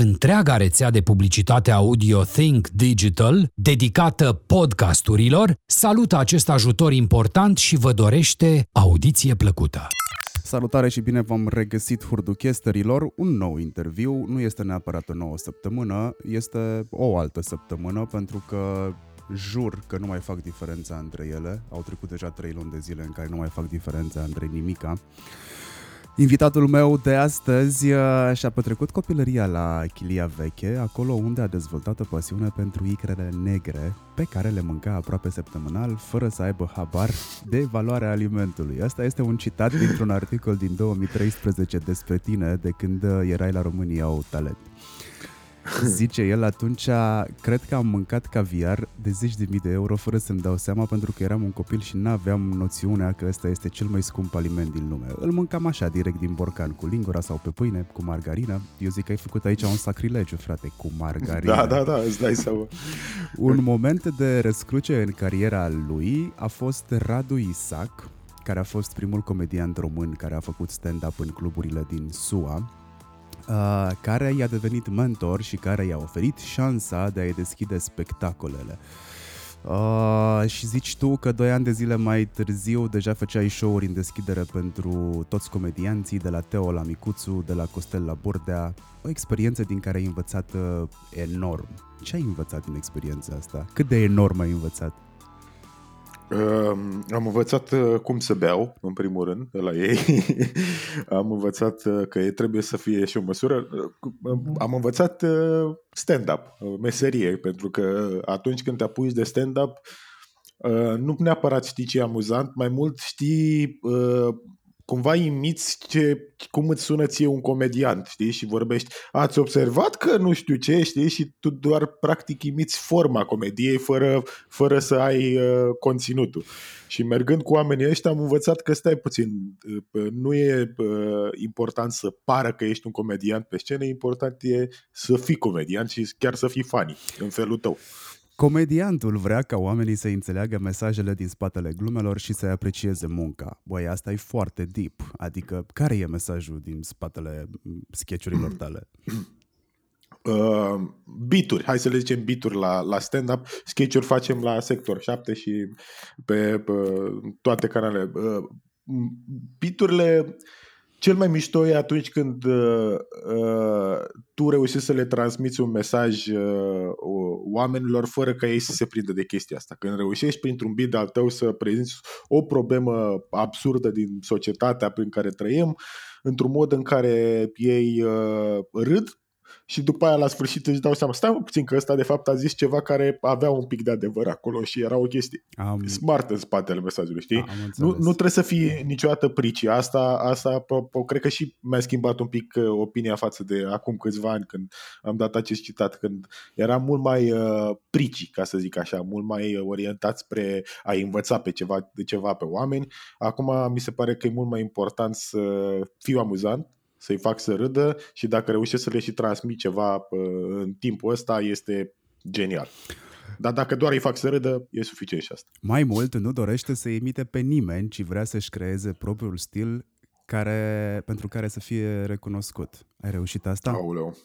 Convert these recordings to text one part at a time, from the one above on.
Întreaga rețea de publicitate audio Think Digital, dedicată podcasturilor, salută acest ajutor important și vă dorește audiție plăcută. Salutare și bine v-am regăsit hurduchesterilor. Un nou interviu nu este neapărat o nouă săptămână, este o altă săptămână pentru că jur că nu mai fac diferența între ele. Au trecut deja trei luni de zile în care nu mai fac diferența între nimica. Invitatul meu de astăzi uh, și-a petrecut copilăria la Chilia Veche, acolo unde a dezvoltat o pasiune pentru icrele negre, pe care le mânca aproape săptămânal, fără să aibă habar de valoarea alimentului. Asta este un citat dintr-un articol din 2013 despre tine, de când uh, erai la România o talent. Zice el, atunci cred că am mâncat caviar de zeci de mii de euro fără să-mi dau seama pentru că eram un copil și n-aveam noțiunea că ăsta este cel mai scump aliment din lume. Îl mâncam așa, direct din borcan, cu lingura sau pe pâine, cu margarină. Eu zic că ai făcut aici un sacrilegiu, frate, cu margarină. Da, da, da, îți dai seama. Un moment de răscruce în cariera lui a fost Radu Isac, care a fost primul comediant român care a făcut stand-up în cluburile din SUA uh, care i-a devenit mentor și care i-a oferit șansa de a-i deschide spectacolele. Uh, și zici tu că doi ani de zile mai târziu deja făceai show-uri în deschidere pentru toți comedianții, de la Teo la Micuțu, de la Costel la Bordea, o experiență din care ai învățat uh, enorm. Ce ai învățat din experiența asta? Cât de enorm ai învățat? Uh, am învățat uh, cum să beau, în primul rând, de la ei. am învățat uh, că trebuie să fie și o măsură. Uh, am învățat uh, stand-up, uh, meserie, pentru că atunci când te apuci de stand-up, uh, nu neapărat știi ce e amuzant, mai mult știi uh, cumva imiți ce, cum îți sună ție un comediant, știi, și vorbești, ați observat că nu știu ce, știi, și tu doar practic imiți forma comediei fără, fără să ai uh, conținutul. Și mergând cu oamenii ăștia am învățat că stai puțin, uh, nu e uh, important să pară că ești un comediant pe scenă, important e să fii comediant și chiar să fii funny în felul tău. Comediantul vrea ca oamenii să înțeleagă mesajele din spatele glumelor și să-i aprecieze munca. Băi, asta e foarte deep. Adică, care e mesajul din spatele sketchurilor tale? Uh, bituri, hai să le zicem bituri la, la stand-up, sketch-uri facem la Sector 7 și pe, pe toate canalele. Uh, biturile cel mai mișto e atunci când uh, uh, tu reușești să le transmiți un mesaj uh, oamenilor fără ca ei să se prindă de chestia asta. Când reușești printr-un bid al tău să prezinți o problemă absurdă din societatea prin care trăim, într-un mod în care ei uh, râd și după aia la sfârșit își dau seama, stai puțin că ăsta de fapt a zis ceva care avea un pic de adevăr acolo și era o chestie Am... smart în spatele mesajului, știi? Nu, nu trebuie să fie niciodată prici. Asta, asta po, cred că și mi-a schimbat un pic uh, opinia față de acum câțiva ani când am dat acest citat, când eram mult mai uh, prici, ca să zic așa, mult mai orientat spre a învăța pe ceva, de ceva pe oameni. Acum mi se pare că e mult mai important să fiu amuzant, să-i fac să râdă și dacă reușesc să le și transmit ceva în timpul ăsta, este genial. Dar dacă doar îi fac să râdă, e suficient și asta. Mai mult, nu dorește să imite pe nimeni, ci vrea să-și creeze propriul stil care, pentru care să fie recunoscut. Ai reușit asta? Aoleu.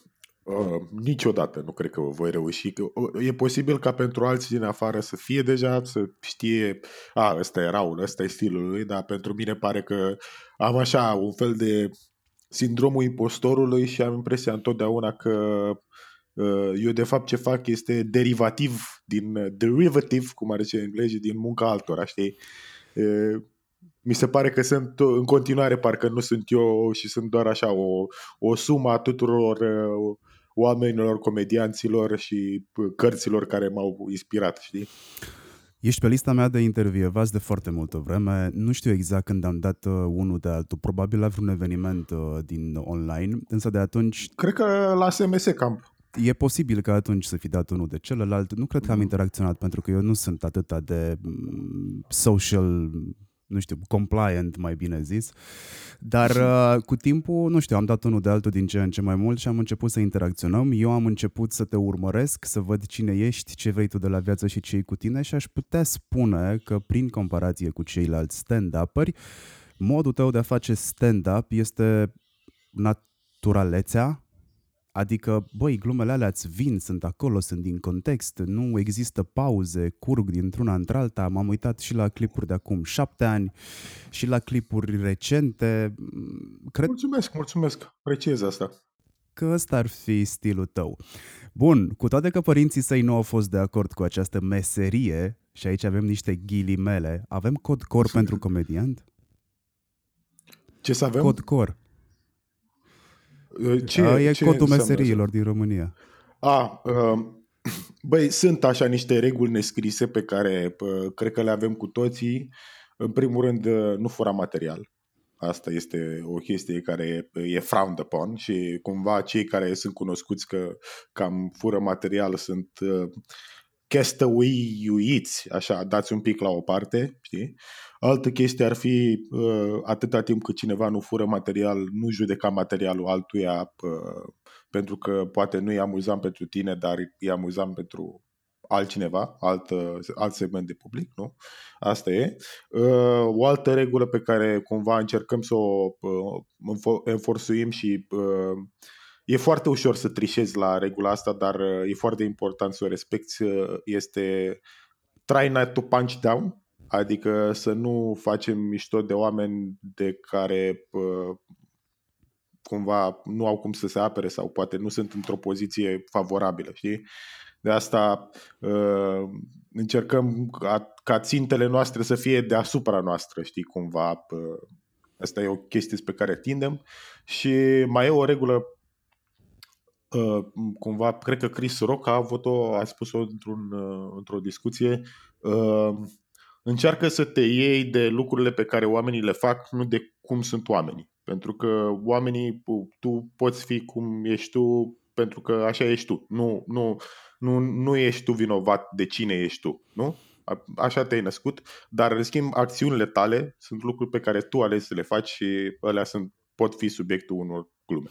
Uh, niciodată nu cred că o voi reuși. Uh, e posibil ca pentru alții din afară să fie deja, să știe, a, ăsta e Raul, ăsta e stilul lui, dar pentru mine pare că am așa un fel de sindromul impostorului și am impresia întotdeauna că uh, eu de fapt ce fac este derivativ din uh, derivative, cum ar zice englezii, din munca altora, știi? Uh, mi se pare că sunt în continuare, parcă nu sunt eu și sunt doar așa o, o sumă a tuturor oamenilor, comedianților și cărților care m-au inspirat, știi? Ești pe lista mea de intervievați de foarte multă vreme. Nu știu exact când am dat uh, unul de altul. Probabil la vreun eveniment uh, din online, însă de atunci... Cred că la SMS Camp. e posibil că atunci să fi dat unul de celălalt. Nu cred că am interacționat pentru că eu nu sunt atât de mm, social nu știu, compliant, mai bine zis. Dar uh, cu timpul, nu știu, am dat unul de altul din ce în ce mai mult și am început să interacționăm. Eu am început să te urmăresc, să văd cine ești, ce vrei tu de la viață și ce cu tine și aș putea spune că prin comparație cu ceilalți stand-uperi, modul tău de a face stand-up este naturalețea, Adică, băi, glumele alea îți vin, sunt acolo, sunt din context, nu există pauze, curg dintr-una într-alta. M-am uitat și la clipuri de acum șapte ani și la clipuri recente. Cred... Mulțumesc, mulțumesc, apreciez asta. Că ăsta ar fi stilul tău. Bun, cu toate că părinții săi nu au fost de acord cu această meserie, și aici avem niște ghilimele, avem cod cor pentru comediant? Ce să avem? Cod cor. Ce, e ce codul meseriilor din România. A, uh, băi, sunt așa niște reguli nescrise pe care pă, cred că le avem cu toții. În primul rând, uh, nu fura material. Asta este o chestie care e frowned upon și cumva cei care sunt cunoscuți că cam fură material sunt uh, castaway-uiți, așa, dați un pic la o parte, știi? Altă chestie ar fi uh, atâta timp cât cineva nu fură material, nu judeca materialul altuia uh, pentru că poate nu e amuzant pentru tine, dar e amuzant pentru altcineva, alt, alt segment de public, nu? Asta e. Uh, o altă regulă pe care cumva încercăm să o uh, enforsuim și uh, e foarte ușor să trișezi la regula asta, dar uh, e foarte important să o respecti, uh, este try not to punch down, Adică să nu facem mișto de oameni de care uh, cumva nu au cum să se apere sau poate nu sunt într-o poziție favorabilă, știi? De asta uh, încercăm ca, ca țintele noastre să fie deasupra noastră, știi, cumva. Uh, asta e o chestie pe care tindem. Și mai e o regulă Uh, cumva, cred că Chris Rock a avut-o, a spus-o într-un, uh, într-o discuție, uh, încearcă să te iei de lucrurile pe care oamenii le fac, nu de cum sunt oamenii. Pentru că oamenii, tu poți fi cum ești tu, pentru că așa ești tu. Nu, nu, nu, nu ești tu vinovat de cine ești tu, nu? Așa te-ai născut, dar în schimb acțiunile tale sunt lucruri pe care tu alegi să le faci și alea sunt, pot fi subiectul unor glume.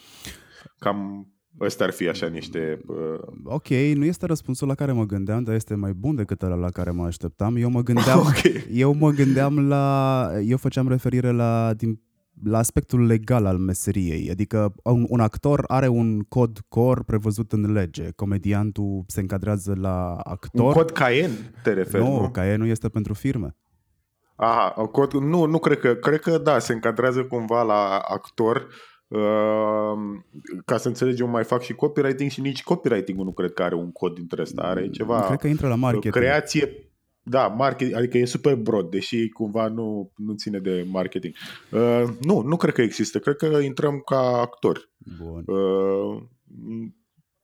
Cam Ăsta ar fi așa niște... Uh... Ok, nu este răspunsul la care mă gândeam, dar este mai bun decât ăla la care mă așteptam. Eu mă gândeam, okay. eu mă gândeam la... Eu făceam referire la, din, la aspectul legal al meseriei. Adică un, un actor are un cod cor prevăzut în lege. Comediantul se încadrează la actor. Un cod Caen te referi, nu? Nu, Caen nu este pentru firme. Aha, cod, nu, nu cred că, cred că da, se încadrează cumva la actor Ehm, ca să înțelegem, mai fac și copywriting și nici copywriting-ul nu cred că are un cod dintre ăsta. Are ceva... Cred că intră la marketing. Creație, da, marketing, adică e super broad, deși cumva nu, nu ține de marketing. Uh, nu, nu cred că există. Cred că intrăm ca actori. Bun. Uh,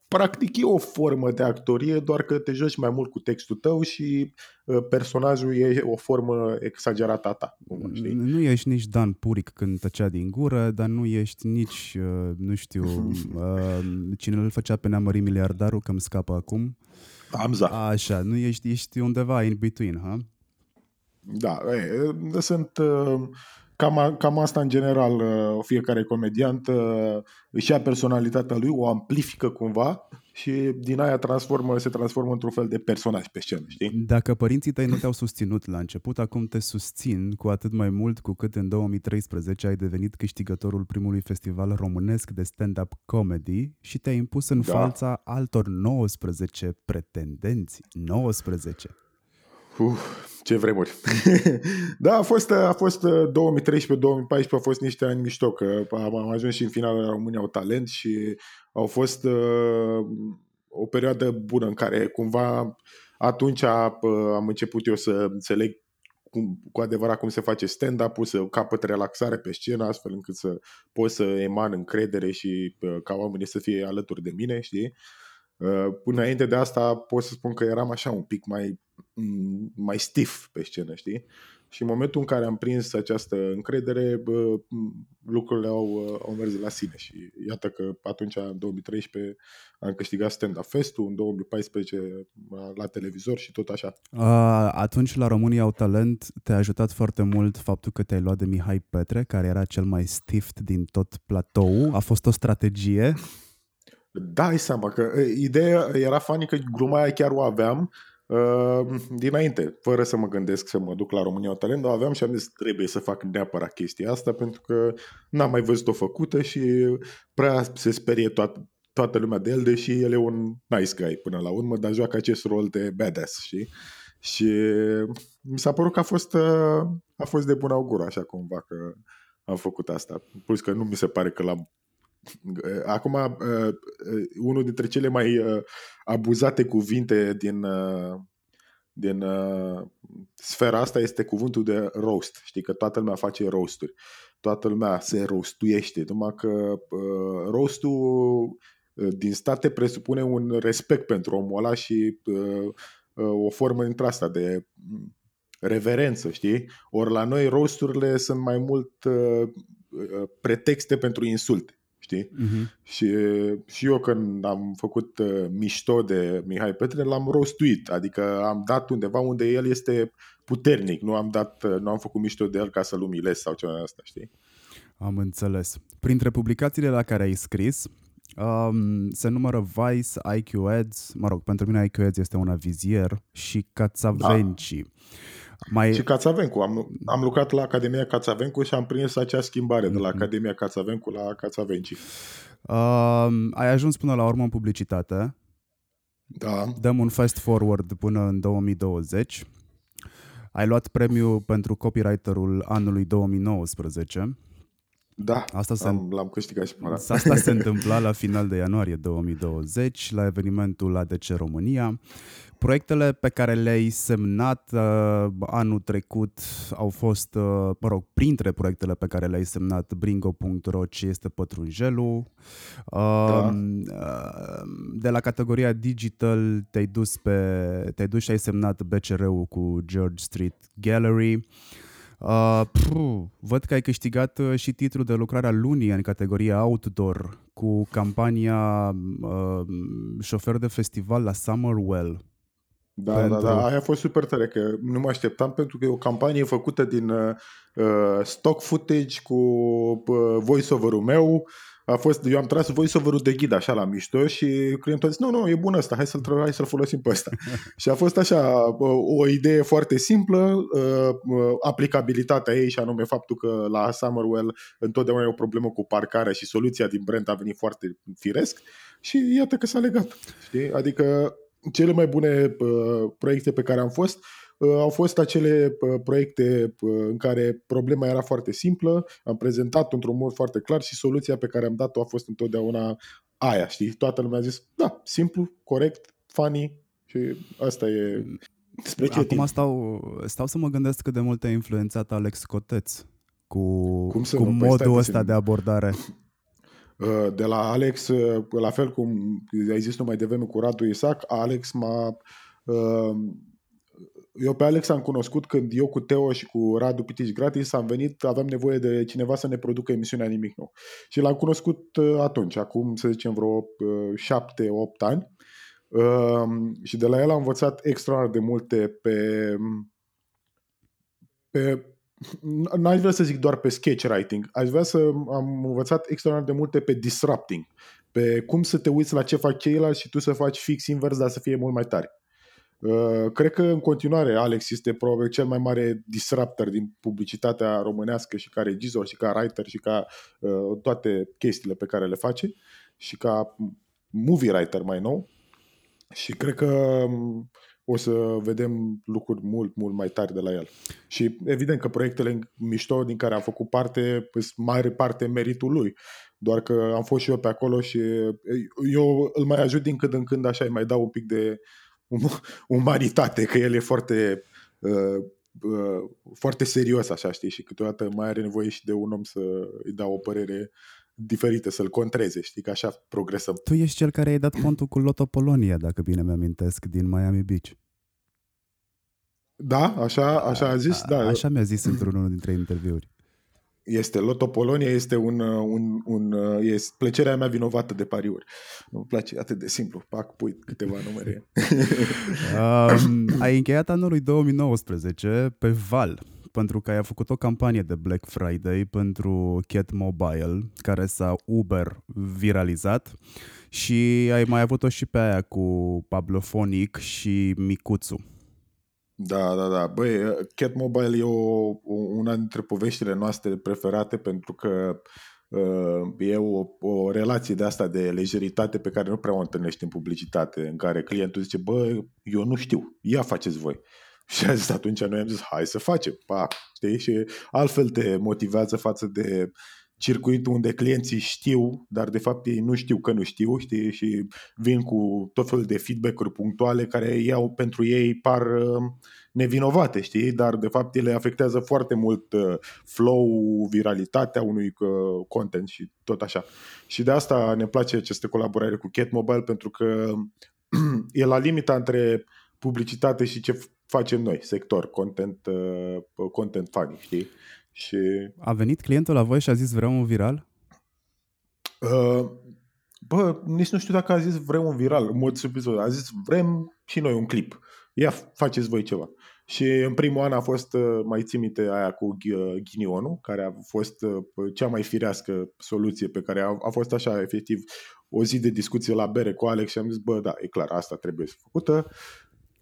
practic e o formă de actorie, doar că te joci mai mult cu textul tău și uh, personajul e o formă exagerată a ta. Știi? Nu ești nici Dan Puric când tăcea din gură, dar nu ești nici, uh, nu știu, uh, cine îl făcea pe neamări miliardarul, că îmi scapă acum. Amza. Așa, nu ești, ești undeva in between, ha? Da, e, sunt... Uh, Cam, cam asta în general uh, fiecare comediant uh, își ia personalitatea lui, o amplifică cumva și din aia transformă, se transformă într-un fel de personaj pe scenă, știi? Dacă părinții tăi nu te-au susținut la început, acum te susțin cu atât mai mult cu cât în 2013 ai devenit câștigătorul primului festival românesc de stand-up comedy și te-ai impus în da. fața altor 19 pretendenți. 19! Uf, ce vremuri. da, a fost, a fost 2013-2014, uh, au fost niște ani mișto, că am, am ajuns și în finalul la România au talent și au fost uh, o perioadă bună în care cumva atunci uh, am început eu să înțeleg cum, cu adevărat cum se face stand-up-ul, să capăt relaxare pe scenă, astfel încât să pot să eman încredere și uh, ca oamenii să fie alături de mine, știi? Uh, până înainte de asta pot să spun că eram așa un pic mai, mm, mai stiff pe scenă, știi? și în momentul în care am prins această încredere, bă, lucrurile au, au mers la sine și iată că atunci, în 2013, am câștigat Stand Up Fest-ul, în 2014 la televizor și tot așa. Atunci la România au talent te-a ajutat foarte mult faptul că te-ai luat de Mihai Petre, care era cel mai stift din tot platou. A fost o strategie? Dai seama că ideea era funny că gluma aia chiar o aveam uh, dinainte, fără să mă gândesc să mă duc la România Talent, dar aveam și am zis trebuie să fac neapărat chestia asta pentru că n-am mai văzut-o făcută și prea se sperie toată, toată lumea de el, deși el e un nice guy până la urmă, dar joacă acest rol de badass, știi? Și mi s-a părut că a fost, uh, a fost de bun augur, așa cumva, că am făcut asta. Plus că nu mi se pare că l-am Acum, uh, uh, unul dintre cele mai uh, abuzate cuvinte din, din sfera asta este cuvântul de roast. Știi că toată lumea face roasturi. Toată lumea se roastuiește. Numai că roastul din state presupune un respect pentru omul ăla și o formă dintre asta de mm, reverență, știi? Ori la noi roasturile sunt mai mult pretexte pentru insulte știi? Uh-huh. Și, și eu când am făcut uh, mișto de Mihai Petre, l-am rostuit, adică am dat undeva unde el este puternic, nu am, dat, uh, nu am făcut mișto de el ca să-l umilesc sau ceva de asta, știi? Am înțeles. Printre publicațiile la care ai scris, um, se numără Vice, IQ Ads, mă rog, pentru mine IQ Ads este un avizier și Cațavenci. Da. Mai... Și Cațavencu. Am, am lucrat la Academia Cațavencu și am prins acea schimbare mm-hmm. de la mhm. Academia Cațavencu la Cațavenci. Uh, ai ajuns până la urmă în publicitate. Da. Dăm un fast forward până în 2020. Ai luat premiul pentru copywriterul anului 2019. Da, asta se, am, l-am câștigat și până Asta se întâmpla la final de ianuarie 2020 la evenimentul ADC România. Proiectele pe care le-ai semnat uh, anul trecut au fost, uh, mă rog, printre proiectele pe care le-ai semnat Bringo.ro ce este pătrunjelul. Uh, da. Uh, de la categoria digital te-ai dus, pe, te-ai dus și ai semnat BCR-ul cu George Street Gallery. Uh, puh, văd că ai câștigat uh, și titlul de lucrare a lunii în categoria outdoor cu campania uh, șofer de festival la Summerwell. Da, da, pentru... da, da, aia a fost super tare, că nu mă așteptam pentru că e o campanie făcută din uh, uh stock footage cu uh, voice-over-ul meu. A fost, eu am tras voice-over-ul de ghid așa la mișto și clientul a zis, nu, nu, e bun ăsta, hai să-l, hai să-l folosim pe ăsta. și a fost așa o, o idee foarte simplă, uh, uh, aplicabilitatea ei și anume faptul că la Summerwell întotdeauna e o problemă cu parcarea și soluția din brand a venit foarte firesc și iată că s-a legat. Știi? Adică cele mai bune uh, proiecte pe care am fost uh, au fost acele uh, proiecte uh, în care problema era foarte simplă, am prezentat într-un mod foarte clar și soluția pe care am dat-o a fost întotdeauna aia, știi? Toată lumea a zis, da, simplu, corect, funny și asta e despre ce Acum stau, stau să mă gândesc cât de mult a influențat Alex Coteț cu, Cum cu păi modul ăsta de abordare. Uh, de la Alex, uh, la fel cum ai zis mai devreme cu Radu Isaac, Alex m-a... Uh, eu pe Alex am cunoscut când eu cu Teo și cu Radu Pitici Gratis am venit, aveam nevoie de cineva să ne producă emisiunea Nimic Nou. Și l-am cunoscut atunci, acum să zicem vreo șapte, opt ani. Și de la el am învățat extraordinar de multe pe, pe n-aș vrea să zic doar pe sketch writing, aș vrea să am învățat extraordinar de multe pe disrupting, pe cum să te uiți la ce fac ceilalți și tu să faci fix invers, dar să fie mult mai tare. Uh, cred că în continuare Alex este probabil cel mai mare disruptor din publicitatea românească și ca regizor și ca writer și ca uh, toate chestiile pe care le face și ca movie writer mai nou. Și cred că um, o să vedem lucruri mult, mult mai tari de la el. Și evident că proiectele mișto din care am făcut parte, sunt mare parte meritul lui. Doar că am fost și eu pe acolo și eu îl mai ajut din când în când așa, îi mai dau un pic de umanitate, că el e foarte uh, uh, foarte serios așa, știi, și câteodată mai are nevoie și de un om să îi dea o părere diferite, să-l contreze, știi, că așa progresăm. Tu ești cel care ai dat pontul cu Lotto Polonia, dacă bine mi-amintesc, din Miami Beach. Da, așa, așa a zis? Da. Așa mi-a zis într-unul dintre interviuri. Este Loto Polonia, este un, un, un este plăcerea mea vinovată de pariuri. Nu-mi place atât de simplu. Pac, pui câteva numere. um, ai încheiat anul 2019 pe Val pentru că ai făcut o campanie de Black Friday pentru Cat Mobile, care s-a Uber viralizat și ai mai avut-o și pe aia cu Pablo Fonic și Micuțu. Da, da, da. Băi, Cat Mobile e o, una dintre poveștile noastre preferate pentru că uh, e o, o relație de asta de lejeritate pe care nu prea o întâlnești în publicitate, în care clientul zice, bă, eu nu știu, ia faceți voi. Și a zis, atunci noi am zis, hai să facem, pa, știi? Și altfel te motivează față de circuitul unde clienții știu, dar de fapt ei nu știu că nu știu, știi? Și vin cu tot felul de feedback-uri punctuale care iau pentru ei par uh, nevinovate, știi? Dar de fapt ele afectează foarte mult uh, flow, viralitatea unui uh, content și tot așa. Și de asta ne place aceste colaborare cu Cat Mobile pentru că e la limita între publicitate și ce facem noi, sector, content, uh, content funny, știi? Și... A venit clientul la voi și a zis vreau un viral? Uh, bă, nici nu știu dacă a zis vreau un viral, în mod surprizos. A zis vrem și noi un clip. Ia, faceți voi ceva. Și în primul an a fost, uh, mai țin minte, aia cu uh, ghinionul, care a fost uh, cea mai firească soluție pe care a, a fost așa, efectiv, o zi de discuție la bere cu Alex și am zis, bă, da, e clar, asta trebuie să făcută.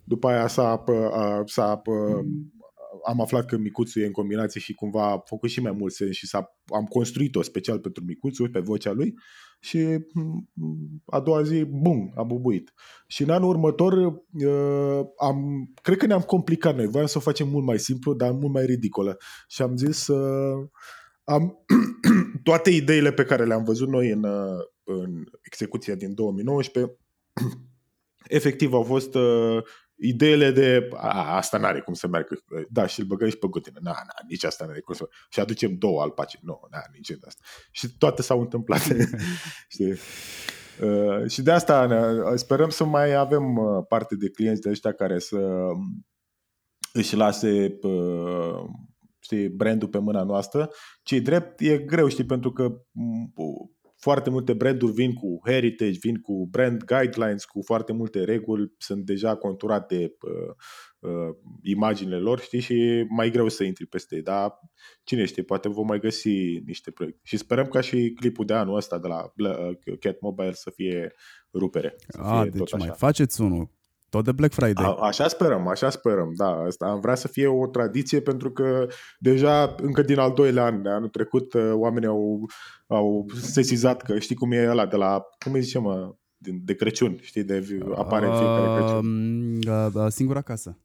După aia s-a, s-a, am aflat că Micuțu e în combinație și cumva a făcut și mai mult sens și s-a, am construit-o special pentru Micuțu, pe vocea lui și a doua zi, bum, a bubuit. Și în anul următor, uh, am, cred că ne-am complicat noi, voiam să o facem mult mai simplu, dar mult mai ridicolă. Și am zis, uh, am toate ideile pe care le-am văzut noi în, uh, în execuția din 2019, efectiv au fost uh, ideile de a, asta n-are cum să meargă. Da, și îl băgăm și pe gutine. Na, na, nici asta n-are cum să Și aducem două alpace. Nu, na, nici de asta. Și toate s-au întâmplat. Știi? Uh, și de asta ne, sperăm să mai avem uh, parte de clienți de ăștia care să um, își lase uh, știi, brandul pe mâna noastră. Ce drept, e greu, știi, pentru că mm, foarte multe branduri vin cu heritage, vin cu brand guidelines, cu foarte multe reguli, sunt deja conturate uh, uh, imaginile lor, știi, și mai greu să intri peste dar cine știe, poate vom mai găsi niște proiecte. Și sperăm ca și clipul de anul ăsta de la uh, Cat Mobile să fie rupere. Să A, fie deci mai faceți unul tot de Black Friday. A, așa sperăm, așa sperăm, da. Asta am vrea să fie o tradiție pentru că deja încă din al doilea an, de anul trecut, uh, oamenii au, au sesizat că știi cum e ăla de la, cum îi zice mă, de Crăciun, știi, de apare în fiecare Crăciun. Uh, singura casă.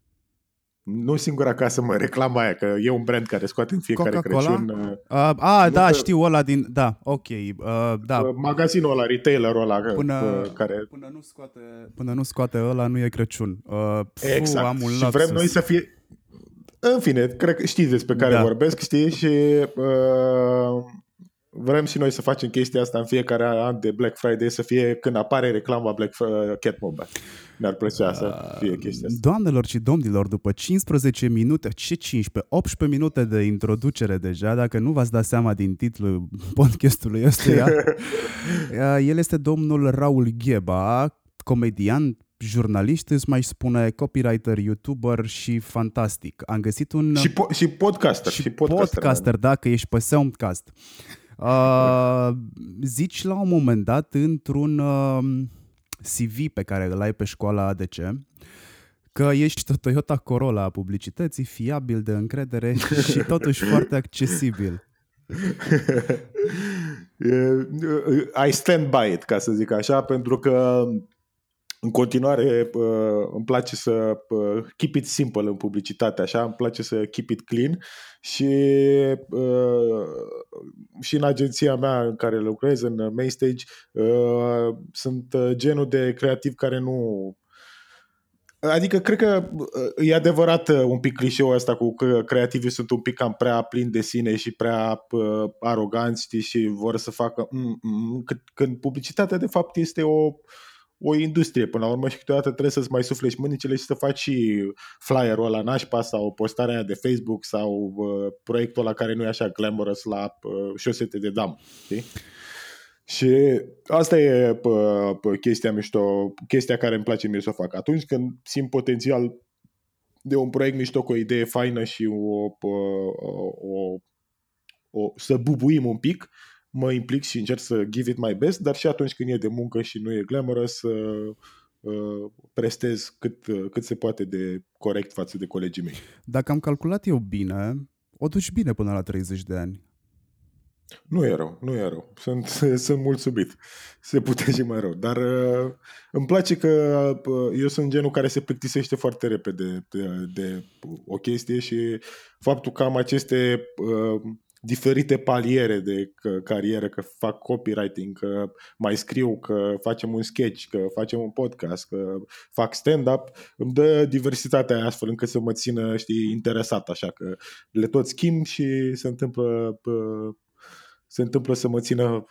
Nu singura casă, mă, reclama aia, că e un brand care scoate în fiecare Coca-Cola? Crăciun. Uh, a, da, că... știu ăla din, da, ok, uh, da. Uh, magazinul ăla, retailerul ăla până, uh, care... Până nu scoate, până nu scoate ăla, nu e Crăciun. Uh, exact, am un și vrem noi să fie... În fine, cred că știți despre care da. vorbesc, știi, și uh, vrem și noi să facem chestia asta în fiecare an de Black Friday, să fie când apare reclama Black Friday, Cat Mobile. Ne-ar plăcea să fie chestia asta. Doamnelor și domnilor, după 15 minute, ce 15, 18 minute de introducere deja, dacă nu v-ați dat seama din titlul podcastului ăstuia, el este domnul Raul Gheba, comedian, jurnalist, îți mai spune copywriter, youtuber și fantastic. Am găsit un... Și, po- și podcaster. Și, și podcaster, podcaster da, că ești pe Soundcast. Uh, zici la un moment dat într-un uh, CV pe care îl ai pe școala ADC că ești Toyota Corolla a publicității, fiabil, de încredere și totuși foarte accesibil. I stand by it, ca să zic așa, pentru că în continuare îmi place să keep it simple în publicitate, așa, îmi place să keep it clean și, și în agenția mea în care lucrez, în Mainstage, sunt genul de creativ care nu Adică cred că e adevărat un pic clișeul ăsta cu că creativii sunt un pic cam prea plini de sine și prea uh, aroganți știi, și vor să facă mm, mm, când publicitatea de fapt este o o industrie până la urmă și câteodată trebuie să-ți mai suflești mânicile și să faci și flyerul ăla nașpa sau postarea aia de Facebook sau uh, proiectul ăla care nu e așa glamorous la uh, șosete de dam. Știi? Și asta e pă, pă, chestia mișto, chestia care îmi place mie să o fac. Atunci când simt potențial de un proiect mișto cu o idee faină și o, pă, o, o, să bubuim un pic, mă implic și încerc să give it my best, dar și atunci când e de muncă și nu e glamorous, să uh, prestez cât, cât se poate de corect față de colegii mei. Dacă am calculat eu bine, o duci bine până la 30 de ani. Nu e rău, nu e rău. Sunt, sunt mulțumit. Se putea și mai rău. Dar uh, îmi place că uh, eu sunt genul care se plictisește foarte repede de, de o chestie și faptul că am aceste uh, diferite paliere de carieră, că fac copywriting, că mai scriu, că facem un sketch, că facem un podcast, că fac stand-up, îmi dă diversitatea astfel încât să mă țină, știi, interesat, așa că le tot schimb și se întâmplă se întâmplă să mă țină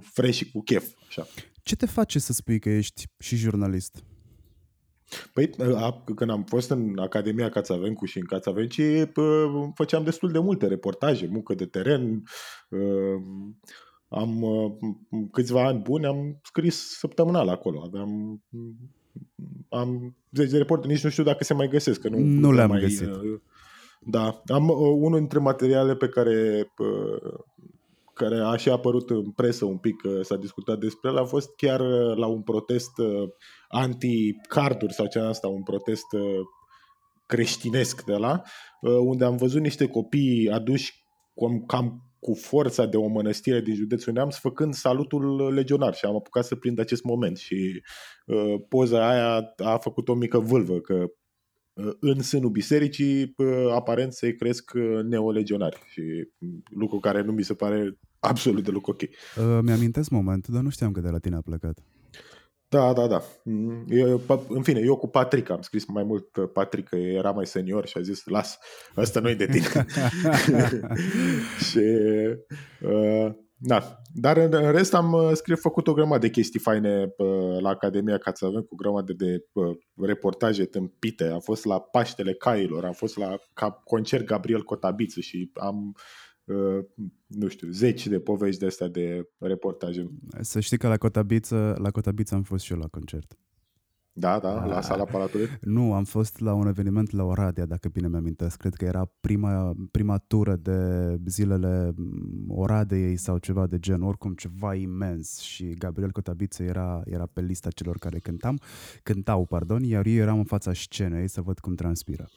fresh și cu chef. Așa. Ce te face să spui că ești și jurnalist? Păi, a, când am fost în Academia Cațavencu și în Cațavenci, făceam destul de multe reportaje, muncă de teren. Am câțiva ani buni, am scris săptămânal acolo. Aveam am 10 de reporte, nici nu știu dacă se mai găsesc. Că nu nu le-am mai, găsit. Da, am unul dintre materiale pe care care a și apărut în presă un pic, s-a discutat despre el, a fost chiar uh, la un protest uh, anti-carduri sau ce asta, un protest uh, creștinesc de la, unde am văzut niște copii aduși cam cu forța de o mănăstire din județul Neamț făcând salutul legionar și am apucat să prind acest moment și uh, poza aia a făcut o mică vâlvă că în sânul bisericii aparent se cresc neolegionari și lucru care nu mi se pare absolut deloc ok. Uh, mi-amintesc momentul, dar nu știam că de la tine a plecat. Da, da, da. Mm, eu, în fine, eu cu Patrick am scris mai mult uh, Patrick, că era mai senior și a zis, las, ăsta nu de tine. și uh, da, dar în rest am uh, scris, făcut o grămadă de chestii faine uh, la Academia ca să avem cu grămadă de uh, reportaje tâmpite. Am fost la Paștele Cailor, am fost la concert Gabriel Cotabiță și am nu știu, zeci de povești de astea de reportaje. Să știi că la Cotabiță, la Cotabiță am fost și eu la concert. Da, da, la sala Palatului? Nu, am fost la un eveniment la Oradea, dacă bine mi-amintesc. Cred că era prima, prima tură de zilele Oradei sau ceva de gen, oricum ceva imens și Gabriel Cotabiță era, era pe lista celor care cântam, cântau, pardon, iar eu eram în fața scenei să văd cum transpiră.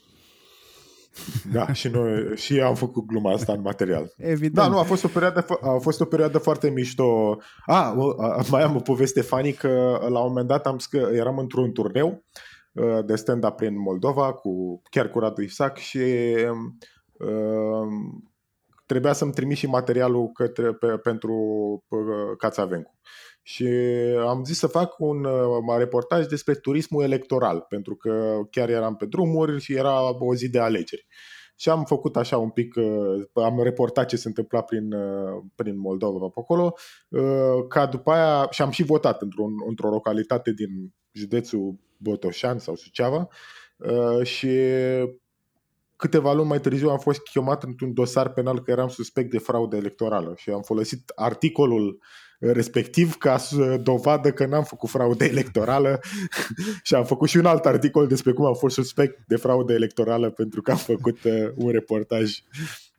Da, și noi și am făcut gluma asta în material. Evident. Da, nu, a fost o perioadă, a fost o perioadă foarte mișto. A, mai am o poveste fanică. La un moment dat am scă, eram într-un turneu uh, de stand-up prin Moldova, cu, chiar cu Radu Isac și uh, trebuia să-mi trimit și materialul către, pe, pentru uh, Cațavencu și am zis să fac un uh, reportaj despre turismul electoral, pentru că chiar eram pe drumuri și era o zi de alegeri. Și am făcut așa un pic, uh, am reportat ce se întâmpla prin, uh, prin Moldova pe acolo, ca după aia, și am și votat într-un, într-o localitate din județul Botoșan sau Suceava și câteva luni mai târziu am fost chemat într-un dosar penal că eram suspect de fraudă electorală și am folosit articolul uh, respectiv ca să dovadă că n-am făcut fraudă electorală și am făcut și un alt articol despre cum am fost suspect de fraudă electorală pentru că am făcut uh, un reportaj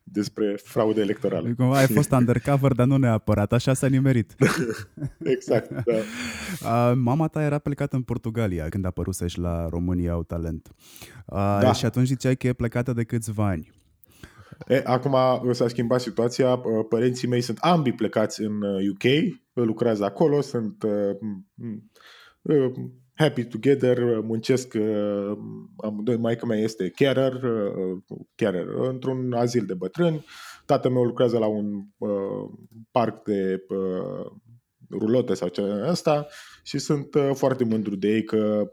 despre fraudă electorală. Cum ai fost undercover, dar nu neapărat, așa s-a nimerit. exact, da. Uh, mama ta era plecată în Portugalia când a apărut la România au talent. Uh, da. Și atunci ziceai că e plecată de câțiva ani. E, acum s-a schimbat situația, părinții mei sunt ambii plecați în UK, uh, lucrează acolo, sunt uh, uh, happy together, muncesc amândoi, maica mea este carer, carer într-un azil de bătrâni, tatăl meu lucrează la un parc de rulote sau ce ăsta și sunt foarte mândru de ei că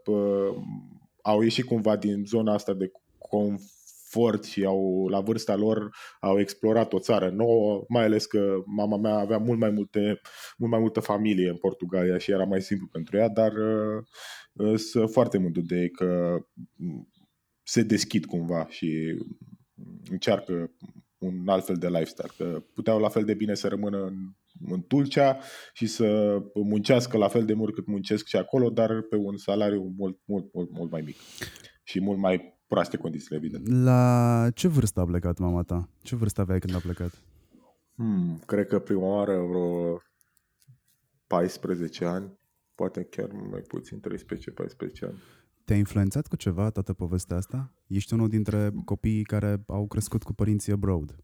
au ieșit cumva din zona asta de conf fort și au, la vârsta lor au explorat o țară nouă, mai ales că mama mea avea mult mai, multe, mult mai multă familie în Portugalia și era mai simplu pentru ea, dar uh, sunt foarte mult de că se deschid cumva și încearcă un alt fel de lifestyle, că puteau la fel de bine să rămână în, în Tulcea și să muncească la fel de mult cât muncesc și acolo, dar pe un salariu mult, mult, mult, mult mai mic și mult mai proaste condiții, evident. La ce vârstă a plecat mama ta? Ce vârstă aveai când a plecat? Hmm, cred că prima oară vreo 14 ani, poate chiar mai puțin, 13-14 ani. Te-a influențat cu ceva toată povestea asta? Ești unul dintre copiii care au crescut cu părinții abroad.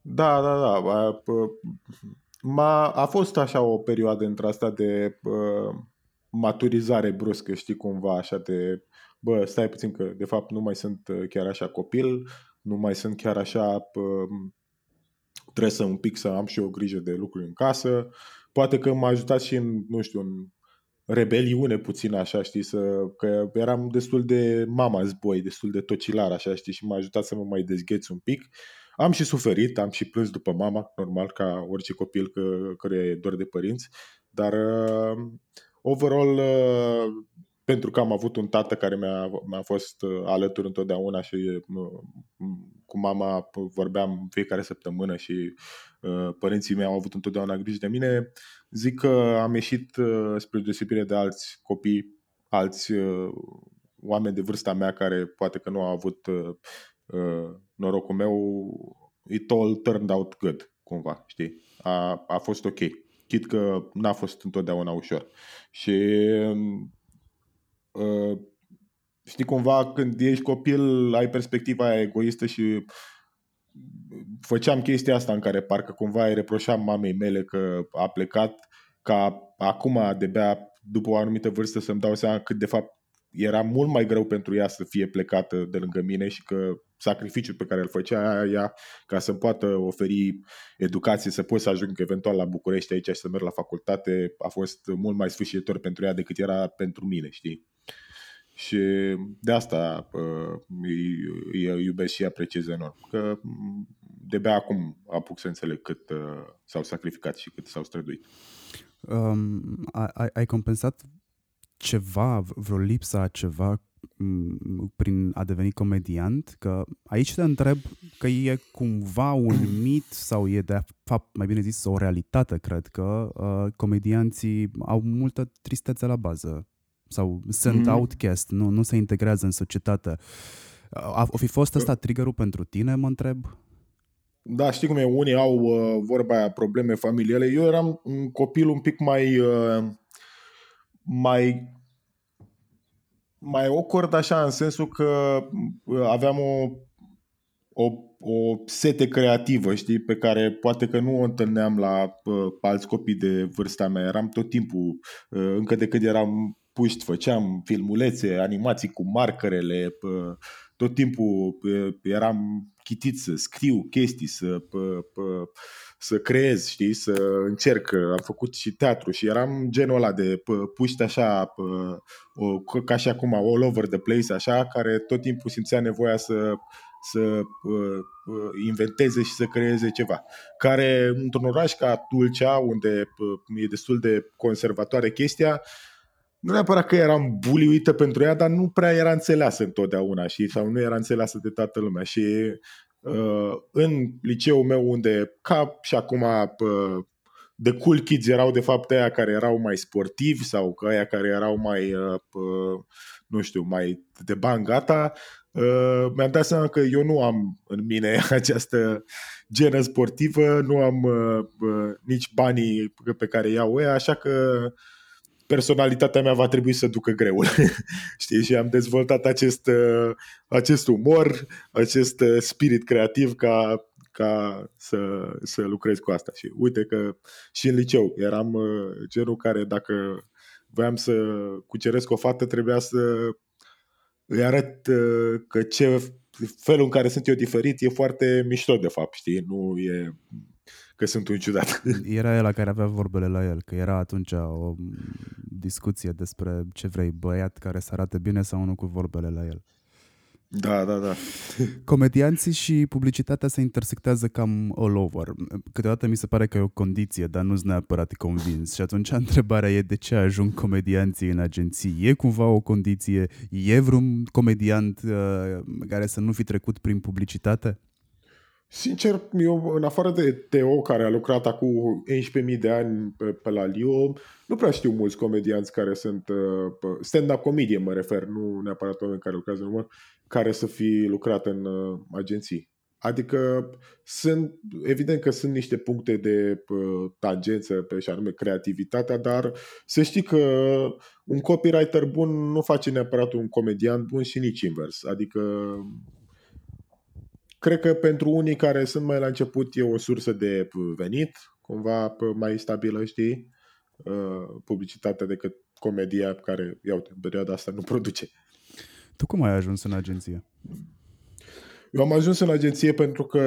Da, da, da. M-a, a fost așa o perioadă între asta de uh, maturizare bruscă, știi, cumva așa de bă, stai puțin că de fapt nu mai sunt uh, chiar așa copil, nu mai sunt chiar așa, uh, trebuie să un pic să am și o grijă de lucruri în casă. Poate că m-a ajutat și în, nu știu, în rebeliune puțin așa, știi, să, că eram destul de mama zboi, destul de tocilar așa, știi, și m-a ajutat să mă mai dezgheț un pic. Am și suferit, am și plâns după mama, normal, ca orice copil că, care e dor de părinți, dar uh, overall uh, pentru că am avut un tată care mi-a, mi-a fost uh, alături întotdeauna și uh, cu mama vorbeam fiecare săptămână și uh, părinții mei au avut întotdeauna grijă de mine, zic că am ieșit spre deosebire de alți copii, alți oameni de vârsta mea care poate că nu au avut norocul meu, it all turned out good, cumva, știi? A, a fost ok. Chit că n-a fost întotdeauna ușor. Și uh, știi, cumva când ești copil ai perspectiva aia egoistă și făceam chestia asta în care parcă cumva îi reproșam mamei mele că a plecat ca acum de-abia după o anumită vârstă să-mi dau seama cât de fapt era mult mai greu pentru ea să fie plecată de lângă mine și că sacrificiul pe care îl făcea ea ca să poată oferi educație, să pot să ajung eventual la București aici și să merg la facultate, a fost mult mai sfârșitor pentru ea decât era pentru mine, știi? Și de asta uh, îi, îi iubesc și apreciez enorm. Că de-abia acum apuc să înțeleg cât uh, s-au sacrificat și cât s-au străduit. Um, ai, ai compensat ceva, vreo lipsa ceva prin a deveni comediant? Că aici te întreb că e cumva un mit sau e de fapt, mai bine zis, o realitate, cred că uh, comedianții au multă tristețe la bază sau sunt mm. outcast, nu, nu se integrează în societate. A, a fi fost ăsta triggerul pentru tine, mă întreb? Da, știi cum e, unii au uh, vorba aia, probleme familiale. Eu eram un copil un pic mai uh, mai mai awkward așa, în sensul că uh, aveam o, o, o sete creativă, știi, pe care poate că nu o întâlneam la uh, alți copii de vârsta mea. Eram tot timpul, uh, încă de când eram puști, făceam filmulețe, animații cu markerele, uh, tot timpul uh, eram chitit să scriu chestii, să uh, să creez, știi, să încerc. Am făcut și teatru și eram genul ăla de puști așa, ca și acum, all over the place, așa, care tot timpul simțea nevoia să să inventeze și să creeze ceva. Care într-un oraș ca Tulcea, unde e destul de conservatoare chestia, nu neapărat că eram buliuită pentru ea, dar nu prea era înțeleasă întotdeauna și sau nu era înțeleasă de toată lumea și Uh, în liceul meu unde, ca și acum, uh, de cool kids erau de fapt aia care erau mai sportivi sau că aia care erau mai, uh, nu știu, mai de bani gata, mi-am dat seama că eu nu am în mine această genă sportivă, nu am nici banii pe care iau ea, așa că personalitatea mea va trebui să ducă greul. Știi? Și am dezvoltat acest, uh, acest umor, acest uh, spirit creativ ca, ca să, să lucrez cu asta. Și uite că și în liceu eram uh, genul care dacă voiam să cuceresc o fată, trebuia să îi arăt că ce felul în care sunt eu diferit e foarte mișto de fapt, știi? Nu e că sunt un ciudat. Era el care avea vorbele la el, că era atunci o discuție despre ce vrei, băiat care să arate bine sau unul cu vorbele la el. Da, da, da. Comedianții și publicitatea se intersectează cam all over. Câteodată mi se pare că e o condiție, dar nu-s neapărat convins. Și atunci întrebarea e de ce ajung comedianții în agenții? E cumva o condiție? E vreun comediant uh, care să nu fi trecut prin publicitate? Sincer, eu, în afară de Teo, care a lucrat acum 11.000 de ani pe, pe la Lio, nu prea știu mulți comedianți care sunt uh, stand-up comedie, mă refer, nu neapărat oameni care lucrează în număr, care să fi lucrat în uh, agenții. Adică sunt, evident că sunt niște puncte de uh, tangență pe și anume creativitatea, dar să știi că un copywriter bun nu face neapărat un comedian bun și nici invers. Adică cred că pentru unii care sunt mai la început e o sursă de venit, cumva mai stabilă, știi, uh, publicitatea decât comedia care, iau în perioada asta nu produce. Tu cum ai ajuns în agenție? Eu am ajuns în agenție pentru că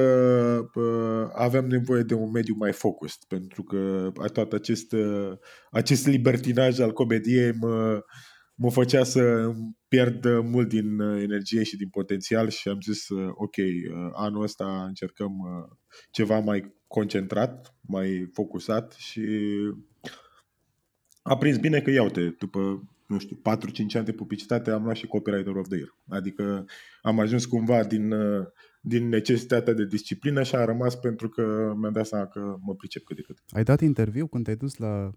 uh, aveam nevoie de un mediu mai focused, pentru că tot acest, uh, acest libertinaj al comediei mă, mă făcea să pierd mult din uh, energie și din potențial și am zis, uh, ok, uh, anul ăsta încercăm ceva mai concentrat, mai focusat și a prins bine că, iau-te, după nu știu, 4-5 ani de publicitate am luat și Copywriter of the Year. Adică am ajuns cumva din, din necesitatea de disciplină și a rămas pentru că mi-am dat seama că mă pricep cât de cât. Ai dat interviu când te-ai dus la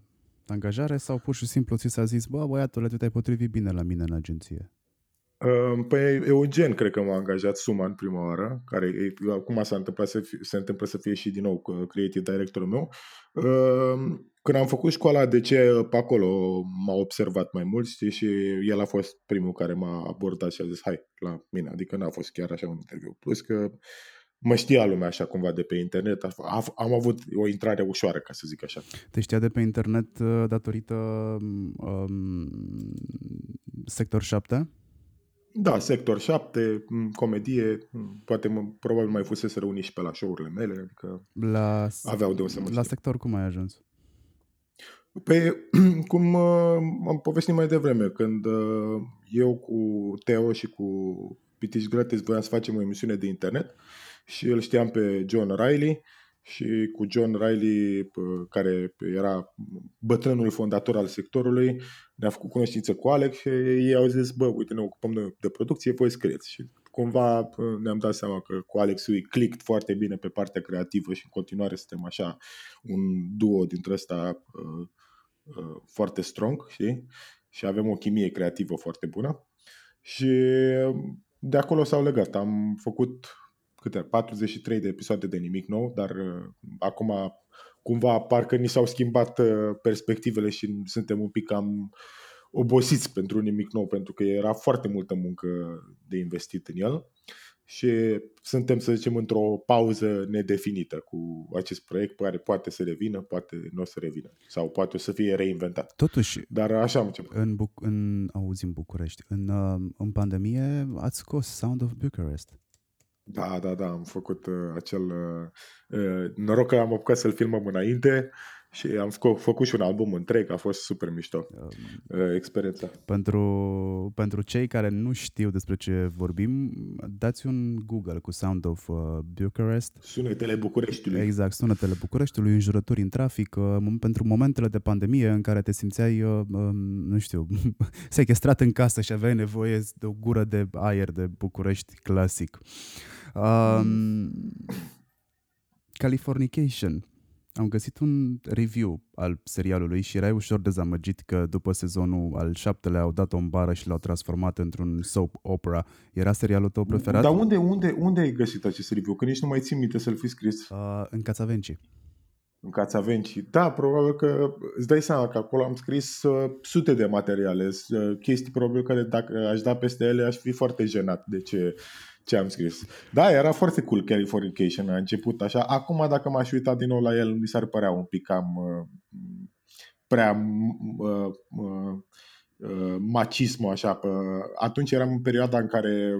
angajare sau pur și simplu ți s-a zis, bă, băiatule, tu te-ai potrivit bine la mine în agenție? Păi Eugen cred că m-a angajat Suma în prima oară, care acum s-a întâmplat să fie, se întâmplă să fie și din nou creative directorul meu. Când am făcut școala de ce pe acolo m-a observat mai mult știi, și el a fost primul care m-a abordat și a zis hai la mine, adică n-a fost chiar așa un interviu. Plus că mă știa lumea așa cumva de pe internet, am avut o intrare ușoară, ca să zic așa. Te știa de pe internet uh, datorită um, Sector 7? Da, Sector 7, comedie, poate mă, probabil mai fusese unii și pe la show-urile mele, adică la, aveau de o să mă La sector cum ai ajuns? Păi, cum uh, am povestit mai devreme, când uh, eu cu Teo și cu Pitiș Gratis voiam să facem o emisiune de internet și îl știam pe John Riley și cu John Riley, care era bătrânul fondator al sectorului, ne-a făcut cunoștință cu Alex și ei au zis, bă, uite, ne ocupăm de, de producție, voi scrieți. Și cumva ne-am dat seama că cu Alex îi clicked foarte bine pe partea creativă și în continuare suntem așa un duo dintre ăsta uh, uh, foarte strong, știi? Și avem o chimie creativă foarte bună. Și de acolo s-au legat. Am făcut câte 43 de episoade de nimic nou, dar uh, acum cumva parcă ni s-au schimbat uh, perspectivele și suntem un pic cam obosiți pentru nimic nou, pentru că era foarte multă muncă de investit în el și suntem, să zicem, într-o pauză nedefinită cu acest proiect care poate să revină, poate nu o să revină sau poate o să fie reinventat. Totuși, Dar așa am început. În, Buc- în, auzi, în București, în, uh, în pandemie ați scos Sound of Bucharest. Da, da, da, am făcut uh, acel... Uh, uh, noroc că am apucat să-l filmăm înainte și am făcut, făcut și un album întreg, a fost super mișto um, uh, experiența. Pentru, pentru cei care nu știu despre ce vorbim, dați un Google cu Sound of uh, Bucharest. Sunetele Bucureștiului. Exact, sunetele Bucureștiului, înjurături în trafic, uh, pentru momentele de pandemie în care te simțeai, uh, uh, nu știu, sequestrat în casă și aveai nevoie de o gură de aer de București clasic. Um, Californication. Am găsit un review al serialului și erai ușor dezamăgit că după sezonul al șaptelea au dat-o în bară și l-au transformat într-un soap opera. Era serialul tău preferat? Dar unde, unde, unde ai găsit acest review? Că nici nu mai țin minte să-l fi scris. Uh, în Cațavenci. În Cațavenci. Da, probabil că îți dai seama că acolo am scris uh, sute de materiale, uh, chestii probabil care dacă aș da peste ele aș fi foarte jenat de ce ce am scris. Da, era foarte cool Californication a început așa. Acum dacă m-aș uita din nou la el, mi s-ar părea un pic cam uh, prea uh, uh, uh, macism așa. Pe... Atunci eram în perioada în care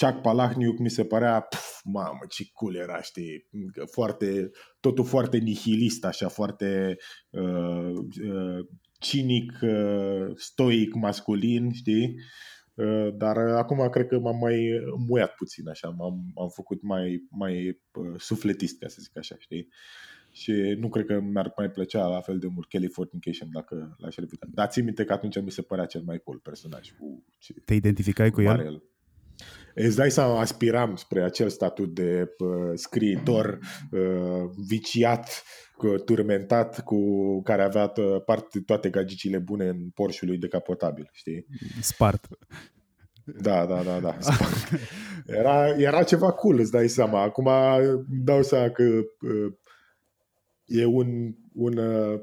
Chuck Palahniuk mi se părea, pf, mamă, ce cool era, știi, foarte, totul foarte nihilist, așa, foarte uh, uh, cinic, uh, stoic, masculin, știi? Uh, dar acum cred că m-am mai muiat puțin așa, m-am, am făcut mai, mai uh, sufletist, ca să zic așa, știi? Și nu cred că mi-ar mai plăcea la fel de mult Californication dacă l-aș revita. Dar țin minte că atunci mi se părea cel mai cool personaj. Cu ce, Te identificai cu, cu el? el? Îți dai seama, aspiram spre acel statut de uh, scriitor uh, viciat, uh, turmentat, cu care avea parte toate gagicile bune în Porsche lui decapotabil, știi? Spart. Da, da, da, da. Era, era ceva cool, îți dai seama. Acum dau seama că uh, e un, un uh,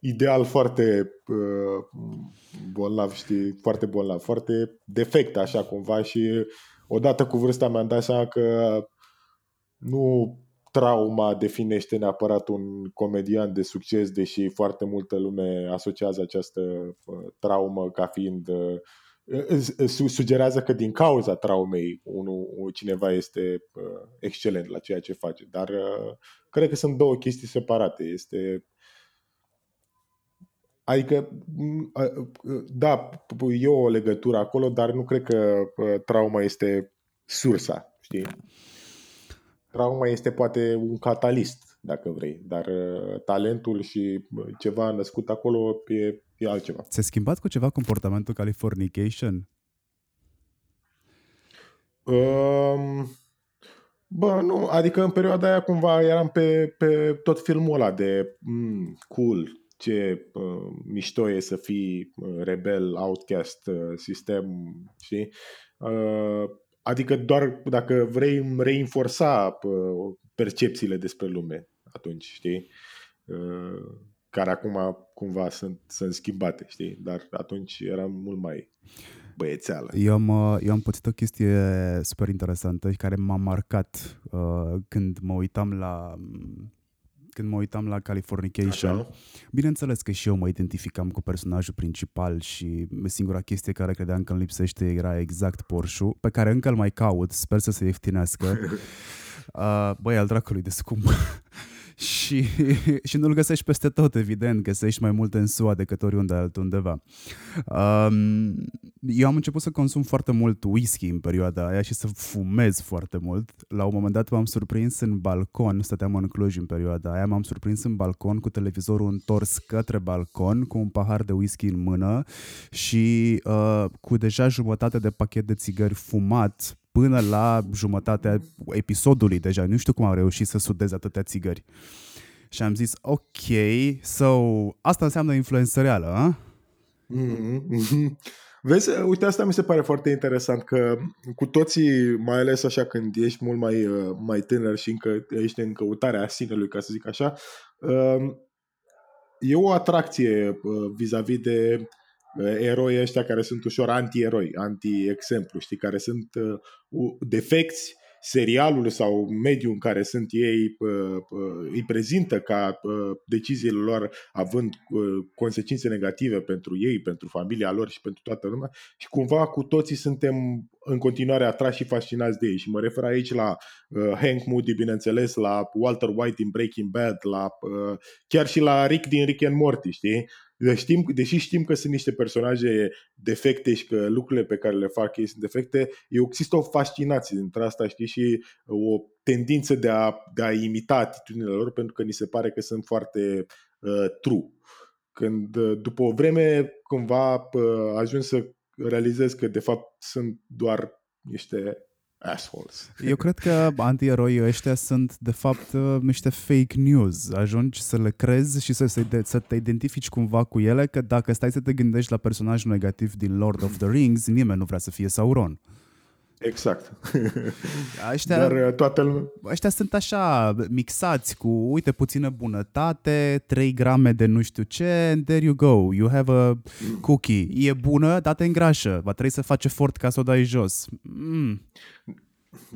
ideal foarte uh, bolnav, știi, foarte bolnav, foarte defect așa cumva și odată cu vârsta mi-am dat seama că nu trauma definește neapărat un comedian de succes, deși foarte multă lume asociază această uh, traumă ca fiind uh, sugerează că din cauza traumei unul, cineva este uh, excelent la ceea ce face, dar cred că sunt două chestii separate. Este Adică, da, e o legătură acolo, dar nu cred că trauma este sursa, știi? Trauma este poate un catalist, dacă vrei, dar talentul și ceva născut acolo e, e altceva. S-a schimbat cu ceva comportamentul Californication? Um, bă, nu, adică în perioada aia cumva eram pe, pe tot filmul ăla de mm, cool, ce uh, mișto e să fii uh, rebel, outcast, uh, sistem, știi? Uh, adică doar dacă vrei reinforța uh, percepțiile despre lume atunci, știi? Uh, care acum cumva sunt, sunt schimbate, știi? Dar atunci era mult mai băiețeală. Eu am, uh, eu am pățit o chestie super interesantă și care m-a marcat uh, când mă uitam la când mă uitam la Californication, Așa. bineînțeles că și eu mă identificam cu personajul principal și singura chestie care credeam că îmi lipsește era exact Porsche, pe care încă îl mai caut, sper să se ieftinească. Uh, băi, al dracului de scump. Și, și nu-l găsești peste tot, evident, găsești mai multe în SUA decât oriunde altundeva. Um, eu am început să consum foarte mult whisky în perioada aia și să fumez foarte mult. La un moment dat m-am surprins în balcon, stăteam în Cluj în perioada aia, m-am surprins în balcon cu televizorul întors către balcon, cu un pahar de whisky în mână și uh, cu deja jumătate de pachet de țigări fumat până la jumătatea episodului deja. Nu știu cum am reușit să sudez atâtea țigări. Și am zis, ok, so, asta înseamnă influență reală, a? Mm-hmm. Vezi, uite, asta mi se pare foarte interesant, că cu toții, mai ales așa când ești mult mai, uh, mai tânăr și încă ești în căutarea sinelui, ca să zic așa, um, e o atracție uh, vis-a-vis de eroi ăștia care sunt ușor anti-eroi, anti-exemplu, știi, care sunt uh, defecți serialul sau mediul în care sunt ei îi prezintă ca deciziile lor având consecințe negative pentru ei, pentru familia lor și pentru toată lumea și cumva cu toții suntem în continuare atrași și fascinați de ei și mă refer aici la Hank Moody, bineînțeles, la Walter White din Breaking Bad, la chiar și la Rick din Rick and Morty, știi? Știm, deși știm că sunt niște personaje defecte și că lucrurile pe care le fac ei sunt defecte, există o fascinație dintre asta, știi, și o tendință de a, de a imita atitudinile lor pentru că ni se pare că sunt foarte uh, true. Când uh, după o vreme cumva uh, ajung să realizez că de fapt sunt doar niște assholes. Eu cred că anti-eroii ăștia sunt de fapt uh, niște fake news. Ajungi să le crezi și să, să te identifici cumva cu ele, că dacă stai să te gândești la personajul negativ din Lord of the Rings, nimeni nu vrea să fie Sauron. Exact. Ăștia, Dar uh, toată lumea... ăștia sunt așa mixați cu, uite, puțină bunătate, 3 grame de nu știu ce, and there you go, you have a cookie. E bună, dar te îngrașă. Va trebui să faci efort ca să o dai jos. Mm.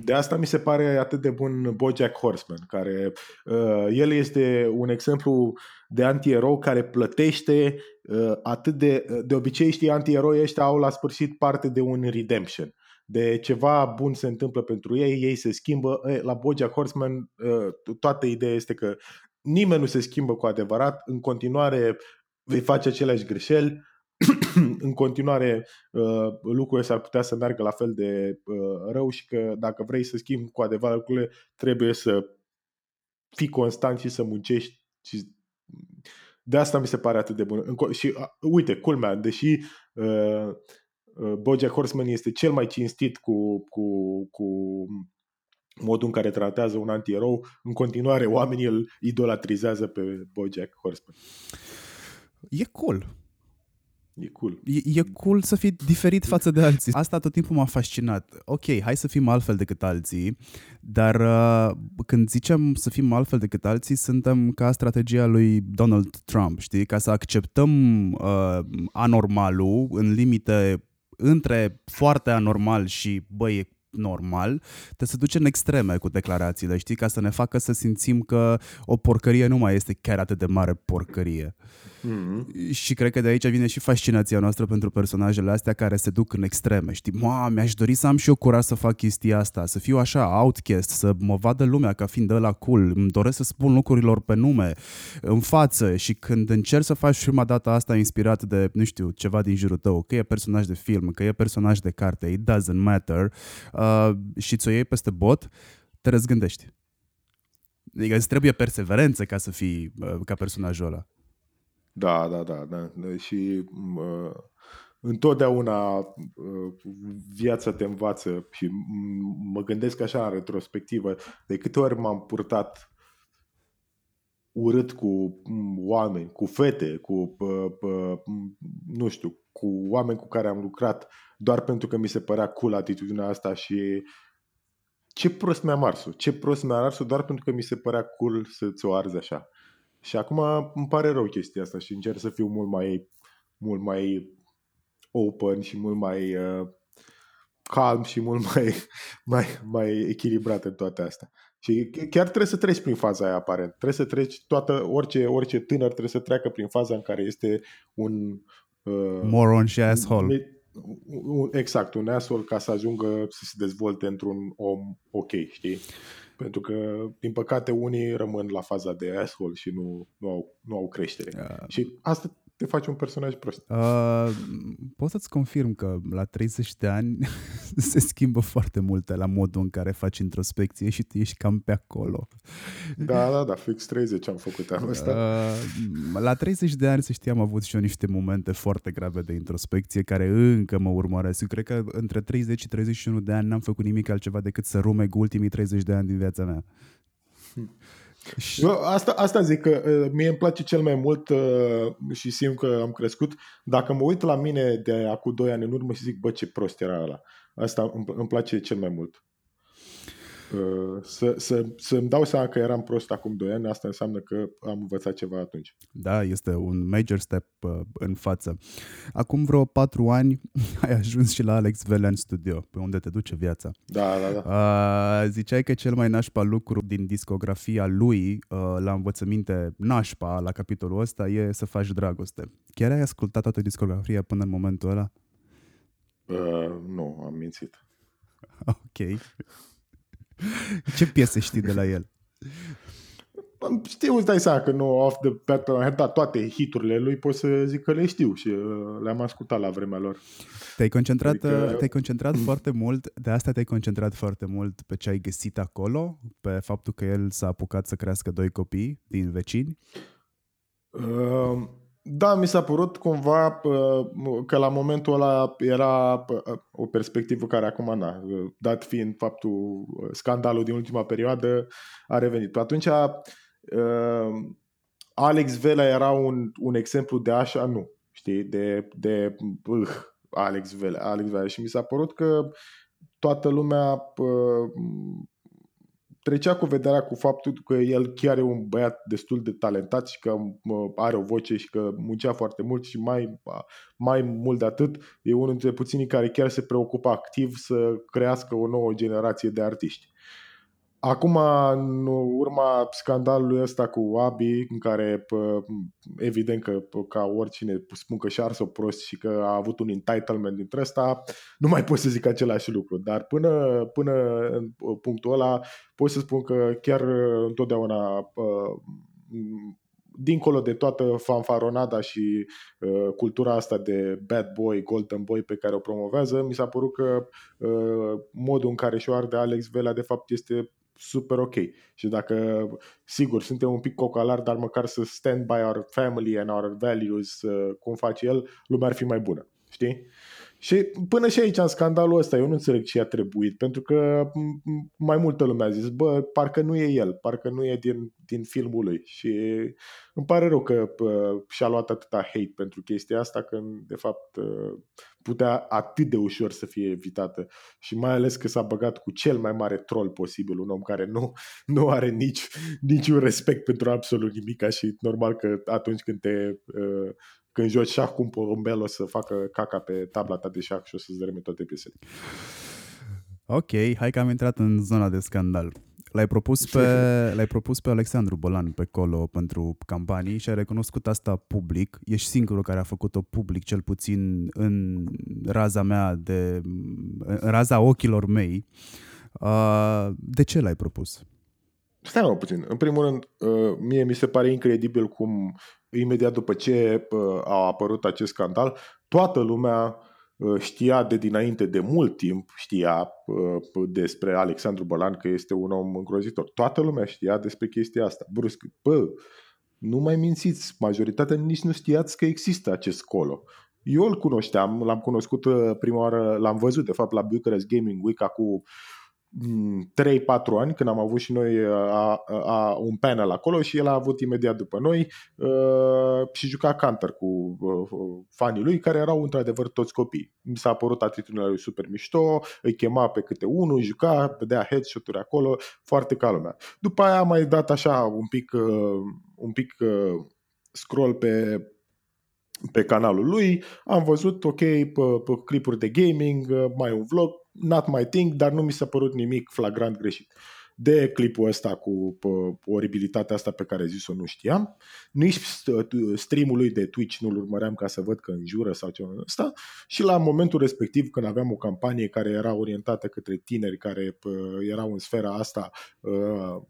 De asta mi se pare atât de bun Bojack Horseman, care uh, el este un exemplu de anti-erou care plătește uh, atât de... De obicei, știi, anti-eroi ăștia au la sfârșit parte de un redemption de ceva bun se întâmplă pentru ei, ei se schimbă. La Bojack Horseman toată ideea este că nimeni nu se schimbă cu adevărat, în continuare vei face aceleași greșeli, în continuare uh, lucrurile s-ar putea să meargă la fel de uh, rău și că dacă vrei să schimbi cu adevărat lucrurile, trebuie să fii constant și să muncești și de asta mi se pare atât de bun. Și uh, uite, culmea, deși uh, uh, Bojack Horseman este cel mai cinstit cu, cu, cu modul în care tratează un antierou, în continuare oamenii îl idolatrizează pe Bojack Horseman. E cool. E cool. E, e cool să fii diferit față de alții. Asta tot timpul m-a fascinat. Ok, hai să fim altfel decât alții, dar uh, când zicem să fim altfel decât alții, suntem ca strategia lui Donald Trump, știi? Ca să acceptăm uh, anormalul în limite între foarte anormal și băi, e normal, te se duce în extreme cu declarațiile, știi, ca să ne facă să simțim că o porcărie nu mai este chiar atât de mare porcărie. Mm-hmm. Și cred că de aici vine și fascinația noastră pentru personajele astea care se duc în extreme. Știi, mă, mi-aș dori să am și eu curaj să fac chestia asta, să fiu așa outcast, să mă vadă lumea ca fiind ăla cool. Îmi doresc să spun lucrurilor pe nume, în față și când încerci să faci prima dată asta inspirat de, nu știu, ceva din jurul tău, că e personaj de film, că e personaj de carte, it doesn't matter, uh, și ți-o iei peste bot, te răzgândești. Adică îți trebuie perseverență ca să fii uh, ca personajul ăla. Da, da, da. da. Și uh, întotdeauna uh, viața te învață și mă gândesc așa în retrospectivă, de câte ori m-am purtat urât cu oameni, cu fete, cu, uh, uh, nu știu, cu oameni cu care am lucrat, doar pentru că mi se părea cool atitudinea asta și ce prost mi-am ars ce prost mi-am ars doar pentru că mi se părea cool să ți-o arzi așa. Și acum îmi pare rău chestia asta și încerc să fiu mult mai, mult mai open și mult mai uh, calm și mult mai, mai, mai echilibrat în toate astea. Și chiar trebuie să treci prin faza aia aparent. Trebuie să treci toată, orice, orice tânăr trebuie să treacă prin faza în care este un... Uh, Moron și asshole. Un, exact, un asshole ca să ajungă să se dezvolte într-un om ok, știi? Pentru că, din păcate, unii rămân la faza de asshole și nu, nu, au, nu au creștere. Uh, și asta te face un personaj prost. Uh, pot să-ți confirm că la 30 de ani se schimbă foarte multe la modul în care faci introspecție și tu ești cam pe acolo. Da, da, da, fix 30 am făcut anul ăsta. Uh, la 30 de ani, să știi, am avut și eu niște momente foarte grave de introspecție care încă mă urmăresc. Eu cred că între 30 și 31 de ani n-am făcut nimic altceva decât să rumeg ultimii 30 de ani din viața mea. Hmm. Eu asta, asta zic că uh, mie îmi place cel mai mult uh, și simt că am crescut. Dacă mă uit la mine de acum 2 ani în urmă și zic, bă, ce prost era ăla. Asta îmi, îmi place cel mai mult. Uh, să, să, să-mi dau seama că eram prost acum 2 ani, asta înseamnă că am învățat ceva atunci. Da, este un major step uh, în față. Acum vreo 4 ani ai ajuns și la Alex Velea în studio, pe unde te duce viața. Da, da, da. Uh, ziceai că cel mai nașpa lucru din discografia lui, uh, la învățăminte nașpa, la capitolul ăsta, e să faci dragoste. Chiar ai ascultat toată discografia până în momentul ăla? Uh, nu, am mințit. Ok. Ce piese știi de la el? Știu, îți dai seama că nu off the bat head, da, toate hiturile lui pot să zic că le știu și uh, le-am ascultat la vremea lor. Te-ai concentrat, adică... Uh, te-ai concentrat foarte mult, de asta te-ai concentrat foarte mult pe ce ai găsit acolo, pe faptul că el s-a apucat să crească doi copii din vecini? Uh, da, mi s-a părut cumva că la momentul ăla era o perspectivă care acum, na, dat fiind faptul, scandalul din ultima perioadă, a revenit. Atunci, Alex Vela era un, un exemplu de așa, nu, știi, de, de uh, Alex Vela, Alex Vela. Și mi s-a părut că toată lumea trecea cu vederea cu faptul că el chiar e un băiat destul de talentat și că are o voce și că muncea foarte mult și mai, mai mult de atât e unul dintre puținii care chiar se preocupă activ să crească o nouă generație de artiști. Acum, în urma scandalului ăsta cu Abi, în care evident că ca oricine spun că și-a ars-o prost și că a avut un entitlement dintre ăsta, nu mai pot să zic același lucru. Dar până, până în punctul ăla pot să spun că chiar întotdeauna dincolo de toată fanfaronada și uh, cultura asta de bad boy, golden boy pe care o promovează, mi s-a părut că uh, modul în care și-o arde Alex Vela de fapt este super ok. Și dacă, sigur, suntem un pic cocalar, dar măcar să stand by our family and our values, uh, cum face el, lumea ar fi mai bună. Știi? Și până și aici, în scandalul ăsta, eu nu înțeleg ce a trebuit, pentru că mai multă lume a zis, bă, parcă nu e el, parcă nu e din, din filmul lui. Și îmi pare rău că pă, și-a luat atâta hate pentru chestia asta, când, de fapt, ă, putea atât de ușor să fie evitată. Și mai ales că s-a băgat cu cel mai mare troll posibil, un om care nu, nu are nici, niciun respect pentru absolut nimic și normal că atunci când te uh, când joci șah cu un porumbel o să facă caca pe tabla ta de șah și o să-ți dărâme toate piesele. Ok, hai că am intrat în zona de scandal. L-ai propus pe, l-ai propus pe Alexandru Bolan pe colo pentru campanii și ai recunoscut asta public. Ești singurul care a făcut-o public, cel puțin în raza mea, de, în raza ochilor mei. Uh, de ce l-ai propus? Stai mă puțin. În primul rând, uh, mie mi se pare incredibil cum imediat după ce a apărut acest scandal, toată lumea știa de dinainte, de mult timp, știa despre Alexandru Bălan că este un om îngrozitor. Toată lumea știa despre chestia asta. Brusc, bă, nu mai mințiți, majoritatea nici nu știați că există acest colo. Eu îl cunoșteam, l-am cunoscut prima oară, l-am văzut de fapt la Bucharest Gaming Week acum 3-4 ani, când am avut și noi a, a, un panel acolo și el a avut imediat după noi uh, și juca Counter cu uh, fanii lui, care erau într-adevăr toți copii. Mi s-a părut atitudinea lui super mișto, îi chema pe câte unul, juca, dădea headshot-uri acolo, foarte ca lumea. După aia am mai dat așa un pic, uh, un pic uh, scroll pe pe canalul lui, am văzut, ok, pe, pe clipuri de gaming, uh, mai un vlog, not my thing, dar nu mi s-a părut nimic flagrant greșit. De clipul ăsta cu oribilitatea asta pe care a zis-o nu știam, nici streamul lui de Twitch nu-l urmăream ca să văd că înjură sau ceva ăsta și la momentul respectiv când aveam o campanie care era orientată către tineri care erau în sfera asta uh,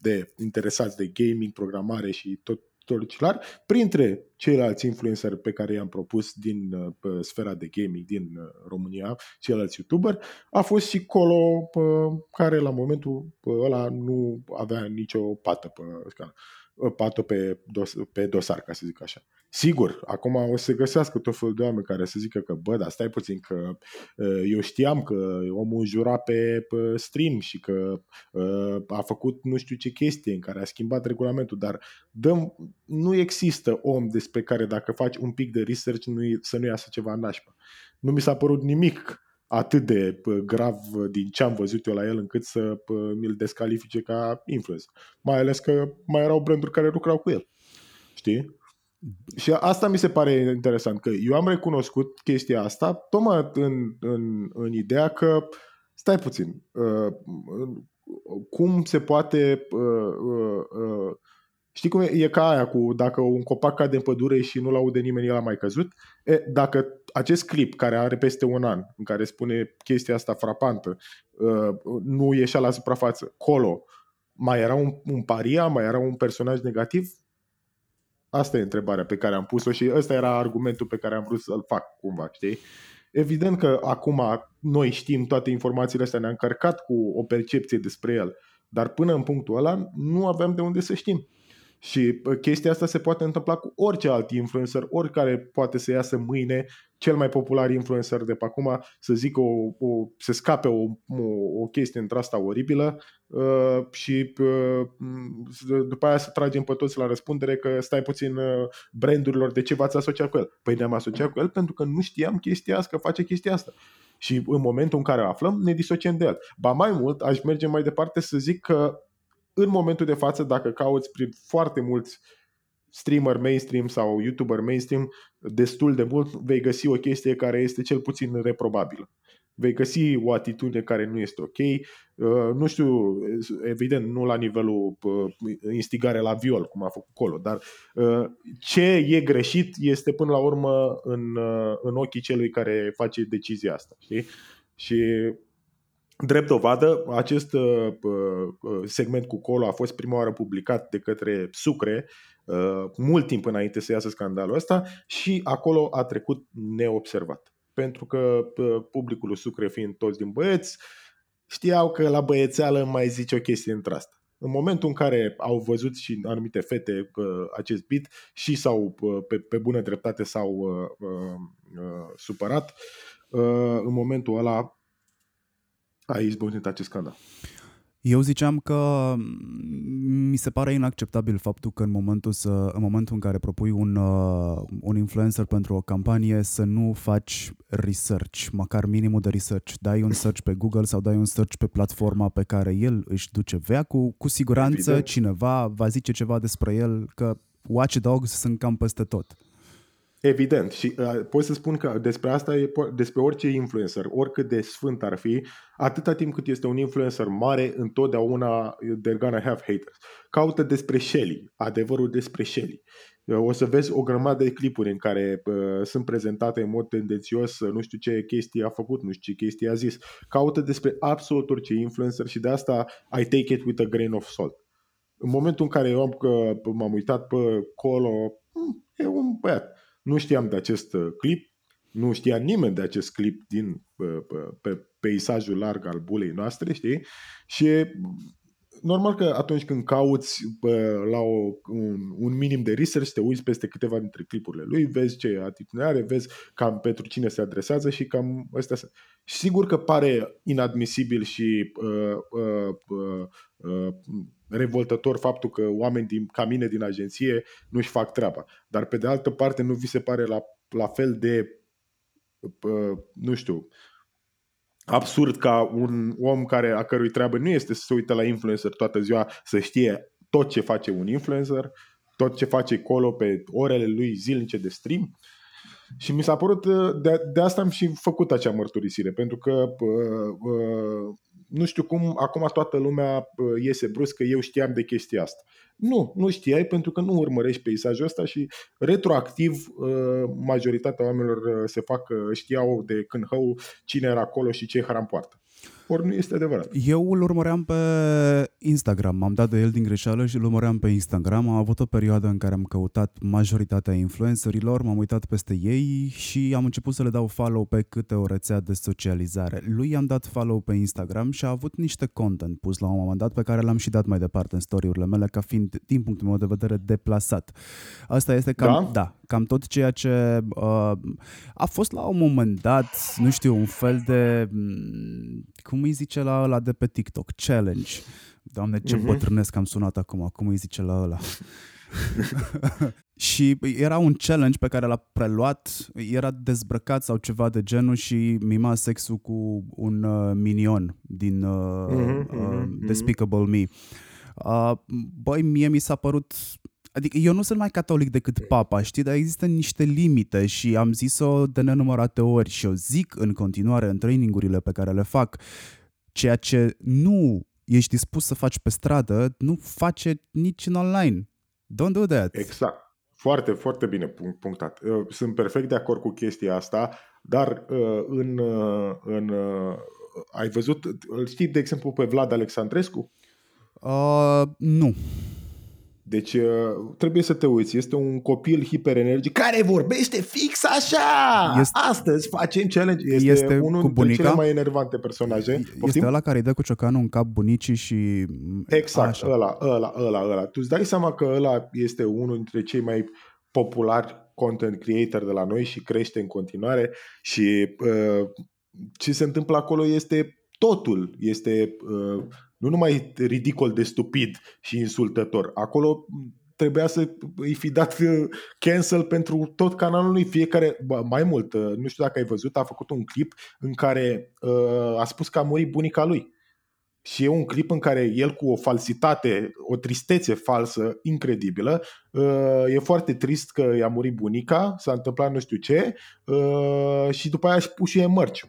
de interesați de gaming, programare și tot Torcilar, printre ceilalți influenceri pe care i-am propus din uh, sfera de gaming din uh, România, ceilalți youtuber, a fost și Colo, uh, care la momentul ăla nu avea nicio pată pe scană pată pe, dos, pe dosar, ca să zic așa. Sigur, acum o să se găsească tot felul de oameni care să zică că, bă, dar stai puțin, că eu știam că omul jura pe, pe stream și că a făcut nu știu ce chestie în care a schimbat regulamentul, dar dăm, nu există om despre care dacă faci un pic de research nu, să nu iasă ceva nașpa. Nu mi s-a părut nimic atât de grav din ce am văzut eu la el încât să mi-l descalifice ca influencer. Mai ales că mai erau branduri care lucrau cu el. Știi? Și asta mi se pare interesant, că eu am recunoscut chestia asta tocmai în, în, în ideea că, stai puțin, uh, cum se poate uh, uh, uh, Știi cum e? E ca aia cu dacă un copac cade în pădure și nu-l aude nimeni, el a mai căzut. E, dacă acest clip care are peste un an, în care spune chestia asta frapantă, uh, nu ieșea la suprafață, colo, mai era un, un paria, mai era un personaj negativ? Asta e întrebarea pe care am pus-o și ăsta era argumentul pe care am vrut să-l fac cumva, știi? Evident că acum noi știm toate informațiile astea, ne-am încărcat cu o percepție despre el, dar până în punctul ăla nu aveam de unde să știm. Și chestia asta se poate întâmpla cu orice alt influencer, oricare poate să iasă mâine cel mai popular influencer de pe acum să zică o, o, să scape o, o, o chestie într asta oribilă uh, și uh, după aia să tragem pe toți la răspundere că stai puțin uh, brandurilor de ce v-ați asociat cu el. Păi ne-am asociat cu el pentru că nu știam chestia asta, că face chestia asta. Și în momentul în care o aflăm, ne disociem de el. Ba mai mult, aș merge mai departe să zic că în momentul de față, dacă cauți prin foarte mulți streamer mainstream sau youtuber mainstream, destul de mult vei găsi o chestie care este cel puțin reprobabilă. Vei găsi o atitudine care nu este ok. Uh, nu știu, evident, nu la nivelul uh, instigare la viol, cum a făcut Colo, dar uh, ce e greșit este până la urmă în, în ochii celui care face decizia asta. Știi? Și Drept dovadă, acest uh, uh, segment cu colo a fost prima oară publicat de către Sucre uh, mult timp înainte să iasă scandalul ăsta și acolo a trecut neobservat. Pentru că uh, publicul Sucre fiind toți din băieți, știau că la băiețeală mai zice o chestie între asta. În momentul în care au văzut și anumite fete uh, acest bit și s-au, uh, pe, pe bună dreptate s-au uh, uh, uh, supărat, uh, în momentul ăla a izbucnit acest scandal. Eu ziceam că mi se pare inacceptabil faptul că în momentul, să, în, momentul în care propui un, uh, un influencer pentru o campanie să nu faci research, măcar minimul de research. Dai un search pe Google sau dai un search pe platforma pe care el își duce veacul. Cu siguranță Evident. cineva va zice ceva despre el că watchdogs sunt cam peste tot. Evident. Și uh, pot să spun că despre asta e despre orice influencer, oricât de sfânt ar fi, atâta timp cât este un influencer mare, întotdeauna they're gonna have haters. Caută despre Shelly, adevărul despre Shelly. Uh, o să vezi o grămadă de clipuri în care uh, sunt prezentate în mod tendențios, uh, nu știu ce chestie a făcut, nu știu ce chestie a zis. Caută despre absolut orice influencer și de asta I take it with a grain of salt. În momentul în care eu am, m-am uitat pe colo, hmm, e un băiat nu știam de acest uh, clip, nu știa nimeni de acest clip din pe, pe peisajul larg al bulei noastre, știi? Și normal că atunci când cauți bă, la o, un, un minim de research, te uiți peste câteva dintre clipurile lui, vezi ce atitudine are, vezi cam pentru cine se adresează și cam ăstea sunt. Sigur că pare inadmisibil și uh, uh, uh, uh, revoltător faptul că oameni din, ca mine din agenție nu-și fac treaba. Dar pe de altă parte nu vi se pare la, la fel de, uh, nu știu, absurd ca un om care, a cărui treabă nu este să se uite la influencer toată ziua, să știe tot ce face un influencer, tot ce face colo pe orele lui zilnice de stream. Și mi s-a părut, uh, de, de asta am și făcut acea mărturisire, pentru că uh, uh, nu știu cum, acum toată lumea iese brusc că eu știam de chestia asta. Nu, nu știai pentru că nu urmărești peisajul ăsta și retroactiv majoritatea oamenilor se fac, știau de când hău cine era acolo și ce hram poartă ori nu este adevărat. Eu îl urmăream pe Instagram, m-am dat de el din greșeală și îl urmăream pe Instagram. Am avut o perioadă în care am căutat majoritatea influencerilor, m-am uitat peste ei și am început să le dau follow pe câte o rețea de socializare. Lui i-am dat follow pe Instagram și a avut niște content pus la un moment dat pe care l-am și dat mai departe în story-urile mele ca fiind, din punctul meu de vedere, deplasat. Asta este cam, da? Da, cam tot ceea ce uh, a fost la un moment dat, nu știu, un fel de mm, cum îi zice la ăla de pe TikTok? Challenge. Doamne, ce uh-huh. bătrânesc am sunat acum. Cum îi zice la ăla? și era un challenge pe care l-a preluat, era dezbrăcat sau ceva de genul și mima sexul cu un uh, minion din uh, uh-huh, uh, Despicable Me. Uh, băi, mie mi s-a părut Adică eu nu sunt mai catolic decât papa, știi, dar există niște limite și am zis-o de nenumărate ori și o zic în continuare în trainingurile pe care le fac. Ceea ce nu ești dispus să faci pe stradă, nu face nici în online. Don't do that. Exact. Foarte, foarte bine punctat. Uh, sunt perfect de acord cu chestia asta, dar uh, în, uh, în ai văzut, îl știi de exemplu pe Vlad Alexandrescu? Uh, nu. Deci uh, trebuie să te uiți, este un copil hiperenergic care vorbește fix așa! Este, Astăzi facem challenge. Este, este unul dintre cele mai enervante personaje. Este Poftim? ăla care îi dă cu ciocanul în cap bunicii și... Exact, așa. ăla, ăla, ăla, ăla. Tu îți dai seama că ăla este unul dintre cei mai populari content creator de la noi și crește în continuare și uh, ce se întâmplă acolo este totul. Este uh, nu numai ridicol de stupid și insultător. Acolo trebuia să îi fi dat uh, cancel pentru tot canalul lui, fiecare, mai mult, uh, nu știu dacă ai văzut, a făcut un clip în care uh, a spus că a murit bunica lui. Și e un clip în care el cu o falsitate, o tristețe falsă incredibilă, uh, e foarte trist că i-a murit bunica, s-a întâmplat nu știu ce, uh, și după aia și pus și e mărciu.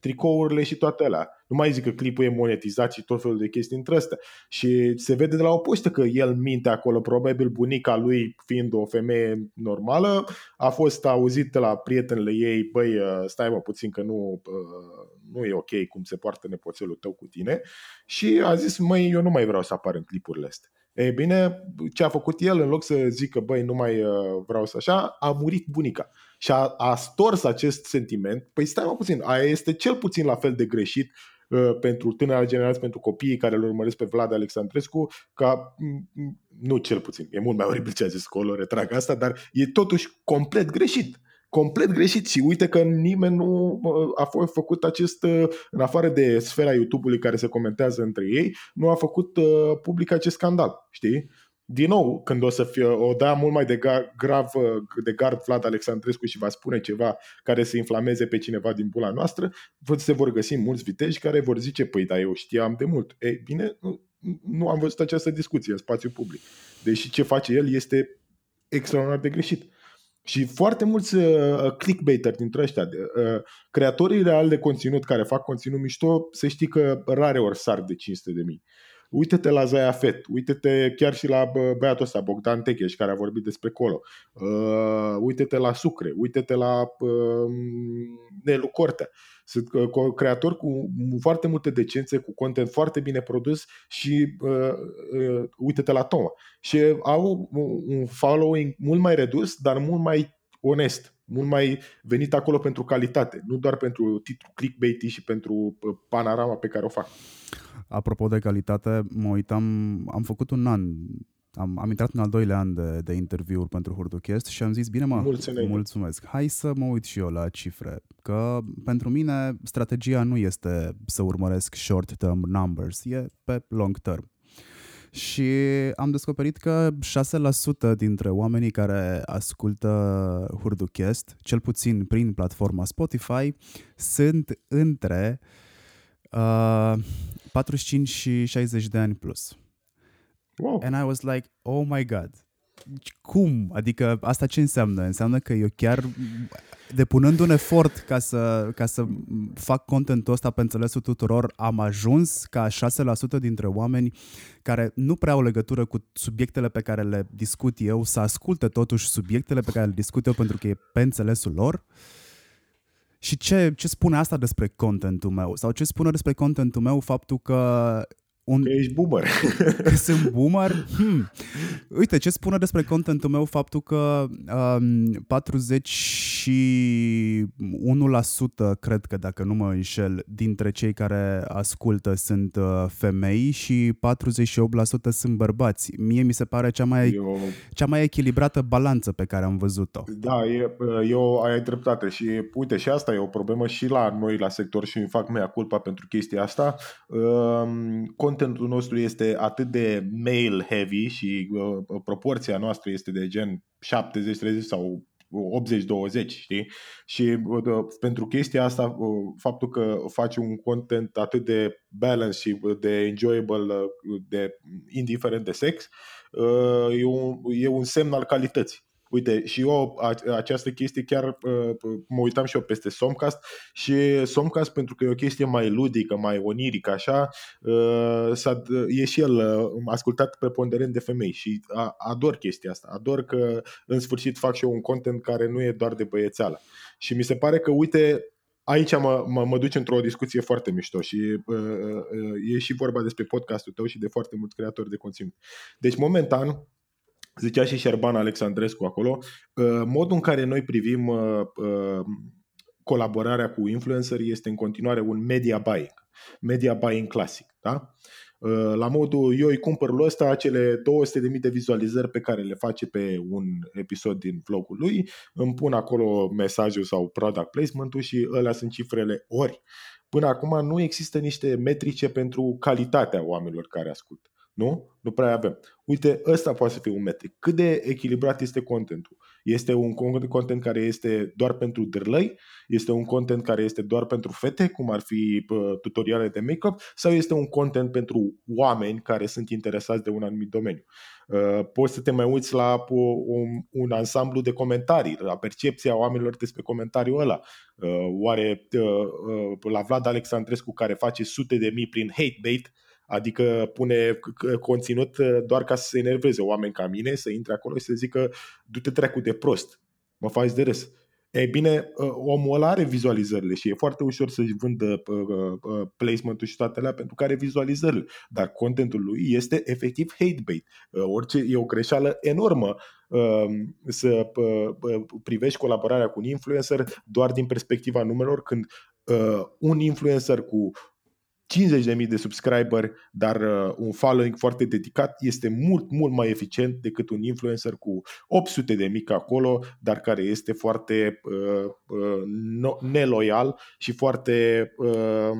Tricourile și toate alea. Nu mai zic că clipul e monetizat și tot felul de chestii între astea. Și se vede de la o poștă că el minte acolo, probabil bunica lui fiind o femeie normală, a fost auzit de la prietenele ei, băi, uh, stai mă puțin că nu, uh, nu e ok cum se poartă nepoțelul tău cu tine și a zis, măi, eu nu mai vreau să apar în clipurile astea. Ei bine, ce a făcut el, în loc să zică, băi, nu mai uh, vreau să așa, a murit bunica. Și a, a stors acest sentiment. Păi stai mă puțin, aia este cel puțin la fel de greșit uh, pentru tânăra generație, pentru copiii care îl urmăresc pe Vlad Alexandrescu, ca, nu cel puțin, e mult mai oribil ce a zis Colo, retrag asta, dar e totuși complet greșit complet greșit și uite că nimeni nu a fost făcut acest, uh, în afară de sfera YouTube-ului care se comentează între ei, nu a făcut uh, public acest scandal, știi? Din nou, când o să fie o da mult mai de grav uh, de gard Vlad Alexandrescu și va spune ceva care să inflameze pe cineva din bula noastră, se vor găsi mulți viteji care vor zice, păi da, eu știam de mult. Ei, bine, nu am văzut această discuție în spațiu public. Deși ce face el este extraordinar de greșit. Și foarte mulți uh, clickbaiteri dintre ăștia, uh, creatorii reali de conținut care fac conținut mișto, să știi că rare ori sar de 500 de mii. Uite-te la Zaya Fet, uite-te chiar și la băiatul ăsta, Bogdan Techeș, care a vorbit despre colo. Uh, uite-te la Sucre, uite-te la uh, Nelu Cortea. Sunt uh, creatori cu foarte multe decențe, cu content foarte bine produs și uh, uh, uite-te la Toma. Și au un following mult mai redus, dar mult mai onest, mult mai venit acolo pentru calitate, nu doar pentru titlu clickbait și pentru uh, panorama pe care o fac. Apropo de calitate, mă uitam, am făcut un an am, am intrat în al doilea an de, de interviuri pentru Hurduchest și am zis, bine mă, Mulțumesc. mulțumesc, hai să mă uit și eu la cifre, că pentru mine strategia nu este să urmăresc short-term numbers, e pe long term. Și am descoperit că 6% dintre oamenii care ascultă Hurduchest, cel puțin prin platforma Spotify, sunt între uh, 45 și 60 de ani plus. Wow. And I was like, oh my god, cum? Adică asta ce înseamnă? Înseamnă că eu chiar depunând un efort ca să, ca să fac contentul ăsta pe înțelesul tuturor, am ajuns ca 6% dintre oameni care nu prea au legătură cu subiectele pe care le discut eu să asculte totuși subiectele pe care le discut eu pentru că e pe înțelesul lor. Și ce, ce spune asta despre contentul meu? Sau ce spune despre contentul meu faptul că un... Că ești boomer. Că sunt boomer? Hmm. Uite, ce spune despre contentul meu faptul că um, 41% cred că, dacă nu mă înșel, dintre cei care ascultă sunt uh, femei și 48% sunt bărbați. Mie mi se pare cea mai, eu... cea mai echilibrată balanță pe care am văzut-o. Da, e, eu ai dreptate și uite, și asta e o problemă și la noi la sector și îmi fac mea culpa pentru chestia asta. Um, contentul nostru este atât de male heavy și uh, proporția noastră este de gen 70-30 sau 80-20, știi? Și uh, pentru chestia asta, uh, faptul că faci un content atât de balance și de enjoyable, uh, de indiferent de sex, uh, e, un, e un semn al calității. Uite, și eu această chestie chiar uh, mă uitam și eu peste Somcast și Somcast pentru că e o chestie mai ludică, mai onirică așa, uh, e și el uh, ascultat preponderent de femei și ador chestia asta. Ador că în sfârșit fac și eu un content care nu e doar de băiețeală. Și mi se pare că, uite, aici mă, mă, mă duce într-o discuție foarte mișto și uh, uh, e și vorba despre podcastul tău și de foarte mulți creatori de conținut. Deci, momentan, zicea și Șerban Alexandrescu acolo, uh, modul în care noi privim uh, uh, colaborarea cu influencer este în continuare un media buying, media buying clasic. Da? La modul, eu îi cumpăr lui ăsta acele 200.000 de vizualizări pe care le face pe un episod din vlogul lui, îmi pun acolo mesajul sau product placement-ul și ălea sunt cifrele ori. Până acum nu există niște metrice pentru calitatea oamenilor care ascultă. Nu? Nu prea avem. Uite, ăsta poate să fie un metric. Cât de echilibrat este contentul? Este un content care este doar pentru dârlăi, este un content care este doar pentru fete, cum ar fi tutoriale de make-up, sau este un content pentru oameni care sunt interesați de un anumit domeniu. Uh, poți să te mai uiți la un, un ansamblu de comentarii, la percepția oamenilor despre comentariul ăla. Uh, oare uh, la Vlad Alexandrescu care face sute de mii prin hate bait, Adică pune conținut doar ca să se enerveze oameni ca mine, să intre acolo și să zică du-te trecu de prost, mă faci de râs. E bine, ă, omul ăla are vizualizările și e foarte ușor să-și vândă ă, ă, placement-ul și toate alea pentru că are vizualizările. Dar contentul lui este efectiv hate bait. Orice, e o greșeală enormă să privești colaborarea cu un influencer doar din perspectiva numelor când un influencer cu 50.000 de subscriberi, dar uh, un following foarte dedicat este mult, mult mai eficient decât un influencer cu 800 de mic acolo, dar care este foarte uh, uh, no, neloial și foarte uh,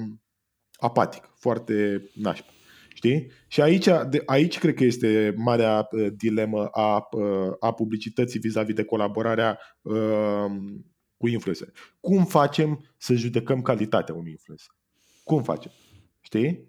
apatic, foarte nașpa. Știi? Și aici, de, aici cred că este marea uh, dilemă a, uh, a publicității vis-a-vis de colaborarea uh, cu influencer. Cum facem să judecăm calitatea unui influencer? Cum facem? Știi?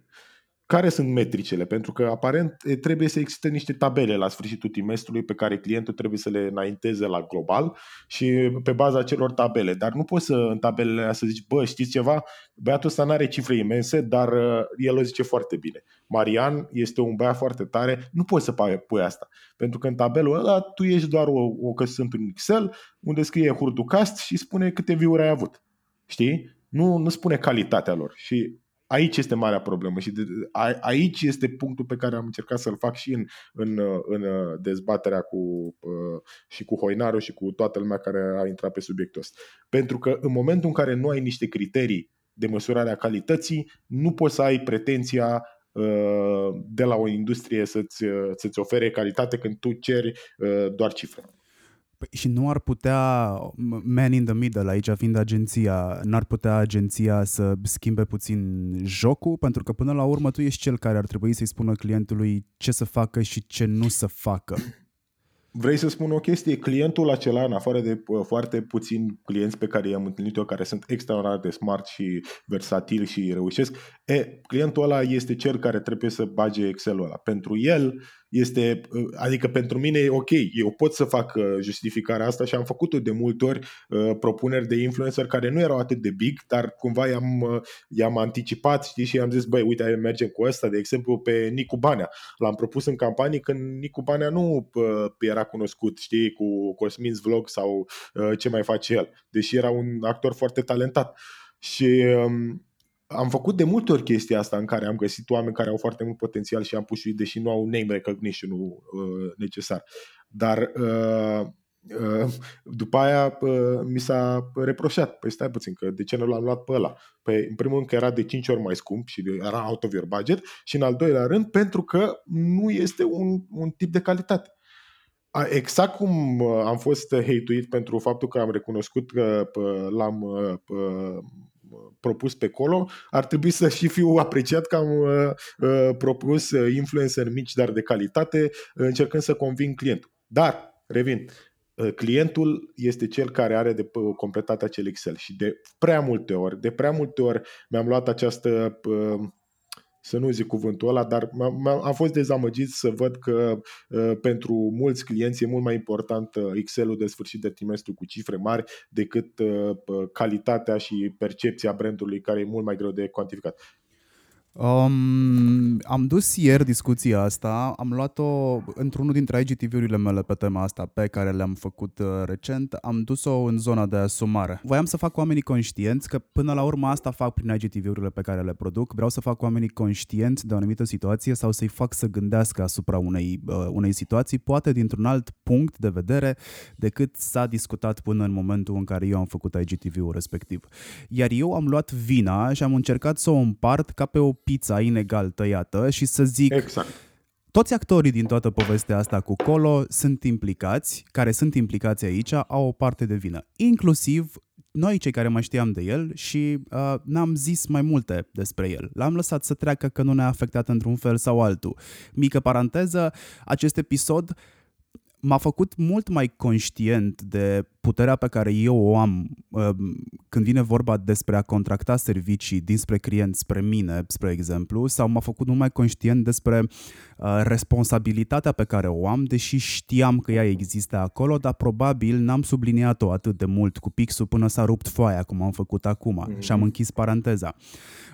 Care sunt metricele? Pentru că aparent trebuie să existe niște tabele la sfârșitul trimestrului pe care clientul trebuie să le înainteze la global și pe baza celor tabele. Dar nu poți să în tabelele astea să zici, bă, știți ceva? Băiatul ăsta nu are cifre imense, dar uh, el o zice foarte bine. Marian este un băiat foarte tare, nu poți să pui asta. Pentru că în tabelul ăla tu ești doar o, o că sunt în Excel unde scrie hurducast și spune câte viuri ai avut. Știi? Nu, nu spune calitatea lor. Și aici este marea problemă și de, a, aici este punctul pe care am încercat să-l fac și în, în, în dezbaterea cu, uh, și cu Hoinaru și cu toată lumea care a intrat pe subiectul ăsta. Pentru că în momentul în care nu ai niște criterii de măsurare a calității, nu poți să ai pretenția uh, de la o industrie să-ți, să-ți ofere calitate când tu ceri uh, doar cifre. Păi și nu ar putea, man in the middle aici fiind agenția, n-ar putea agenția să schimbe puțin jocul? Pentru că până la urmă tu ești cel care ar trebui să-i spună clientului ce să facă și ce nu să facă. Vrei să spun o chestie? Clientul acela, în afară de foarte puțini clienți pe care i-am întâlnit eu, care sunt extraordinar de smart și versatili și reușesc, e, clientul ăla este cel care trebuie să bage Excel-ul ăla. Pentru el, este, adică pentru mine e ok, eu pot să fac uh, justificarea asta și am făcut-o de multe ori uh, propuneri de influencer care nu erau atât de big, dar cumva i-am, uh, i-am anticipat știi, și i-am zis, băi, uite, mergem cu ăsta, de exemplu, pe Nicu Banea. L-am propus în campanie când Nicu Banea nu era cunoscut, știi, cu Cosmin's Vlog sau ce mai face el, deși era un actor foarte talentat. Și um, am făcut de multe ori chestia asta în care am găsit oameni care au foarte mult potențial și am pus și deși nu au name recognition-ul uh, necesar. Dar uh, uh, după aia uh, mi s-a reproșat, păi stai puțin, că de ce nu l-am luat pe ăla? Păi, în primul rând că era de 5 ori mai scump și era out of your budget și în al doilea rând pentru că nu este un, un tip de calitate. Exact cum uh, am fost hate pentru faptul că am recunoscut că l-am uh, propus pe colo, ar trebui să și fiu apreciat că am uh, uh, propus uh, influencer mici, dar de calitate, încercând să conving clientul. Dar, revin, clientul este cel care are de completat acel Excel și de prea multe ori, de prea multe ori mi-am luat această să nu zic cuvântul ăla, dar am fost dezamăgit să văd că uh, pentru mulți clienți e mult mai important uh, Excel-ul de sfârșit de trimestru cu cifre mari decât uh, calitatea și percepția brandului care e mult mai greu de cuantificat. Um, am dus ieri discuția asta, am luat-o într-unul dintre IGTV-urile mele pe tema asta pe care le-am făcut uh, recent, am dus-o în zona de asumare. Voiam să fac oamenii conștienți că până la urmă asta fac prin IGTV-urile pe care le produc, vreau să fac oamenii conștienți de o anumită situație sau să-i fac să gândească asupra unei, uh, unei situații, poate dintr-un alt punct de vedere decât s-a discutat până în momentul în care eu am făcut IGTV-ul respectiv. Iar eu am luat vina și am încercat să o împart ca pe o pizza inegal tăiată și să zic... Exact. Toți actorii din toată povestea asta cu Colo sunt implicați, care sunt implicați aici, au o parte de vină. Inclusiv noi cei care mai știam de el și uh, n-am zis mai multe despre el. L-am lăsat să treacă că nu ne-a afectat într-un fel sau altul. Mică paranteză, acest episod m-a făcut mult mai conștient de puterea pe care eu o am uh, când vine vorba despre a contracta servicii dinspre client spre mine, spre exemplu, sau m-a făcut mult mai conștient despre uh, responsabilitatea pe care o am, deși știam că ea există acolo, dar probabil n-am subliniat-o atât de mult cu pixul până s-a rupt foaia, cum am făcut acum mm-hmm. și am închis paranteza.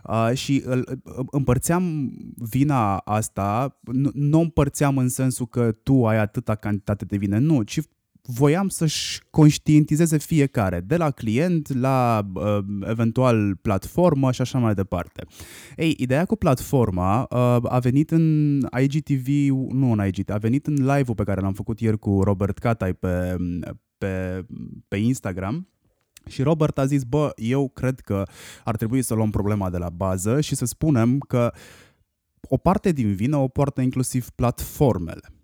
Uh, și îl, împărțeam vina asta, nu, nu împărțeam în sensul că tu ai atâta cantitate de vină, nu, ci voiam să-și conștientizeze fiecare, de la client la uh, eventual platformă și așa mai departe. Ei, ideea cu platforma uh, a venit în IGTV, nu în IGTV, a venit în live-ul pe care l-am făcut ieri cu Robert Catai pe, pe, pe Instagram și Robert a zis, bă, eu cred că ar trebui să luăm problema de la bază și să spunem că o parte din vină o poartă inclusiv platformele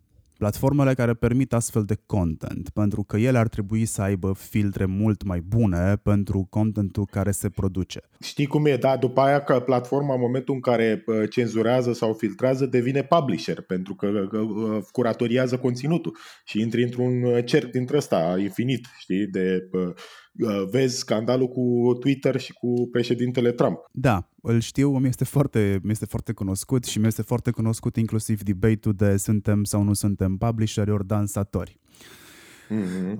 platformele care permit astfel de content, pentru că ele ar trebui să aibă filtre mult mai bune pentru contentul care se produce. Știi cum e, da? După aia că platforma, în momentul în care cenzurează sau filtrează, devine publisher, pentru că curatoriază conținutul și intri într-un cerc dintre ăsta infinit, știi, de Uh, vezi scandalul cu Twitter și cu președintele Trump. Da, îl știu, mi este foarte, mi este foarte cunoscut și mi este foarte cunoscut inclusiv debate-ul de suntem sau nu suntem publisheri ori dansatori. Mm-hmm.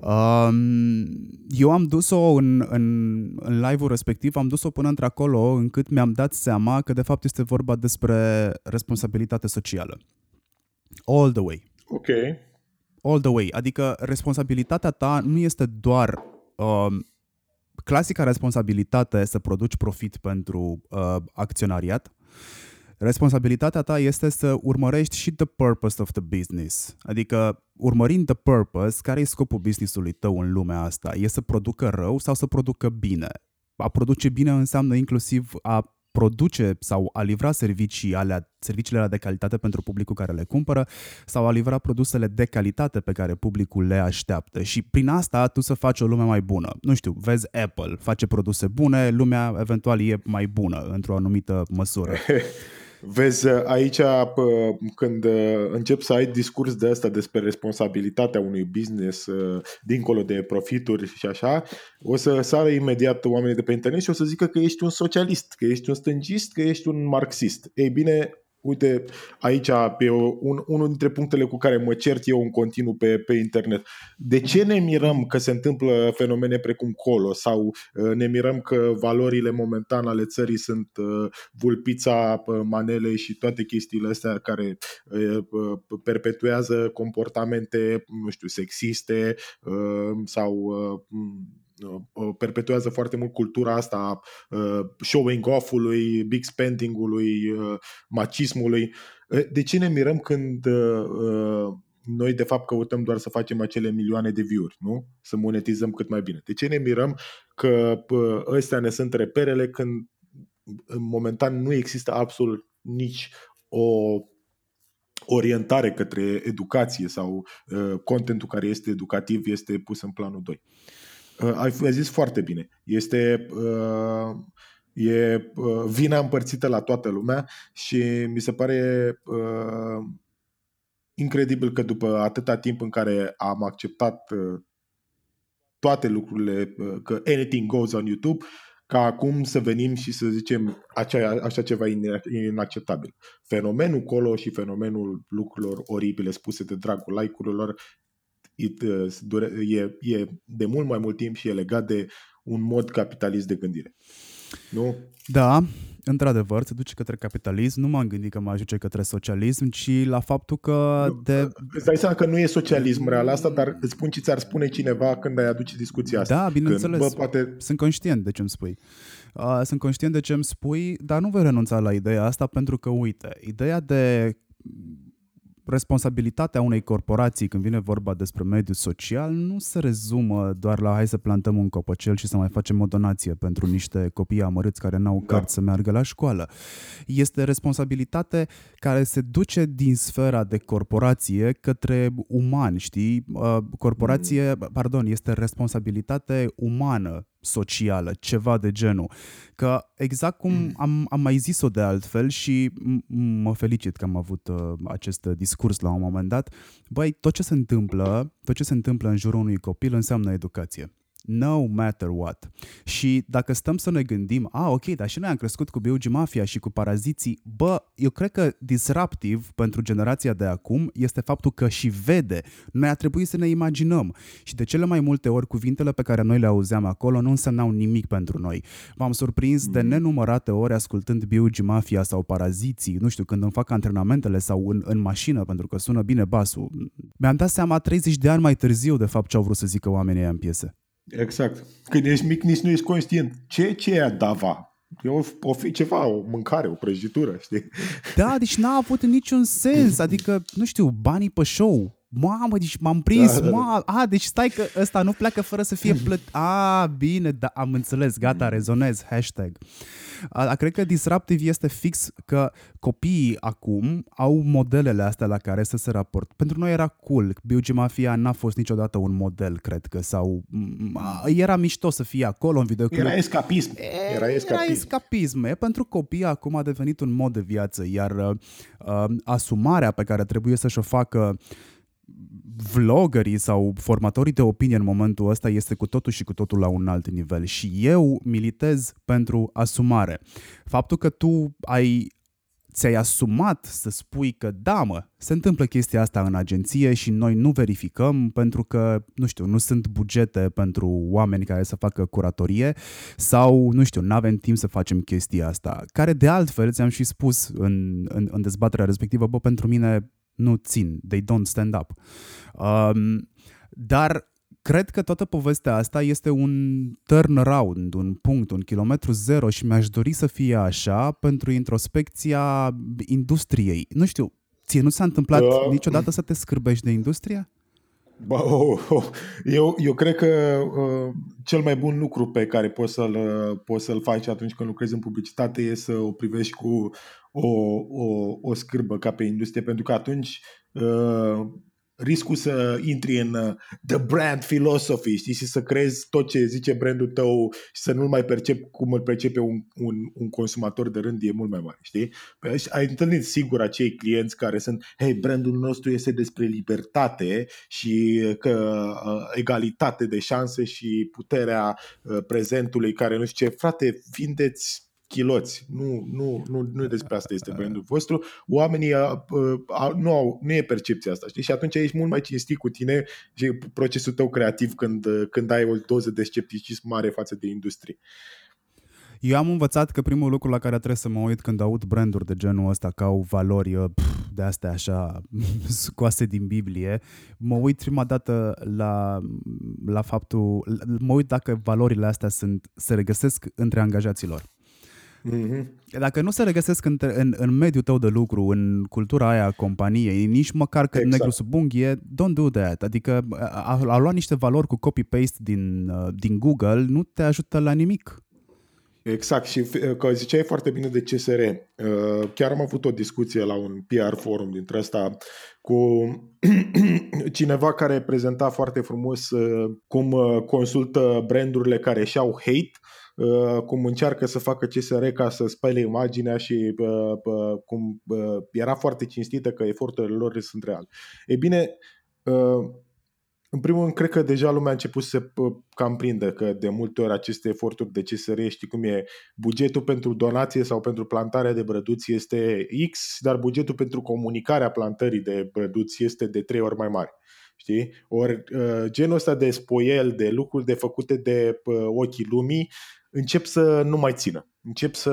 eu am dus-o în, în, în live-ul respectiv, am dus-o până într-acolo încât mi-am dat seama că de fapt este vorba despre responsabilitate socială. All the way. Ok. All the way. Adică responsabilitatea ta nu este doar uh, clasica responsabilitate să produci profit pentru uh, acționariat, responsabilitatea ta este să urmărești și the purpose of the business. Adică, urmărind the purpose, care e scopul businessului tău în lumea asta? E să producă rău sau să producă bine? A produce bine înseamnă inclusiv a produce sau a livra servicii alea, serviciile alea de calitate pentru publicul care le cumpără sau a livra produsele de calitate pe care publicul le așteaptă și prin asta tu să faci o lume mai bună. Nu știu, vezi Apple, face produse bune, lumea eventual e mai bună într-o anumită măsură. Vezi, aici când uh, încep să ai discurs de asta despre responsabilitatea unui business uh, dincolo de profituri și așa, o să sară imediat oamenii de pe internet și o să zică că ești un socialist, că ești un stângist, că ești un marxist. Ei bine, Uite, aici pe un, unul dintre punctele cu care mă cert eu în continuu pe, pe internet. De ce ne mirăm că se întâmplă fenomene precum colo sau uh, ne mirăm că valorile momentan ale țării sunt uh, vulpița, uh, manele și toate chestiile astea care perpetuează comportamente, nu știu, sexiste sau Uh, perpetuează foarte mult cultura asta uh, showing off-ului, big spending-ului, uh, macismului. De ce ne mirăm când noi de fapt căutăm doar să facem acele milioane de view-uri, nu? Să monetizăm cât mai bine. De ce ne mirăm că ăstea ne sunt reperele când momentan nu există absolut nici o orientare către educație sau uh, contentul care este educativ este pus în planul 2. Uh, ai, ai zis foarte bine. Este uh, e uh, vina împărțită la toată lumea și mi se pare uh, incredibil că după atâta timp în care am acceptat uh, toate lucrurile, uh, că anything goes on YouTube, ca acum să venim și să zicem acea, așa ceva inacceptabil. Fenomenul colo și fenomenul lucrurilor oribile spuse de dragul like-urilor it, uh, e, e de mult mai mult timp și e legat de un mod capitalist de gândire. Nu? Da, într-adevăr, se duce către capitalism. Nu m-am gândit că mă ajunge către socialism, ci la faptul că de... Îți dai seama că nu e socialism real asta, dar îți spun ce ți-ar spune cineva când ai aduce discuția asta. Da, bineînțeles. Când, bă, poate... Sunt conștient de ce îmi spui. Uh, sunt conștient de ce îmi spui, dar nu voi renunța la ideea asta pentru că, uite, ideea de responsabilitatea unei corporații când vine vorba despre mediul social nu se rezumă doar la hai să plantăm un copăcel și să mai facem o donație pentru niște copii amărâți care n-au da. cărți să meargă la școală. Este responsabilitate care se duce din sfera de corporație către umani, știi? Uh, corporație, mm. pardon, este responsabilitate umană socială, ceva de genul. Că exact cum mm. am, am mai zis-o de altfel și mă felicit că am avut uh, acest discurs la un moment dat, băi, tot ce se întâmplă, tot ce se întâmplă în jurul unui copil înseamnă educație. No matter what. Și dacă stăm să ne gândim, a, ok, dar și noi am crescut cu Biugi Mafia și cu Paraziții, bă, eu cred că disruptiv pentru generația de acum este faptul că și vede. Noi a trebuit să ne imaginăm. Și de cele mai multe ori, cuvintele pe care noi le auzeam acolo nu însemnau nimic pentru noi. M-am surprins de mm. nenumărate ori ascultând Biugi Mafia sau Paraziții, nu știu, când îmi fac antrenamentele sau în, în mașină, pentru că sună bine basul. Mi-am dat seama 30 de ani mai târziu, de fapt, ce au vrut să zică oamenii în piese. Exact. Când ești mic, nici nu ești conștient. Ce, ce e dava? E o, o fi ceva, o mâncare, o prăjitură, știi? Da, deci n-a avut niciun sens. Adică, nu știu, banii pe show. Mamă, deci m-am prins, da, da, da. A, deci stai că ăsta nu pleacă fără să fie plătit. A, bine, da, am înțeles, gata, rezonez, hashtag. A, cred că disruptiv este fix că copiii acum au modelele astea la care să se raport. Pentru noi era cool. Biugi Mafia n-a fost niciodată un model, cred că, sau era mișto să fie acolo în video. Era escapism. Era escapism. Era escapism. E, pentru copii acum a devenit un mod de viață, iar uh, asumarea pe care trebuie să-și o facă vloggerii sau formatorii de opinie în momentul ăsta este cu totul și cu totul la un alt nivel și eu militez pentru asumare. Faptul că tu ai ți-ai asumat să spui că da, mă, se întâmplă chestia asta în agenție și noi nu verificăm pentru că, nu știu, nu sunt bugete pentru oameni care să facă curatorie sau, nu știu, nu avem timp să facem chestia asta, care de altfel ți-am și spus în, în, în dezbaterea respectivă, bă, pentru mine nu țin, they don't stand up. Um, dar cred că toată povestea asta este un turnaround, un punct, un kilometru zero și mi-aș dori să fie așa pentru introspecția industriei. Nu știu, ție nu s-a întâmplat uh, niciodată să te scârbești de industria? Oh, oh. Eu, eu cred că uh, cel mai bun lucru pe care poți să-l, uh, poți să-l faci atunci când lucrezi în publicitate e să o privești cu o, o, o scârbă ca pe industrie, pentru că atunci uh, riscul să intri în uh, the brand philosophy, știi, și să crezi tot ce zice brandul tău și să nu-l mai percep cum îl percepe un, un, un consumator de rând e mult mai mare, știi? Păi ai întâlnit sigur acei clienți care sunt, hei, brandul nostru este despre libertate și că uh, egalitate de șanse și puterea uh, prezentului care nu știu ce, frate, vindeți chiloți. Nu, nu, nu, nu despre asta este brandul vostru. Oamenii a, a, nu, au, nu e percepția asta, știi? Și atunci ești mult mai cinstit cu tine și procesul tău creativ când, când ai o doză de scepticism mare față de industrie. Eu am învățat că primul lucru la care trebuie să mă uit când aud branduri de genul ăsta ca au valori de astea așa scoase din Biblie, mă uit prima dată la, la faptul, mă uit dacă valorile astea sunt, se regăsesc între angajaților. Mm-hmm. Dacă nu se regăsesc în, în, în mediul tău de lucru, în cultura aia a companiei, nici măcar că exact. negru sub unghie, don't do that. Adică a, a lua niște valori cu copy-paste din, uh, din Google nu te ajută la nimic. Exact, și că ziceai foarte bine de CSR. Uh, chiar am avut o discuție la un PR forum dintre ăsta cu cineva care prezenta foarte frumos uh, cum consultă brandurile care și-au hate Uh, cum încearcă să facă CSR ca să spele imaginea și uh, uh, cum era foarte cinstită că eforturile lor sunt reale. E bine, în primul rând, cred că deja lumea a început să se cam prindă că de multe ori aceste eforturi de CSR, știi cum e, bugetul pentru donație sau pentru plantarea de brăduți este X, dar bugetul pentru comunicarea plantării de brăduți este de trei ori mai mare. Știi? Ori genul ăsta de spoiel, de lucruri de făcute de ochii lumii, încep să nu mai țină. Încep să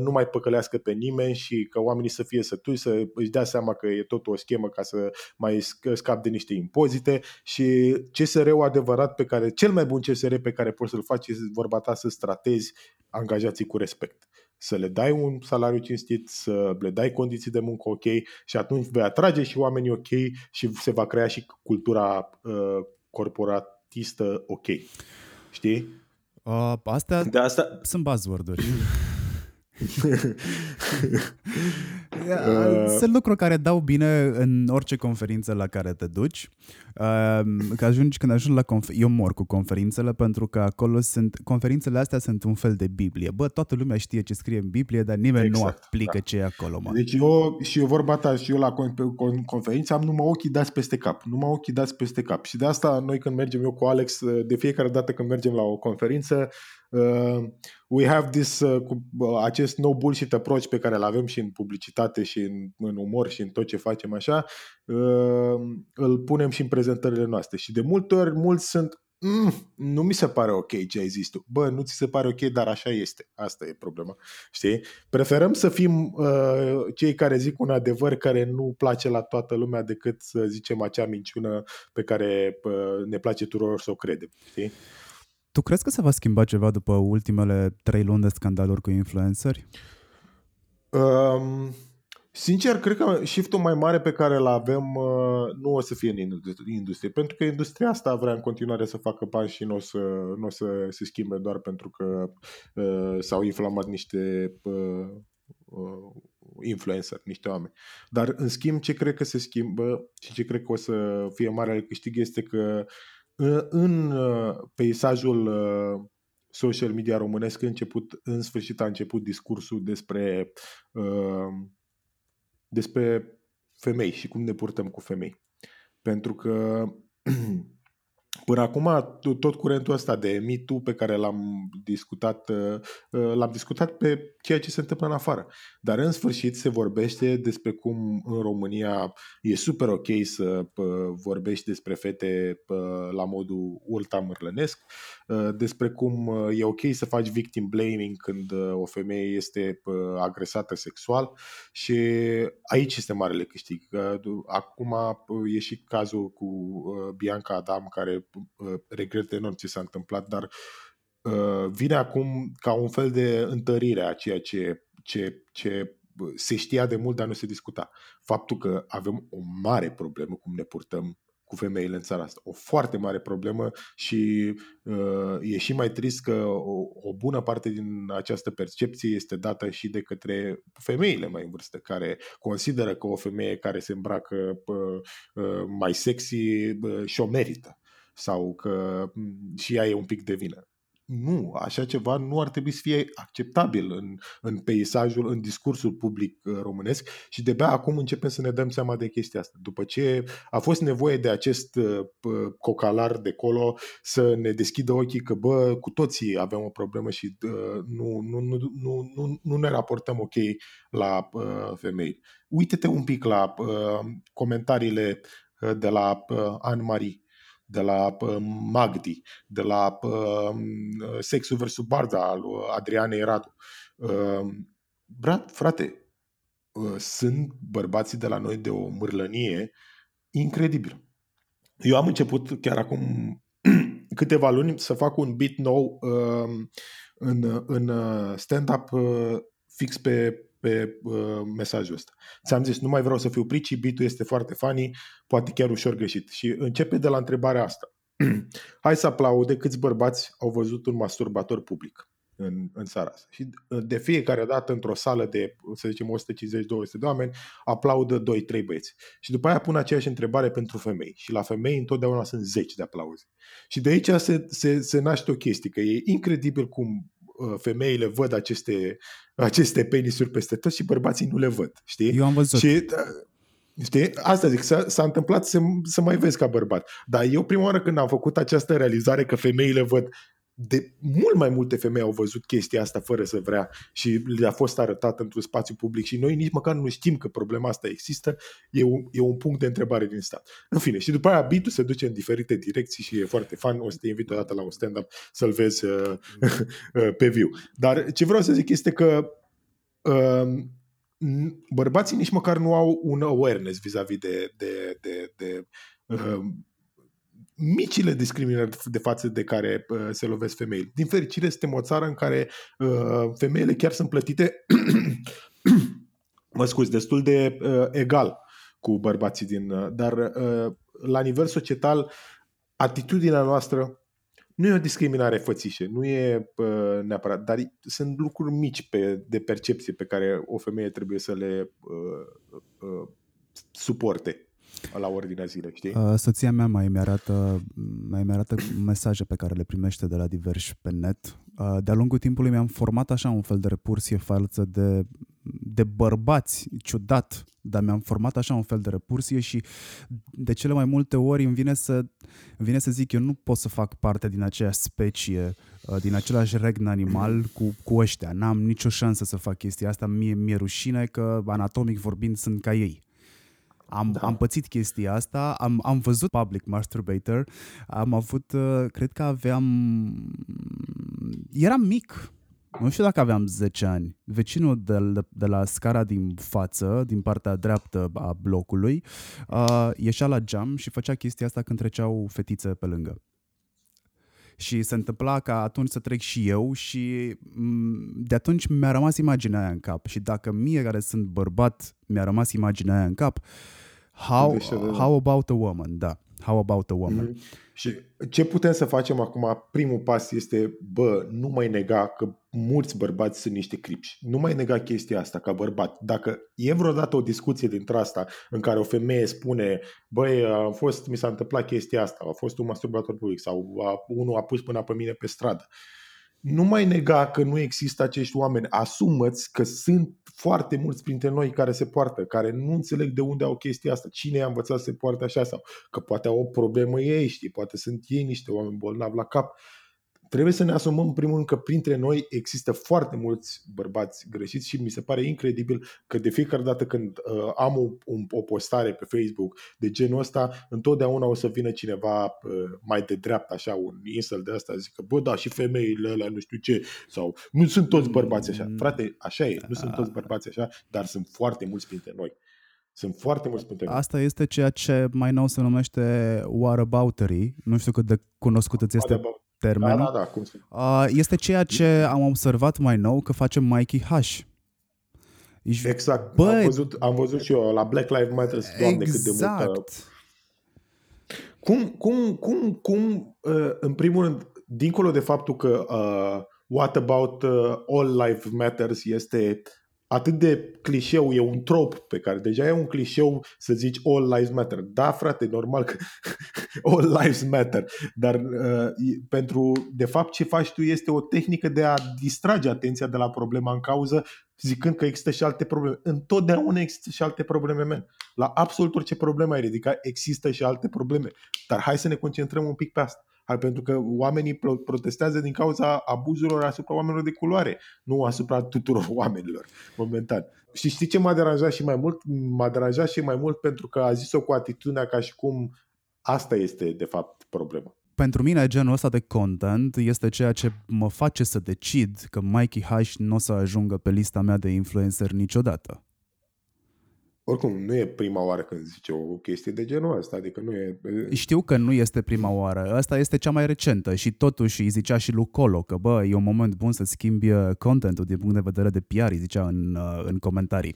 nu mai păcălească pe nimeni și că oamenii să fie sătui, să își dea seama că e tot o schemă ca să mai scap de niște impozite și CSR-ul adevărat pe care, cel mai bun CSR pe care poți să-l faci este vorba ta să stratezi angajații cu respect. Să le dai un salariu cinstit, să le dai condiții de muncă ok și atunci vei atrage și oamenii ok și se va crea și cultura uh, corporatistă ok. Știi? Uh, astea de asta... sunt buzzword-uri. Uh, sunt lucruri care dau bine în orice conferință la care te duci. Uh, că ajungi, când ajungi la confer- eu mor cu conferințele pentru că acolo sunt, conferințele astea sunt un fel de Biblie. Bă, toată lumea știe ce scrie în Biblie, dar nimeni exact, nu aplică da. ce e acolo, mă. Deci eu, și eu vorba ta, și eu la conferință am numai ochii dați peste cap, numai ochii dați peste cap. Și de asta noi când mergem eu cu Alex, de fiecare dată când mergem la o conferință, Uh, we have this, uh, cu, uh, acest no bullshit approach pe care îl avem și în publicitate și în, în umor și în tot ce facem așa, uh, îl punem și în prezentările noastre. Și de multe ori mulți sunt Mm, nu mi se pare ok ce ai zis tu. Bă, nu ți se pare ok, dar așa este. Asta e problema. Știi? Preferăm să fim uh, cei care zic un adevăr care nu place la toată lumea decât să zicem acea minciună pe care uh, ne place tuturor să o credem. Știi? Tu crezi că se va schimba ceva după ultimele trei luni de scandaluri cu influenceri? Um, sincer, cred că shiftul mai mare pe care îl avem uh, nu o să fie în industrie, pentru că industria asta vrea în continuare să facă bani și nu o să, nu o să se schimbe doar pentru că uh, s-au inflamat niște uh, uh, influencer, niște oameni. Dar, în schimb, ce cred că se schimbă și ce cred că o să fie mare câștig este că uh, în uh, peisajul uh, social media românesc început, în sfârșit a început discursul despre, uh, despre femei și cum ne purtăm cu femei. Pentru că Până acum, tot curentul ăsta de mitu pe care l-am discutat, uh, uh, l-am discutat pe ceea ce se întâmplă în afară. Dar în sfârșit se vorbește despre cum în România e super ok să vorbești despre fete la modul ultra mărlănesc, uh, despre cum e ok să faci victim blaming când o femeie este agresată sexual și aici este marele câștig. Acum e și cazul cu Bianca Adam care Uh, regret enorm ce s-a întâmplat, dar uh, vine acum ca un fel de întărire a ceea ce, ce, ce se știa de mult, dar nu se discuta. Faptul că avem o mare problemă cum ne purtăm cu femeile în țara asta. O foarte mare problemă și uh, e și mai trist că o, o bună parte din această percepție este dată și de către femeile mai în vârstă, care consideră că o femeie care se îmbracă uh, uh, mai sexy uh, și-o merită sau că și ea e un pic de vină. Nu, așa ceva nu ar trebui să fie acceptabil în, în peisajul, în discursul public uh, românesc și de-abia acum începem să ne dăm seama de chestia asta. După ce a fost nevoie de acest uh, cocalar de colo să ne deschidă ochii că, bă, cu toții avem o problemă și uh, nu, nu, nu, nu, nu, nu ne raportăm ok la uh, femei. Uite-te un pic la uh, comentariile uh, de la uh, Anne-Marie de la Magdi, de la Sexul vs. Barda al Adrianei Radu. Brat, frate, ă, sunt bărbații de la noi de o mârlănie incredibilă. Eu am început chiar acum câteva luni să fac un beat nou în, în stand-up fix pe pe uh, mesajul ăsta. Ți-am zis, nu mai vreau să fiu prici, bitul este foarte funny, poate chiar ușor greșit. Și începe de la întrebarea asta. Hai să aplaude câți bărbați au văzut un masturbator public în, în țara asta. Și uh, de fiecare dată, într-o sală de, să zicem, 150-200 de oameni, aplaudă 2-3 băieți. Și după aia pun aceeași întrebare pentru femei. Și la femei întotdeauna sunt 10 de aplauze. Și de aici se, se, se naște o chestie, că e incredibil cum Uh, femeile văd aceste, aceste penisuri peste tot și bărbații nu le văd, știi? Eu am văzut. Și, da, Știi? Asta zic, s-a, s-a întâmplat să, să mai vezi ca bărbat. Dar eu prima oară când am făcut această realizare că femeile văd de mult mai multe femei au văzut chestia asta fără să vrea și le-a fost arătat într-un spațiu public și noi nici măcar nu știm că problema asta există, e un, e un punct de întrebare din stat. În fine, și după aia bitul se duce în diferite direcții și e foarte fan, o să te invit o dată la un stand-up să-l vezi uh, uh, pe viu. Dar ce vreau să zic este că uh, bărbații nici măcar nu au un awareness vis-a-vis de, de, de, de uh, micile discriminări de față de care uh, se lovesc femeile. Din fericire, suntem o țară în care uh, femeile chiar sunt plătite, mă scuz, destul de uh, egal cu bărbații din... Uh, dar uh, la nivel societal, atitudinea noastră nu e o discriminare fățișă, nu e uh, neapărat, dar sunt lucruri mici pe, de percepție pe care o femeie trebuie să le uh, uh, suporte la ordinea zilei, știi? Uh, soția mea mai mi-arată, mai mi-arată mesaje pe care le primește de la diversi pe net. Uh, de-a lungul timpului mi-am format așa un fel de repulsie față de, de bărbați, ciudat, dar mi-am format așa un fel de repulsie și de cele mai multe ori îmi vine să, îmi vine să zic eu nu pot să fac parte din aceeași specie, uh, din același regn animal cu, cu ăștia. N-am nicio șansă să fac chestia asta, mie mi-e rușine că anatomic vorbind sunt ca ei. Am, da. am pățit chestia asta, am, am văzut Public Masturbator, am avut, uh, cred că aveam, eram mic, nu știu dacă aveam 10 ani. Vecinul de, de la scara din față, din partea dreaptă a blocului, uh, ieșea la geam și făcea chestia asta când treceau fetițe pe lângă. Și se întâmpla ca atunci să trec și eu și mm, de atunci mi-a rămas imaginea aia în cap. Și dacă mie care sunt bărbat mi-a rămas imaginea aia în cap, how, how about a woman, da. How about a woman? Mm-hmm. Și ce putem să facem acum? Primul pas este, bă, nu mai nega că mulți bărbați sunt niște cripși. Nu mai nega chestia asta ca bărbat. Dacă e vreodată o discuție dintre asta în care o femeie spune, băi, a fost, mi s-a întâmplat chestia asta, a fost un masturbator public sau a, unul a pus până pe mine pe stradă. Nu mai nega că nu există acești oameni. Asumăți că sunt foarte mulți printre noi care se poartă, care nu înțeleg de unde au chestia asta, cine i-a învățat să se poarte așa sau că poate au o problemă ei, știi, poate sunt ei niște oameni bolnavi la cap. Trebuie să ne asumăm în primul rând că printre noi există foarte mulți bărbați greșiți și mi se pare incredibil că de fiecare dată când uh, am o, un, o postare pe Facebook de genul ăsta, întotdeauna o să vină cineva uh, mai de dreapta, așa, un insel de asta, zic că, bă, da, și femeile alea, nu știu ce, sau nu sunt toți bărbați așa. Mm. Frate, așa e, nu sunt toți bărbați așa, dar sunt foarte mulți printre noi. Sunt foarte mulți printre noi. Asta este ceea ce mai nou se numește whataboutery. Nu știu cât de cunoscut îți este termenul. Da, da, da, cum uh, este ceea ce am observat mai nou că face Mikey Hush. Ești, exact. Bă, am, văzut, am văzut și eu la Black Lives Matter, doamne, exact. cât de multă... Exact. Cum, cum, cum, cum uh, în primul rând, dincolo de faptul că uh, What About uh, All Life Matters este atât de clișeu, e un trop pe care deja e un clișeu să zici all lives matter. Da, frate, normal că all lives matter, dar uh, pentru, de fapt, ce faci tu este o tehnică de a distrage atenția de la problema în cauză, zicând că există și alte probleme. Întotdeauna există și alte probleme, men. La absolut orice problemă ai ridicat, există și alte probleme. Dar hai să ne concentrăm un pic pe asta pentru că oamenii protestează din cauza abuzurilor asupra oamenilor de culoare, nu asupra tuturor oamenilor, momentan. Și știi ce m-a deranjat și mai mult? M-a deranjat și mai mult pentru că a zis-o cu atitudinea ca și cum asta este, de fapt, problema pentru mine genul ăsta de content este ceea ce mă face să decid că Mikey Hush nu o să ajungă pe lista mea de influencer niciodată. Oricum, nu e prima oară când zice o chestie de genul ăsta, adică nu e... Știu că nu este prima oară, asta este cea mai recentă și totuși îi zicea și lui Colo că bă, e un moment bun să schimbi uh, contentul din punct de vedere de PR, îi zicea în, uh, în comentarii.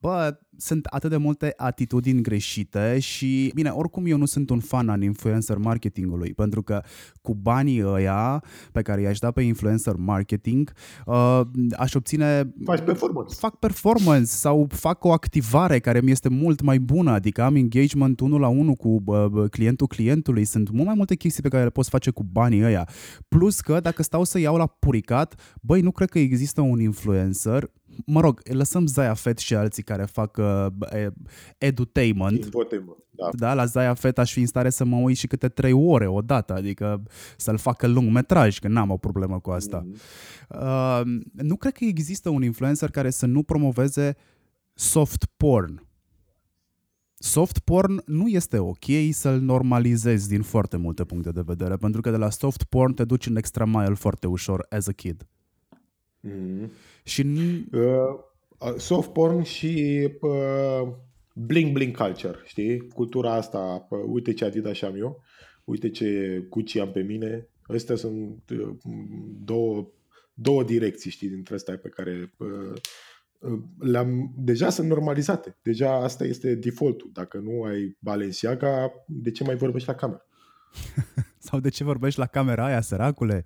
Uh, bă, sunt atât de multe atitudini greșite și, bine, oricum eu nu sunt un fan al influencer marketingului, pentru că cu banii ăia pe care i-aș da pe influencer marketing, uh, aș obține... Faci performance. Fac performance sau fac o activare care mi este mult mai bună, adică am engagement unul la unul cu uh, clientul clientului, sunt mult mai multe chestii pe care le poți face cu banii ăia. Plus că dacă stau să iau la puricat, băi, nu cred că există un influencer mă rog, lăsăm Zaya Fett și alții care fac uh, edutainment. Infotainment, da. da. la Zaya Fett aș fi în stare să mă uit și câte trei ore odată, adică să-l facă lung metraj, că n-am o problemă cu asta. Mm-hmm. Uh, nu cred că există un influencer care să nu promoveze soft porn. Soft porn nu este ok să-l normalizezi din foarte multe puncte de vedere, pentru că de la soft porn te duci în extra mile foarte ușor as a kid. Mm-hmm. Și... Uh, soft porn și uh, bling bling culture, știi? Cultura asta, uh, uite ce Adidas am eu, uite ce Gucci am pe mine. Astea sunt uh, două, două direcții, știi, dintre astea pe care uh, uh, le-am, deja sunt normalizate. Deja asta este defaultul. Dacă nu ai Balenciaga, de ce mai vorbești la cameră? Sau de ce vorbești la camera aia, săracule?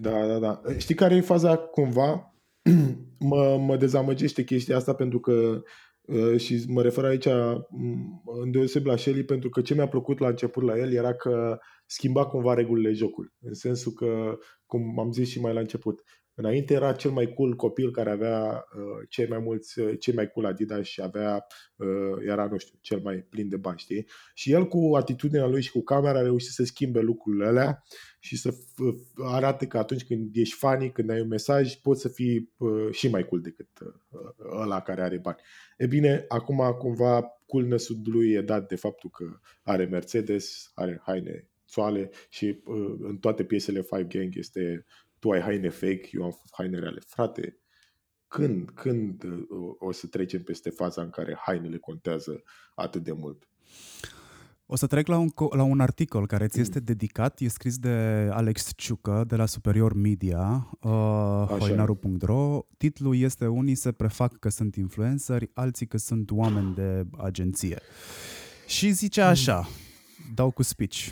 Da, da, da. Știi care e faza cumva? mă, mă dezamăgește chestia asta pentru că uh, și mă refer aici mm, îndeoseb la Shelly pentru că ce mi-a plăcut la început la el era că schimba cumva regulile jocului. În sensul că, cum am zis și mai la început, Înainte era cel mai cool copil care avea uh, cei mai mulți, uh, cei mai cool Adidas și avea, uh, era, nu știu, cel mai plin de bani, știi? Și el cu atitudinea lui și cu camera a reușit să schimbe lucrurile alea și să uh, arate că atunci când ești funny, când ai un mesaj, poți să fii uh, și mai cool decât uh, ăla care are bani. E bine, acum cumva coolness-ul lui e dat de faptul că are Mercedes, are haine soale și uh, în toate piesele Five Gang este tu ai haine fake, eu am haine reale. Frate, când, când uh, o să trecem peste faza în care hainele contează atât de mult? O să trec la un, la un articol care ți este dedicat, e scris de Alex Ciucă de la Superior Media, uh, hoinaru.ro. Titlul este Unii se prefac că sunt influenceri, alții că sunt oameni de agenție. Și zice așa, dau cu speech.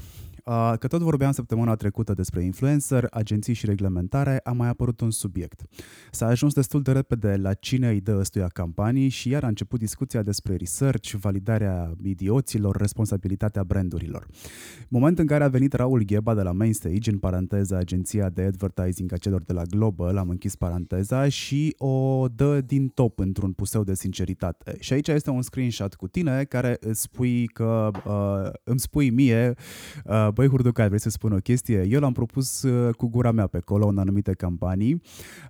Că tot vorbeam săptămâna trecută despre influencer, agenții și reglementare, a mai apărut un subiect. S-a ajuns destul de repede la cine îi dă ăstuia campanii și iar a început discuția despre research, validarea idioților, responsabilitatea brandurilor. Moment în care a venit Raul Gheba de la Mainstage, în paranteză agenția de advertising a celor de la Global, am închis paranteza, și o dă din top într-un puseu de sinceritate. Și aici este un screenshot cu tine care îți spui că uh, îmi spui mie uh, băi Hurduca, vrei să spun o chestie? Eu l-am propus uh, cu gura mea pe acolo în anumite campanii.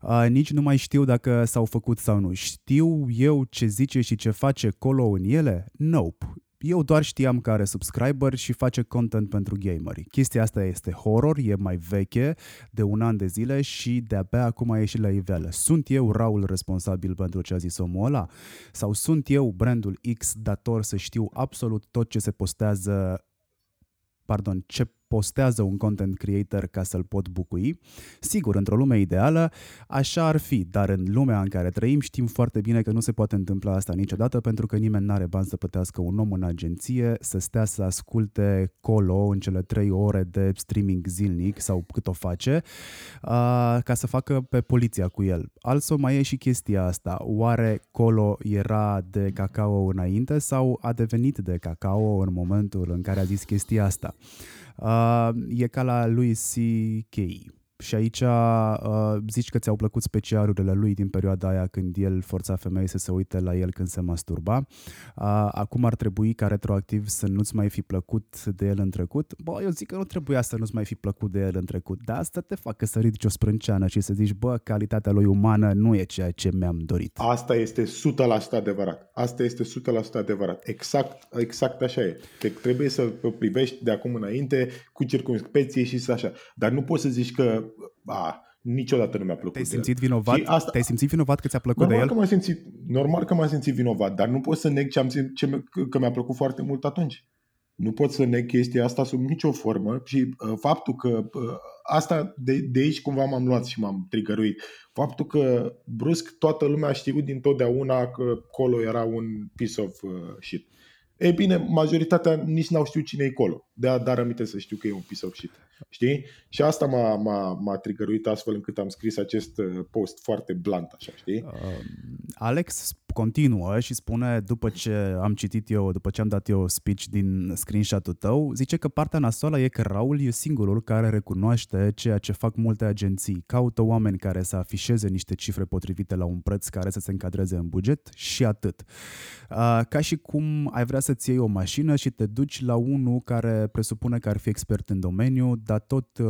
Uh, nici nu mai știu dacă s-au făcut sau nu. Știu eu ce zice și ce face Colo în ele? Nope. Eu doar știam că are subscriber și face content pentru gameri. Chestia asta este horror, e mai veche, de un an de zile și de-abia acum a ieșit la iveală. Sunt eu Raul responsabil pentru ce a zis omul ăla? Sau sunt eu brandul X dator să știu absolut tot ce se postează pardon, ce postează un content creator ca să-l pot bucui. Sigur, într-o lume ideală, așa ar fi, dar în lumea în care trăim știm foarte bine că nu se poate întâmpla asta niciodată pentru că nimeni nu are bani să plătească un om în agenție să stea să asculte colo în cele trei ore de streaming zilnic sau cât o face ca să facă pe poliția cu el. Also mai e și chestia asta. Oare colo era de cacao înainte sau a devenit de cacao în momentul în care a zis chestia asta? Uh, e ca la lui C.K. Și aici uh, zici că ți-au plăcut specialurile lui din perioada aia când el forța femei să se uite la el când se masturba. Uh, acum ar trebui ca retroactiv să nu-ți mai fi plăcut de el în trecut. Bă, eu zic că nu trebuia să nu-ți mai fi plăcut de el în trecut, dar asta te facă să ridici o sprânceană și să zici, bă, calitatea lui umană nu e ceea ce mi-am dorit. Asta este 100% adevărat. Asta este 100% adevărat. Exact, exact așa e. Că trebuie să privești de acum înainte cu circunspecție și să așa. Dar nu poți să zici că a, niciodată nu mi-a plăcut Te-ai simțit vinovat? asta, Te-ai simțit vinovat că ți-a plăcut normal de el? Că m-am simțit, normal că m-am simțit vinovat, dar nu pot să neg ce am simțit, ce, că mi-a plăcut foarte mult atunci. Nu pot să neg chestia asta sub nicio formă și uh, faptul că uh, asta de, de aici cumva m-am luat și m-am trigăruit. Faptul că brusc toată lumea a știut din totdeauna că Colo era un piece of uh, shit. Ei bine, majoritatea nici n-au știut cine e Colo. De-a dar aminte să știu că e un piece of shit. Știi? Și asta m-a, m-a, m-a trigăruit astfel încât am scris acest uh, post foarte blunt, așa, știi? Uh, Alex continuă și spune, după ce am citit eu, după ce am dat eu speech din screenshot-ul tău, zice că partea nasoală e că Raul e singurul care recunoaște ceea ce fac multe agenții. Caută oameni care să afișeze niște cifre potrivite la un preț care să se încadreze în buget și atât. Uh, ca și cum ai vrea să-ți iei o mașină și te duci la unul care presupune că ar fi expert în domeniu, dar tot uh,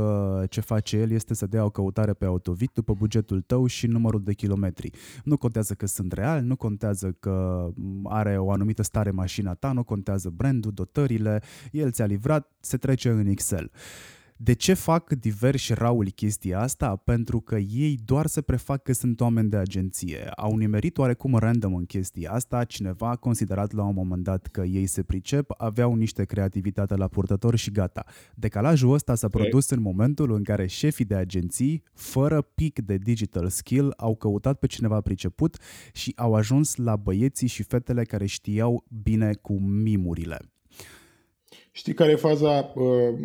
ce face el este să dea o căutare pe Autovit după bugetul tău și numărul de kilometri. Nu contează că sunt real, nu contează că are o anumită stare mașina ta, nu contează brandul, dotările, el ți-a livrat, se trece în Excel. De ce fac diversi Rauli chestia asta? Pentru că ei doar se prefac că sunt oameni de agenție. Au nimerit oarecum random în chestia asta, cineva a considerat la un moment dat că ei se pricep, aveau niște creativitate la purtător și gata. Decalajul ăsta s-a produs în momentul în care șefii de agenții, fără pic de digital skill, au căutat pe cineva priceput și au ajuns la băieții și fetele care știau bine cu mimurile. Știi care e faza?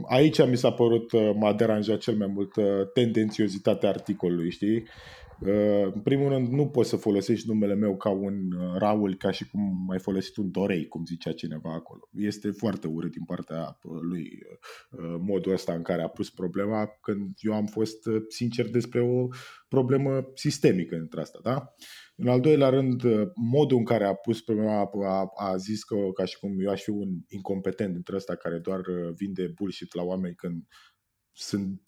Aici mi s-a părut, m-a deranjat cel mai mult tendențiozitatea articolului, știi? În primul rând, nu poți să folosești numele meu ca un uh, Raul, ca și cum ai folosit un Dorei, cum zicea cineva acolo. Este foarte urât din partea uh, lui uh, modul ăsta în care a pus problema, când eu am fost sincer despre o problemă sistemică între asta, da? În al doilea rând, modul în care a pus problema, a, a zis că ca și cum eu aș fi un incompetent între ăsta care doar vinde bullshit la oameni când sunt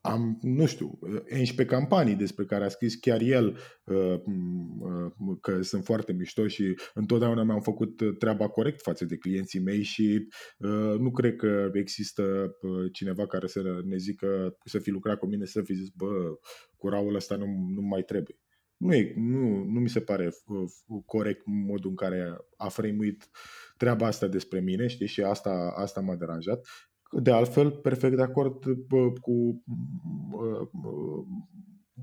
am, nu știu, 11 campanii despre care a scris chiar el uh, uh, că sunt foarte mișto și întotdeauna mi-am făcut treaba corect față de clienții mei și uh, nu cred că există cineva care să ne zică să fi lucrat cu mine să fi zis, bă, curaul ăsta nu, nu mai trebuie. Nu, e, nu, nu mi se pare corect modul în care a frăimuit treaba asta despre mine, știi, și asta, asta m-a deranjat. De altfel, perfect de acord cu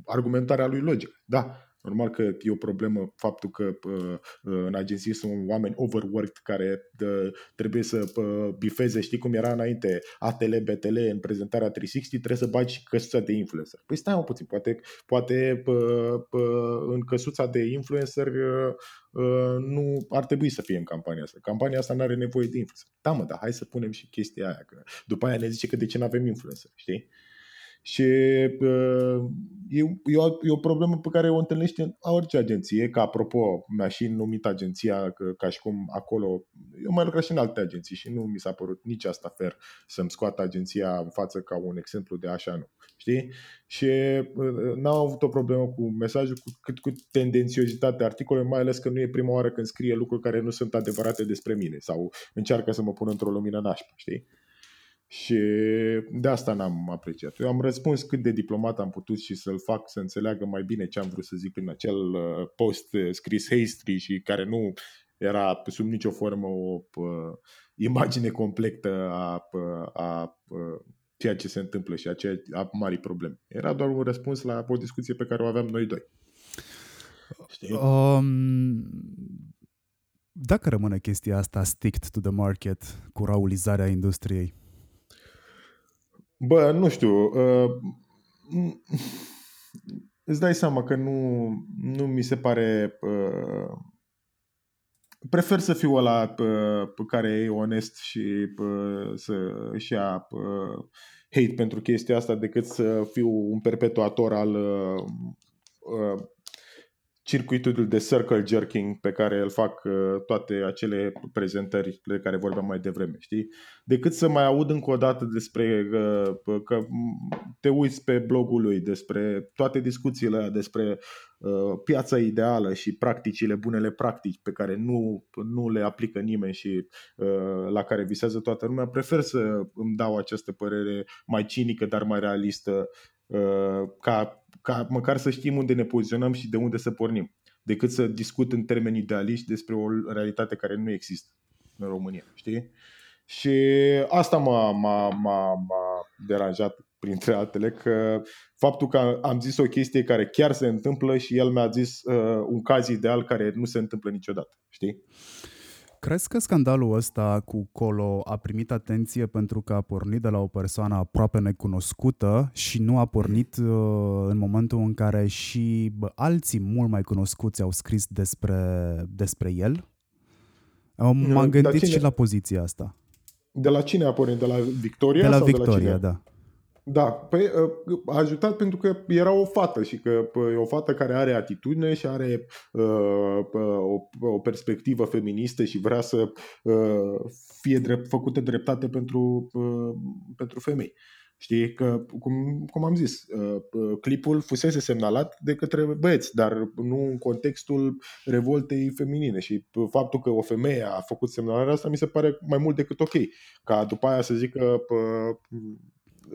argumentarea lui logică. Da, Normal că e o problemă faptul că uh, în agenții sunt oameni overworked care uh, trebuie să uh, bifeze, știi cum era înainte, ATL, BTL în prezentarea 360, trebuie să bagi și căsuța de influencer. Păi stai un puțin, poate, poate în căsuța de influencer nu ar trebui să fie în campania asta. Campania asta nu are nevoie de influencer. Da, mă, dar hai să punem și chestia aia, că după aia ne zice că de ce nu avem influencer, știi? Și uh, e, e, o, e o problemă pe care o întâlnește în orice agenție, că apropo, mi-a și numit agenția că, ca și cum acolo, eu mai lucrat și în alte agenții și nu mi s-a părut nici asta fer să-mi scoată agenția în față ca un exemplu de așa nu. Știi? Și uh, n-am avut o problemă cu mesajul, cu, cât cu tendențiozitatea articolului, mai ales că nu e prima oară când scrie lucruri care nu sunt adevărate despre mine sau încearcă să mă pună într-o lumină nașpa, știi? Și de asta n-am apreciat. Eu am răspuns cât de diplomat am putut și să-l fac să înțeleagă mai bine ce am vrut să zic în acel uh, post uh, scris hastry și care nu era sub nicio formă o uh, imagine completă a, a, a ceea ce se întâmplă și a, ceea, a mari probleme. Era doar un răspuns la o discuție pe care o aveam noi doi. Știi? Um, dacă rămâne chestia asta sticked to the market cu raulizarea industriei, Bă, nu știu. Uh, îți dai seama că nu, nu mi se pare... Uh, prefer să fiu ăla pe, uh, pe care e onest și pe, uh, să își ia pe, uh, hate pentru chestia asta decât să fiu un perpetuator al uh, circuitul de circle jerking pe care îl fac uh, toate acele prezentări de care vorbeam mai devreme, știi? Decât să mai aud încă o dată despre uh, că te uiți pe blogul lui, despre toate discuțiile alea, despre uh, piața ideală și practicile, bunele practici pe care nu, nu le aplică nimeni și la care visează toată lumea, prefer să îmi dau această părere mai cinică, dar mai realistă ca ca măcar să știm unde ne poziționăm și de unde să pornim, decât să discut în termeni idealiști despre o realitate care nu există în România, știi? Și asta m-a, m-a, m-a, m-a deranjat printre altele, că faptul că am zis o chestie care chiar se întâmplă și el mi-a zis uh, un caz ideal care nu se întâmplă niciodată, știi? Crezi că scandalul ăsta cu Colo a primit atenție pentru că a pornit de la o persoană aproape necunoscută și nu a pornit uh, în momentul în care și bă, alții mult mai cunoscuți au scris despre, despre el? M-am gândit și la poziția asta. De la cine a pornit? De la Victoria? De la sau Victoria, de la cine? da. Da, păi a ajutat pentru că era o fată și că e o fată care are atitudine și are uh, o, o perspectivă feministă și vrea să uh, fie drept, făcută dreptate pentru, uh, pentru femei. Știi că, cum, cum am zis, uh, clipul fusese semnalat de către băieți, dar nu în contextul revoltei feminine și faptul că o femeie a făcut semnalarea asta mi se pare mai mult decât ok. Ca după aia să zică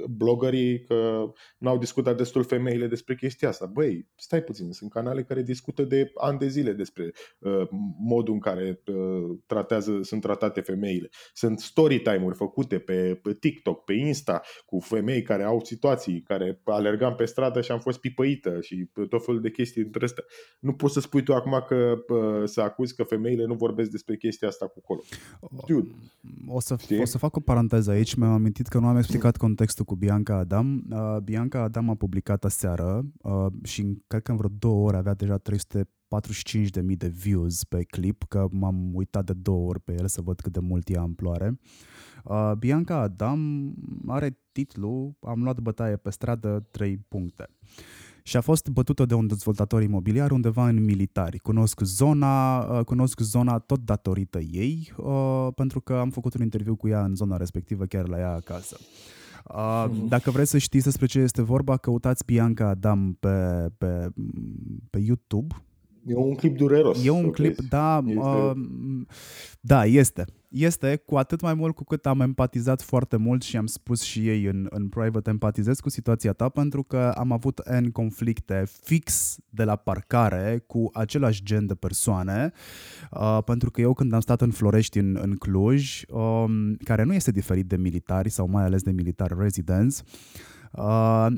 blogării că n-au discutat destul femeile despre chestia asta. Băi, stai puțin, sunt canale care discută de ani de zile despre uh, modul în care uh, tratează, sunt tratate femeile. Sunt story time-uri făcute pe, pe TikTok, pe Insta, cu femei care au situații, care alergam pe stradă și am fost pipăită și tot felul de chestii între astea. Nu poți să spui tu acum că uh, să acuzi că femeile nu vorbesc despre chestia asta cu colo. Dude, o, să, o să fac o paranteză aici, mi-am amintit că nu am explicat contextul cu Bianca Adam. Uh, Bianca Adam a publicat aseară uh, și cred că în vreo două ore avea deja 345.000 de views pe clip, că m-am uitat de două ori pe el să văd cât de mult e amploare. Uh, Bianca Adam are titlu Am luat bătaie pe stradă 3 puncte. Și a fost bătută de un dezvoltator imobiliar undeva în militari. Cunosc zona, uh, cunosc zona tot datorită ei, uh, pentru că am făcut un interviu cu ea în zona respectivă, chiar la ea acasă. Uh, dacă vreți să știți despre ce este vorba, căutați Bianca Adam pe, pe, pe YouTube E un clip dureros. E un clip, vezi. da, este... uh, da, este. Este, cu atât mai mult cu cât am empatizat foarte mult și am spus și ei în, în private, empatizez cu situația ta pentru că am avut N conflicte fix de la parcare cu același gen de persoane, uh, pentru că eu când am stat în Florești, în, în Cluj, uh, care nu este diferit de militari sau mai ales de militari residents, uh,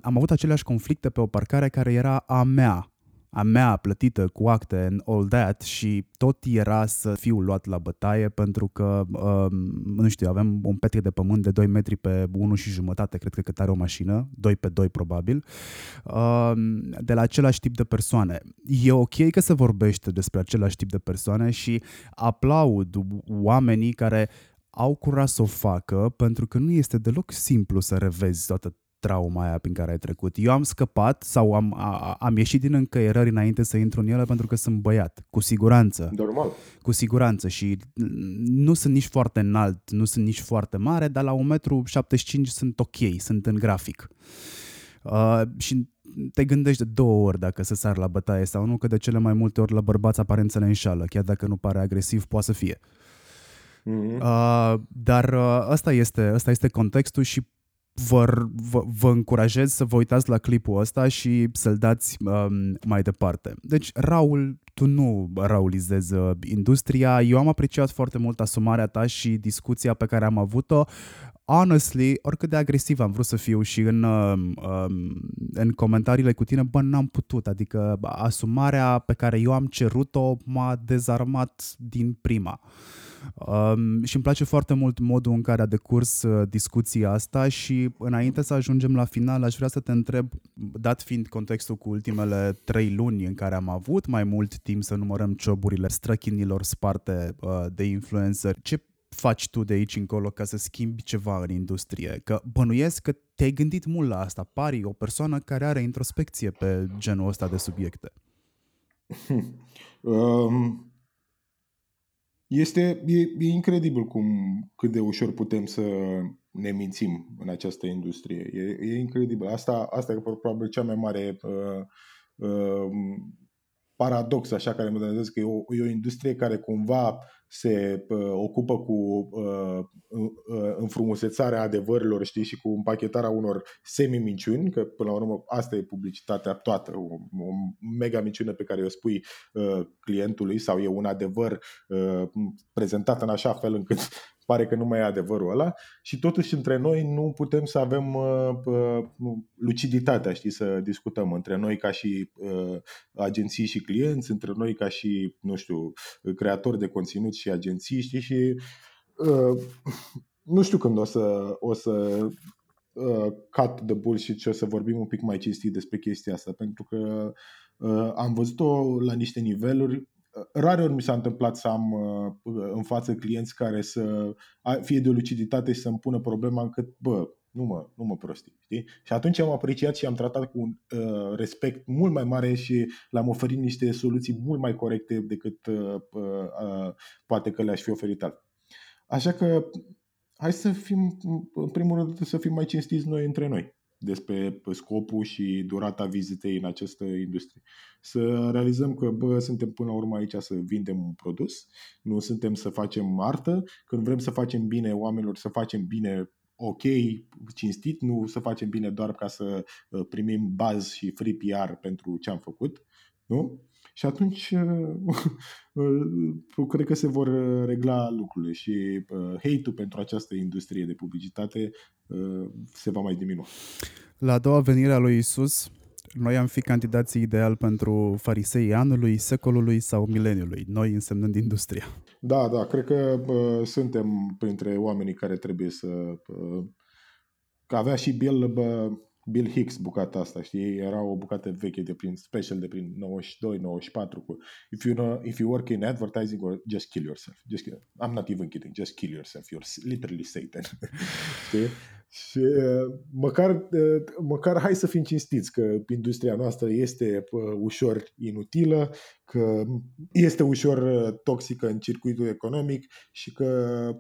am avut aceleași conflicte pe o parcare care era a mea, a mea plătită cu acte and all that și tot era să fiu luat la bătaie pentru că, uh, nu știu, avem un petre de pământ de 2 metri pe 1 și jumătate, cred că cât are o mașină, 2 pe 2 probabil, uh, de la același tip de persoane. E ok că se vorbește despre același tip de persoane și aplaud oamenii care au curaj să o facă pentru că nu este deloc simplu să revezi toată trauma aia prin care ai trecut. Eu am scăpat sau am, a, am ieșit din încăierări înainte să intru în ele pentru că sunt băiat, cu siguranță. Normal. Cu siguranță și nu sunt nici foarte înalt, nu sunt nici foarte mare, dar la 1,75 m sunt ok, sunt în grafic. Uh, și te gândești de două ori dacă să sar la bătaie sau nu, că de cele mai multe ori la bărbați aparențele înșală, chiar dacă nu pare agresiv, poate să fie. Mm-hmm. Uh, dar uh, ăsta, este, ăsta este contextul și vă, vă, vă încurajez să vă uitați la clipul ăsta și să-l dați um, mai departe. Deci, Raul, tu nu raulizezi uh, industria. Eu am apreciat foarte mult asumarea ta și discuția pe care am avut-o. Honestly, oricât de agresiv am vrut să fiu și în, um, um în comentariile cu tine, bă, n-am putut. Adică asumarea pe care eu am cerut-o m-a dezarmat din prima. Uh, Um, și îmi place foarte mult modul în care a decurs uh, discuția asta și înainte să ajungem la final aș vrea să te întreb, dat fiind contextul cu ultimele trei luni în care am avut mai mult timp să numărăm joburile străchinilor sparte uh, de influencer, ce faci tu de aici încolo ca să schimbi ceva în industrie? Că bănuiesc că te-ai gândit mult la asta. Pari o persoană care are introspecție pe genul ăsta de subiecte. Um, este e, e incredibil cum cât de ușor putem să ne mințim în această industrie. E, e incredibil. Asta, asta e probabil cea mai mare uh, uh, paradox, așa, care mă gândesc că e o, e o industrie care cumva se uh, ocupă cu uh, uh, înfrumusețarea adevărilor, știi, și cu împachetarea unor semi-minciuni, că până la urmă asta e publicitatea toată, o, o mega minciună pe care o spui uh, clientului sau e un adevăr uh, prezentat în așa fel încât pare că nu mai e adevărul ăla. Și totuși între noi nu putem să avem uh, uh, luciditatea, știi, să discutăm. Între noi ca și uh, agenții și clienți, între noi ca și, nu știu, creatori de conținut și agenții, știi, și uh, nu știu când o să, o să uh, cut the bullshit și o să vorbim un pic mai cinstit despre chestia asta, pentru că uh, am văzut-o la niște niveluri rare ori mi s-a întâmplat să am uh, în față clienți care să fie de luciditate și să-mi pună problema încât, bă, nu mă, nu mă prosti. Știi? Și atunci am apreciat și am tratat cu un uh, respect mult mai mare și le-am oferit niște soluții mult mai corecte decât uh, uh, poate că le-aș fi oferit altfel. Așa că hai să fim, în primul rând, să fim mai cinstiți noi între noi despre scopul și durata vizitei în această industrie. Să realizăm că, bă, suntem până la urmă aici să vindem un produs, nu suntem să facem artă. Când vrem să facem bine oamenilor, să facem bine ok, cinstit, nu să facem bine doar ca să uh, primim baz și free PR pentru ce am făcut, nu? Și atunci uh, cred că se vor regla lucrurile și hate-ul pentru această industrie de publicitate se va mai diminua. La a doua venire a lui Isus, noi am fi candidații ideal pentru farisei anului, secolului sau mileniului, noi însemnând industria. Da, da, cred că uh, suntem printre oamenii care trebuie să... Uh, că avea și Bill, bă, Bill Hicks bucata asta, știi? Era o bucată veche de prin special de prin 92-94 cu if you, know, if you work in advertising or just kill yourself. Just kill, I'm not even kidding, just kill yourself. You're literally Satan. știi? Și măcar, măcar hai să fim cinstiți că industria noastră este ușor inutilă, că este ușor toxică în circuitul economic și că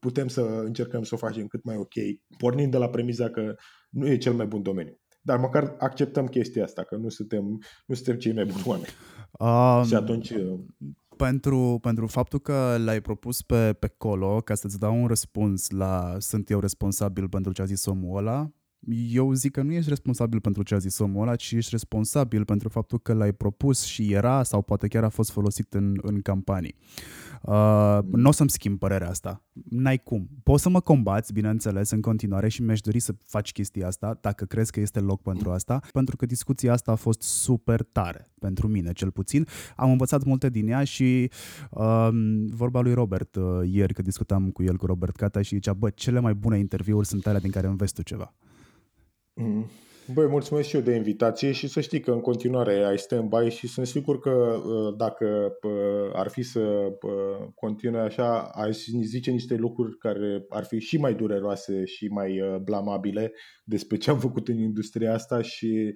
putem să încercăm să o facem cât mai ok, pornind de la premiza că nu e cel mai bun domeniu. Dar măcar acceptăm chestia asta, că nu suntem, nu suntem cei mai buni oameni. Um, și atunci pentru, pentru faptul că l-ai propus pe, pe colo ca să-ți dau un răspuns la sunt eu responsabil pentru ce a zis omul ăla, eu zic că nu ești responsabil pentru ce a zis omul ăla, ci ești responsabil pentru faptul că l-ai propus și era sau poate chiar a fost folosit în, în campanii. Uh, nu o să-mi schimb părerea asta. N-ai cum. Poți să mă combați, bineînțeles, în continuare și mi-aș dori să faci chestia asta, dacă crezi că este loc pentru asta, pentru că discuția asta a fost super tare, pentru mine cel puțin. Am învățat multe din ea și uh, vorba lui Robert uh, ieri, că discutam cu el, cu Robert Cata și zicea, bă, cele mai bune interviuri sunt alea din care înveți tu ceva. Mm. Băi, mulțumesc și eu de invitație și să știi că în continuare ai stand-by și sunt sigur că uh, dacă uh, ar fi să uh, continue așa, aș zice niște lucruri care ar fi și mai dureroase și mai blamabile despre ce am făcut în industria asta și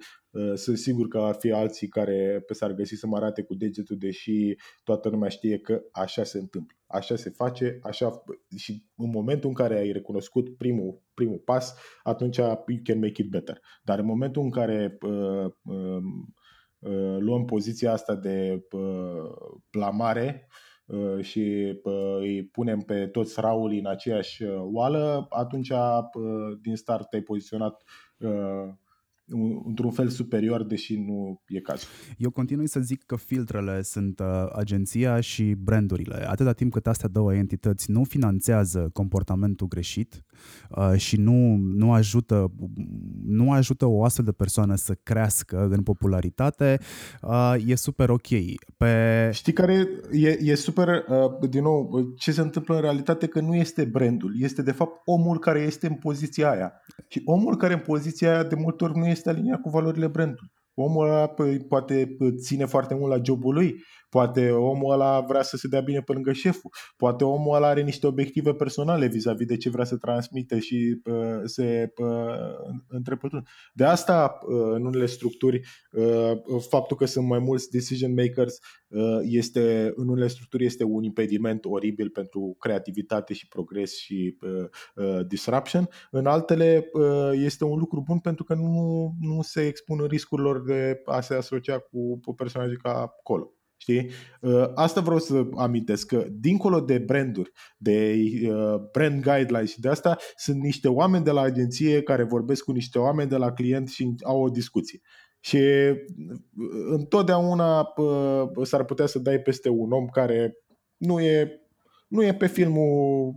sunt sigur că ar fi alții care s-ar găsi să mă arate cu degetul, deși toată lumea știe că așa se întâmplă așa se face, așa și în momentul în care ai recunoscut primul, primul pas, atunci you can make it better. Dar în momentul în care uh, uh, uh, luăm poziția asta de uh, blamare uh, și uh, îi punem pe toți rauli în aceeași uh, oală, atunci uh, din start te-ai poziționat uh, într-un fel superior, deși nu e cazul. Eu continui să zic că filtrele sunt uh, agenția și brandurile. Atâta timp cât astea două entități nu finanțează comportamentul greșit uh, și nu, nu, ajută, nu ajută o astfel de persoană să crească în popularitate, uh, e super ok. Pe... Știi care e, e super, uh, din nou, ce se întâmplă în realitate că nu este brandul, este de fapt omul care este în poziția aia. Și omul care în poziția aia de multe ori nu este este aliniat cu valorile brandului. Omul ăla păi, poate ține foarte mult la jobul lui, Poate omul ăla vrea să se dea bine pe lângă șeful. Poate omul ăla are niște obiective personale vis-a-vis de ce vrea să transmite și uh, se uh, întrepătrund. De asta, uh, în unele structuri, uh, faptul că sunt mai mulți decision makers uh, este, în unele structuri este un impediment oribil pentru creativitate și progres și uh, uh, disruption. În altele uh, este un lucru bun pentru că nu, nu se expun riscurilor de a se asocia cu personaje ca acolo. Știi? Uh, asta vreau să amintesc că dincolo de branduri, de uh, brand guidelines și de asta, sunt niște oameni de la agenție care vorbesc cu niște oameni de la client și au o discuție. Și uh, întotdeauna s-ar putea să dai peste un om care nu e, nu e pe filmul,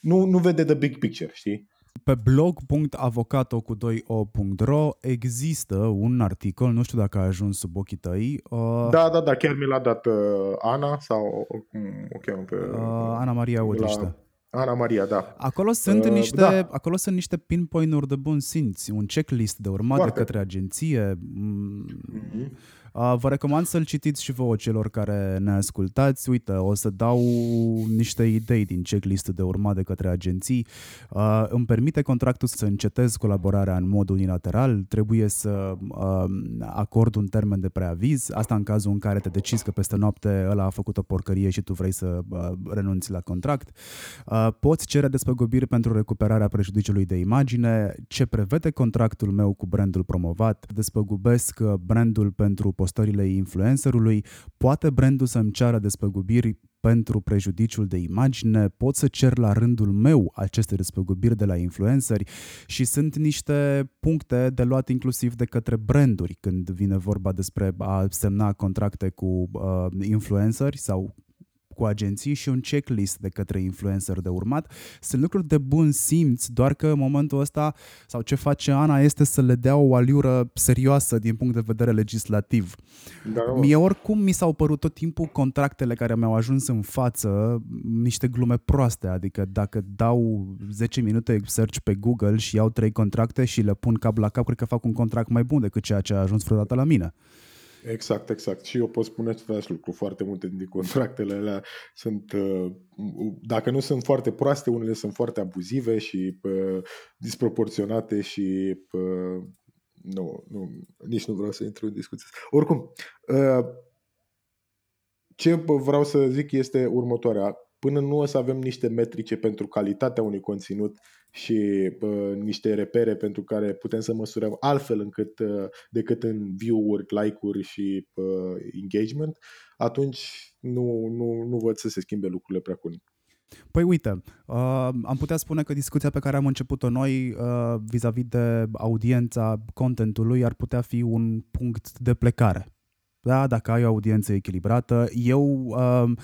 nu, nu vede the big picture, știi? Pe blog.avocato cu 2o.ro există un articol, nu știu dacă a ajuns sub ochii tăi. Uh, da, da, da, chiar mi l-a dat uh, Ana sau cum o cheamă pe... Uh, Ana Maria Odriște. La... Ana Maria, da. Acolo sunt, uh, niște, da. acolo sunt niște pinpoint-uri de bun simț, un checklist de urmat Foarte. de către agenție. Mm-hmm. Vă recomand să-l citiți și vouă celor care ne ascultați. Uite, o să dau niște idei din checklist de urmat de către agenții. Îmi permite contractul să încetez colaborarea în mod unilateral. Trebuie să acord un termen de preaviz. Asta în cazul în care te decizi că peste noapte ăla a făcut o porcărie și tu vrei să renunți la contract. Poți cere despăgubiri pentru recuperarea prejudiciului de imagine. Ce prevede contractul meu cu brandul promovat? Despăgubesc brandul pentru postările influencerului, poate brandul să-mi ceară despăgubiri pentru prejudiciul de imagine, pot să cer la rândul meu aceste despăgubiri de la influenceri și sunt niște puncte de luat inclusiv de către branduri când vine vorba despre a semna contracte cu uh, influenceri sau cu agenții și un checklist de către influencer de urmat. Sunt lucruri de bun simț, doar că în momentul ăsta, sau ce face Ana, este să le dea o aliură serioasă din punct de vedere legislativ. Da, Mie oricum mi s-au părut tot timpul contractele care mi-au ajuns în față niște glume proaste, adică dacă dau 10 minute search pe Google și iau trei contracte și le pun cap la cap, cred că fac un contract mai bun decât ceea ce a ajuns vreodată la mine. Exact, exact. Și eu pot spune același lucru. Foarte multe din contractele alea sunt, uh, dacă nu sunt foarte proaste, unele sunt foarte abuzive și uh, disproporționate și uh, nu, nu, nici nu vreau să intru în discuție. Oricum, uh, ce vreau să zic este următoarea. Până nu o să avem niște metrice pentru calitatea unui conținut și uh, niște repere pentru care putem să măsurăm altfel încât, uh, decât în view-uri, like-uri și uh, engagement, atunci nu, nu, nu văd să se schimbe lucrurile prea curând. Păi uite, uh, am putea spune că discuția pe care am început-o noi uh, vis-a-vis de audiența contentului ar putea fi un punct de plecare da, dacă ai o audiență echilibrată. Eu, um,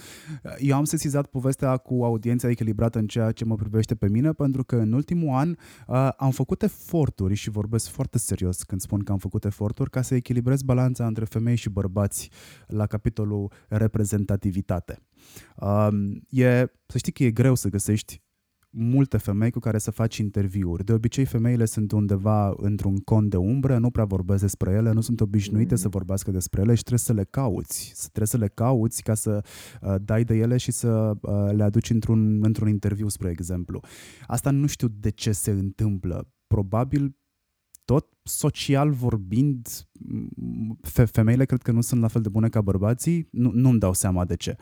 eu am sesizat povestea cu audiența echilibrată în ceea ce mă privește pe mine, pentru că în ultimul an uh, am făcut eforturi și vorbesc foarte serios când spun că am făcut eforturi ca să echilibrez balanța între femei și bărbați la capitolul reprezentativitate. Um, e, să știi că e greu să găsești multe femei cu care să faci interviuri. De obicei, femeile sunt undeva într-un cont de umbră, nu prea vorbesc despre ele, nu sunt obișnuite mm. să vorbească despre ele și trebuie să le cauți. Trebuie să le cauți ca să uh, dai de ele și să uh, le aduci într-un, într-un interviu, spre exemplu. Asta nu știu de ce se întâmplă. Probabil tot social vorbind, fe- femeile cred că nu sunt la fel de bune ca bărbații, nu, nu-mi dau seama de ce.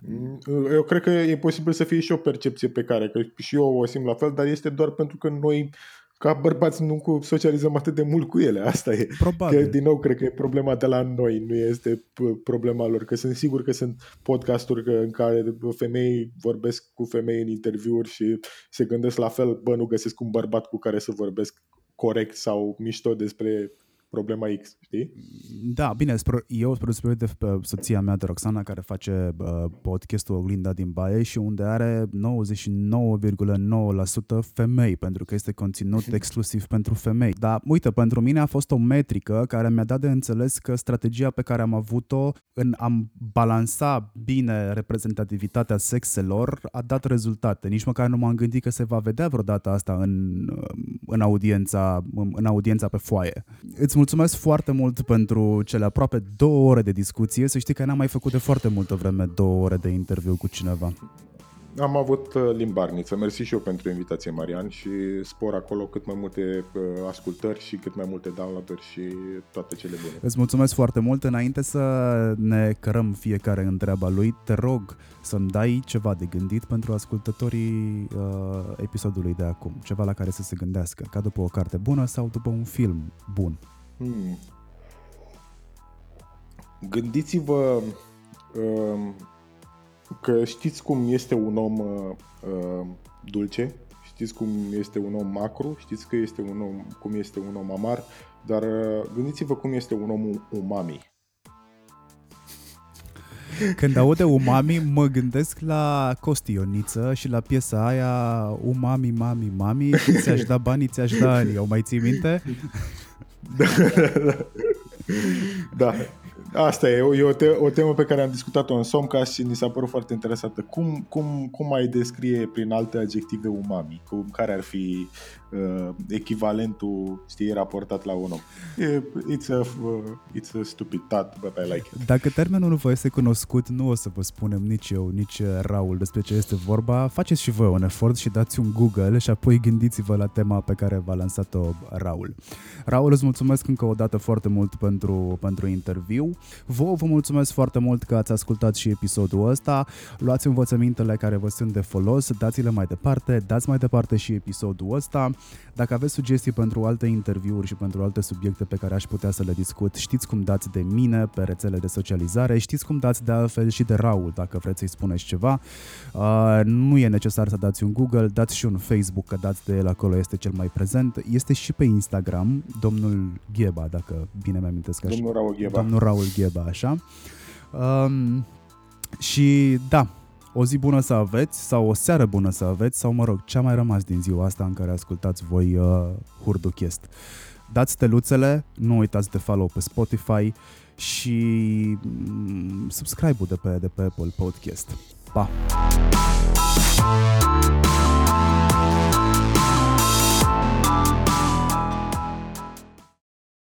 Mm, eu cred că e posibil să fie și o percepție pe care, că și eu o simt la fel, dar este doar pentru că noi ca bărbați nu socializăm atât de mult cu ele, asta e. Probabil. Că, din nou, cred că e problema de la noi, nu este problema lor, că sunt sigur că sunt podcasturi în care femei vorbesc cu femei în interviuri și se gândesc la fel, bă, nu găsesc un bărbat cu care să vorbesc corect sau mișto despre problema X, știi? Da, bine, eu spre deosebire de soția mea, de Roxana, care face uh, podcastul Oglinda din Baie și unde are 99,9% femei, pentru că este conținut exclusiv pentru femei. Dar, uite, pentru mine a fost o metrică care mi-a dat de înțeles că strategia pe care am avut-o în a balansa bine reprezentativitatea sexelor a dat rezultate. Nici măcar nu m-am gândit că se va vedea vreodată asta în, în, audiența, în audiența pe foaie. Îți mulțumesc foarte mult pentru cele aproape două ore de discuție. Să știi că n-am mai făcut de foarte multă vreme două ore de interviu cu cineva. Am avut uh, limbarniță. Mersi și eu pentru invitație, Marian, și spor acolo cât mai multe uh, ascultări și cât mai multe downloaduri și toate cele bune. Îți mulțumesc foarte mult. Înainte să ne cărăm fiecare în treaba lui, te rog să-mi dai ceva de gândit pentru ascultătorii uh, episodului de acum. Ceva la care să se gândească, ca după o carte bună sau după un film bun. Hmm. Gândiți-vă uh, că știți cum este un om uh, uh, dulce, știți cum este un om macru, știți că este un om, cum este un om amar, dar uh, gândiți-vă cum este un om umami. Când aud de umami, mă gândesc la Costioniță și la piesa aia Umami, mami, mami, ți-aș da banii, ți-aș da ani. O mai ții minte? Da, da. Asta e, e o, te- o temă pe care am discutat-o în Somcast și ni s-a părut foarte interesată. Cum, cum, cum ai descrie prin alte adjective umami? Cum, care ar fi uh, echivalentul, știi, raportat la un om? E, it's, a, uh, it's a stupid thought, but I like it. Dacă termenul nu vă este cunoscut, nu o să vă spunem nici eu, nici Raul despre ce este vorba. Faceți și voi un efort și dați un Google și apoi gândiți-vă la tema pe care v-a lansat-o Raul. Raul, îți mulțumesc încă o dată foarte mult pentru, pentru interviu. Vă vă mulțumesc foarte mult că ați ascultat și episodul ăsta. Luați învățămintele care vă sunt de folos, dați-le mai departe, dați mai departe și episodul ăsta. Dacă aveți sugestii pentru alte interviuri și pentru alte subiecte pe care aș putea să le discut, știți cum dați de mine pe rețele de socializare, știți cum dați de altfel și de Raul, dacă vreți să-i spuneți ceva. Uh, nu e necesar să dați un Google, dați și un Facebook, că dați de el acolo, este cel mai prezent. Este și pe Instagram, domnul Gheba, dacă bine mi-amintesc așa. Domnul Raul Gheba. Domnul Raul Gheba, așa. Um, și da, o zi bună să aveți sau o seară bună să aveți sau, mă rog, ce a mai rămas din ziua asta în care ascultați voi uh, Hurduchest. Dați steluțele, nu uitați de follow pe Spotify și mm, subscribe-ul de pe, de pe Apple Podcast. Pa!